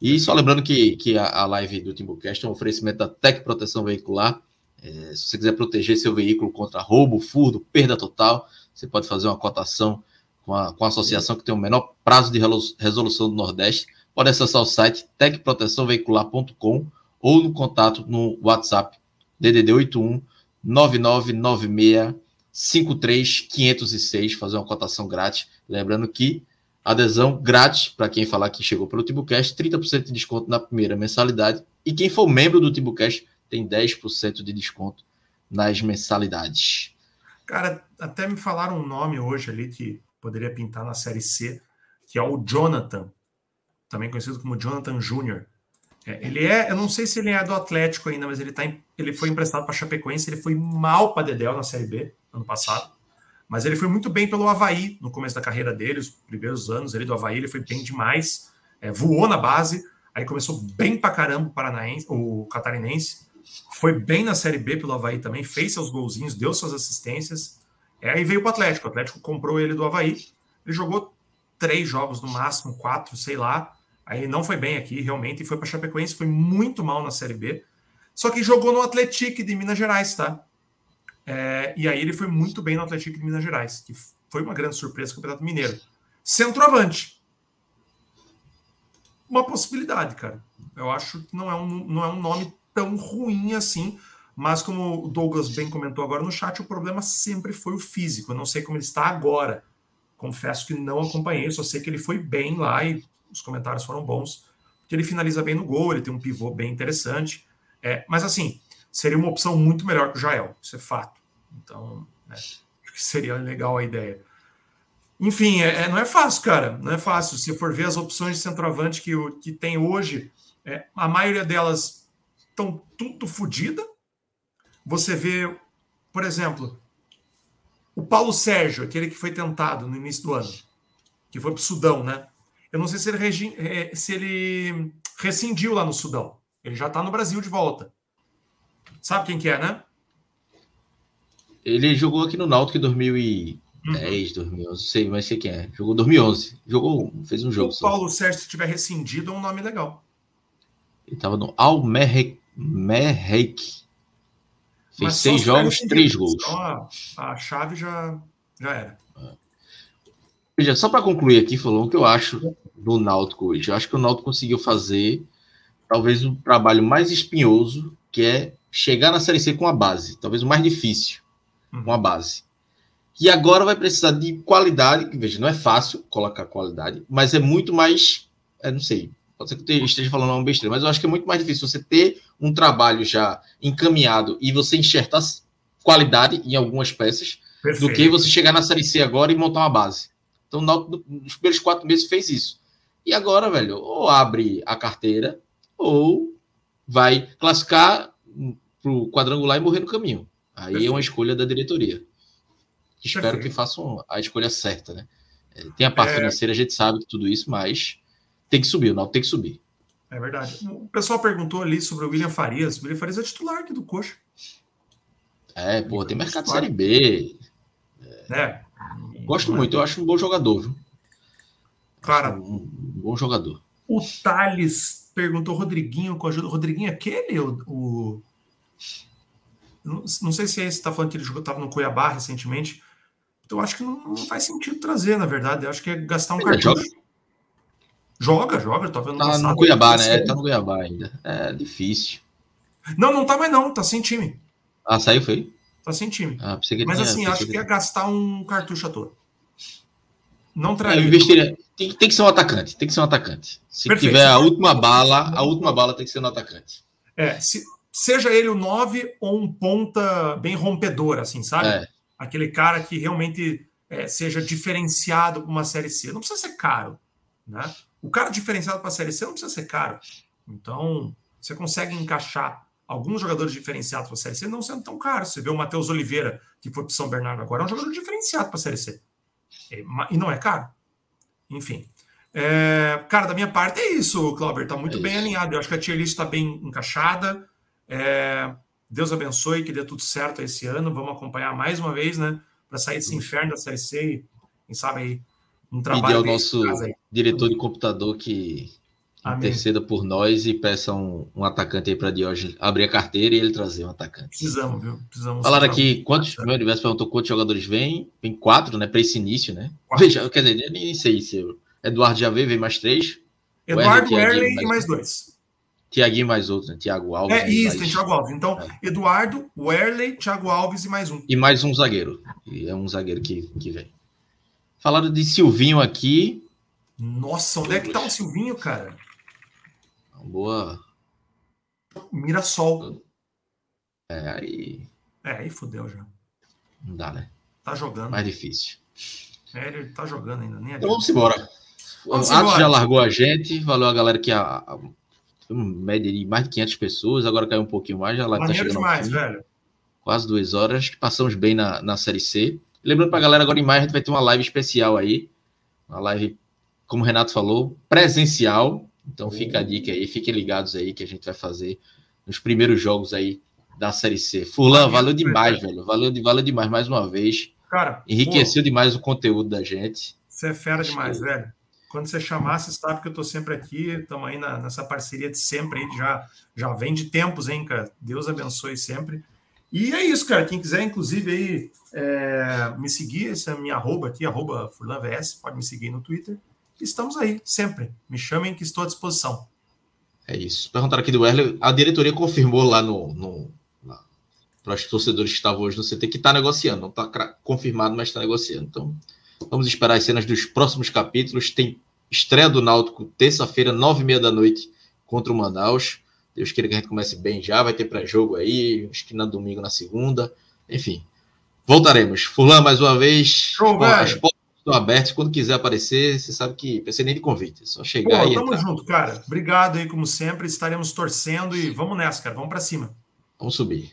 E só lembrando que, que a, a live do Timbucast é um oferecimento da Tec Proteção Veicular. É, se você quiser proteger seu veículo contra roubo, furto, perda total, você pode fazer uma cotação com a, com a associação que tem o menor prazo de resolução do Nordeste. Pode acessar o site tecproteçãoveicular.com ou no contato no WhatsApp DDD 81 9996 53506, fazer uma cotação grátis. Lembrando que adesão grátis para quem falar que chegou pelo Timbucast, 30% de desconto na primeira mensalidade. E quem for membro do Timbucast tem 10% de desconto nas mensalidades. Cara, até me falaram um nome hoje ali que poderia pintar na Série C, que é o Jonathan, também conhecido como Jonathan Júnior. É, ele é, eu não sei se ele é do Atlético ainda, mas ele, tá, ele foi emprestado para Chapecoense, ele foi mal para Dedel na Série B ano passado, mas ele foi muito bem pelo Havaí no começo da carreira dele, os primeiros anos ali do Havaí, ele foi bem demais, é, voou na base, aí começou bem para caramba o paranaense, o catarinense, foi bem na Série B pelo Havaí também, fez seus golzinhos, deu suas assistências. É, aí veio para o Atlético. O Atlético comprou ele do Havaí. Ele jogou três jogos no máximo, quatro, sei lá. Aí não foi bem aqui, realmente, e foi para Chapecoense, foi muito mal na Série B. Só que jogou no Atlético de Minas Gerais, tá? É, e aí ele foi muito bem no Atlético de Minas Gerais, que foi uma grande surpresa do Campeonato Mineiro. Centroavante. Uma possibilidade, cara. Eu acho que não é um, não é um nome tão ruim assim. Mas como o Douglas bem comentou agora no chat, o problema sempre foi o físico. Eu não sei como ele está agora. Confesso que não acompanhei, só sei que ele foi bem lá e os comentários foram bons. Que ele finaliza bem no gol, ele tem um pivô bem interessante. É, mas assim, seria uma opção muito melhor que o Jael, isso é fato. Então, né, seria legal a ideia. Enfim, é, é, não é fácil, cara. Não é fácil. Se for ver as opções de centroavante que, que tem hoje, é, a maioria delas estão tudo fodida. Você vê, por exemplo, o Paulo Sérgio, aquele que foi tentado no início do ano, que foi para o Sudão, né? Eu não sei se ele, é, se ele rescindiu lá no Sudão. Ele já está no Brasil de volta. Sabe quem que é, né? Ele jogou aqui no Náutico em 2010, uhum. 2011, sei, mas sei quem é. Jogou 2011. Jogou, fez um jogo. O Paulo. Sérgio, se tiver rescindido, é um nome legal. Ele estava no Almerrec. Fez seis jogos, três gols. Então a, a chave já, já era. Veja, só para concluir aqui, falou o que eu acho do Náutico hoje. Eu acho que o Náutico conseguiu fazer talvez o trabalho mais espinhoso, que é chegar na Série C com a base. Talvez o mais difícil, uhum. com a base. E agora vai precisar de qualidade, que veja, não é fácil colocar qualidade, mas é muito mais, é, não sei, Pode ser que eu esteja falando uma besteira, mas eu acho que é muito mais difícil você ter um trabalho já encaminhado e você enxertar qualidade em algumas peças Perfeito. do que você chegar na Série C agora e montar uma base. Então, nos primeiros quatro meses fez isso. E agora, velho, ou abre a carteira ou vai classificar para o quadrangular e morrer no caminho. Aí Perfeito. é uma escolha da diretoria. Espero Perfeito. que façam a escolha certa, né? É, tem a parte é... financeira, a gente sabe que tudo isso, mas tem que subir, o Náutico tem que subir. É verdade. O pessoal perguntou ali sobre o William Farias. O William Farias é titular aqui do Coxa. É, pô, tem mercado de Série B. É. é. Gosto muito, eu acho um bom jogador. Viu? Cara, um, bom jogador. O Thales perguntou Rodriguinho com ajuda. Rodriguinho é aquele? O, o... Não, não, sei se é esse está falando que ele estava no Cuiabá recentemente. Então acho que não, não, faz sentido trazer, na verdade. Eu acho que é gastar um ele cartucho. Joga, joga, joga. Vendo tá no Cuiabá, né? Tá no Cuiabá ainda. É difícil. Não, não tá mais não. Tá sem time. Ah, saiu, foi? Tá sem time. Ah, Mas tinha, assim, acho que ia gastar um cartucho à toa. Não traria. É, investiria. Tem, tem, que ser um atacante. Tem que ser um atacante. Se Perfeito. tiver a última bala, a última bala tem que ser no atacante. É, se, seja ele o 9 ou um ponta bem rompedor, assim, sabe? É. Aquele cara que realmente é, seja diferenciado para uma série C. Não precisa ser caro, né? O cara diferenciado para a série C não precisa ser caro. Então, você consegue encaixar alguns jogadores diferenciados para a Série C não sendo tão caros. Você vê o Matheus Oliveira, que foi para São Bernardo agora, é um jogador diferenciado para a Série C. É, e não é caro. Enfim. É, cara, da minha parte é isso, Clauber. Está muito é bem alinhado. Eu acho que a tier list está bem encaixada. É, Deus abençoe, que dê tudo certo esse ano. Vamos acompanhar mais uma vez, né? Para sair desse inferno da Série C e, quem sabe aí, um trabalho. E ao nosso diretor de computador que interceda por nós e peça um, um atacante aí para Diógenes abrir a carteira e ele trazer um atacante. Precisamos, viu? Precisamos. Falaram aqui, quantos, meu universo perguntou quantos jogadores vêm? Vem quatro, né? Para esse início, né? Veja, quer dizer, nem sei se eu... Eduardo já veio, vem mais três. Eduardo, Erley e mais dois. Tiaguinho mais outro, né? Tiago Alves. É isso, mais... tem Tiago Alves. Então, é. Eduardo, Werley, Tiago Alves e mais um. E mais um zagueiro. E é um zagueiro que, que vem. Falaram de Silvinho aqui. Nossa, onde é que tá o Silvinho, cara? Boa. Mirassol. É, aí. É, aí fodeu já. Não dá, né? Tá jogando. Mais difícil. É, ele tá jogando ainda. Nem então vamos embora. o Atos já largou a gente. Valeu a galera que a, a, média de mais de 500 pessoas. Agora caiu um pouquinho mais. Já lá tá chegando demais, velho. Quase duas horas. que passamos bem na, na Série C. Lembrando pra galera, agora em maio a gente vai ter uma live especial aí. Uma live, como o Renato falou, presencial. Então fica a dica aí, fiquem ligados aí que a gente vai fazer nos primeiros jogos aí da Série C. Furlan, valeu demais, velho. Valeu, valeu demais mais uma vez. Cara, enriqueceu pô, demais o conteúdo da gente. Você é fera Acho demais, que... velho. Quando você chamar, você sabe que eu tô sempre aqui. Estamos aí na, nessa parceria de sempre aí, já, já vem de tempos, hein, cara? Deus abençoe sempre. E é isso, cara. Quem quiser, inclusive, aí, é, me seguir, essa é a minha arroba aqui, arroba FurlanVS, pode me seguir no Twitter estamos aí, sempre. Me chamem que estou à disposição. É isso. Perguntaram aqui do Werler, a diretoria confirmou lá no, no para os torcedores que estavam hoje no CT que está negociando, não está confirmado, mas está negociando. Então, vamos esperar as cenas dos próximos capítulos. Tem estreia do Náutico terça-feira, nove e meia da noite, contra o Manaus. Deus queira que a gente comece bem já, vai ter pré-jogo aí, acho que na domingo, na segunda. Enfim, voltaremos. Fulano, mais uma vez. Show, as Estou aberto, quando quiser aparecer, você sabe que precisa nem de convite, é só chegar Pô, Tamo entrar. junto, cara. Obrigado aí, como sempre. Estaremos torcendo e vamos nessa, cara. Vamos para cima. Vamos subir.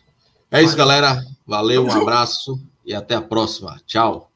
É isso, galera. Valeu, um abraço e até a próxima. Tchau.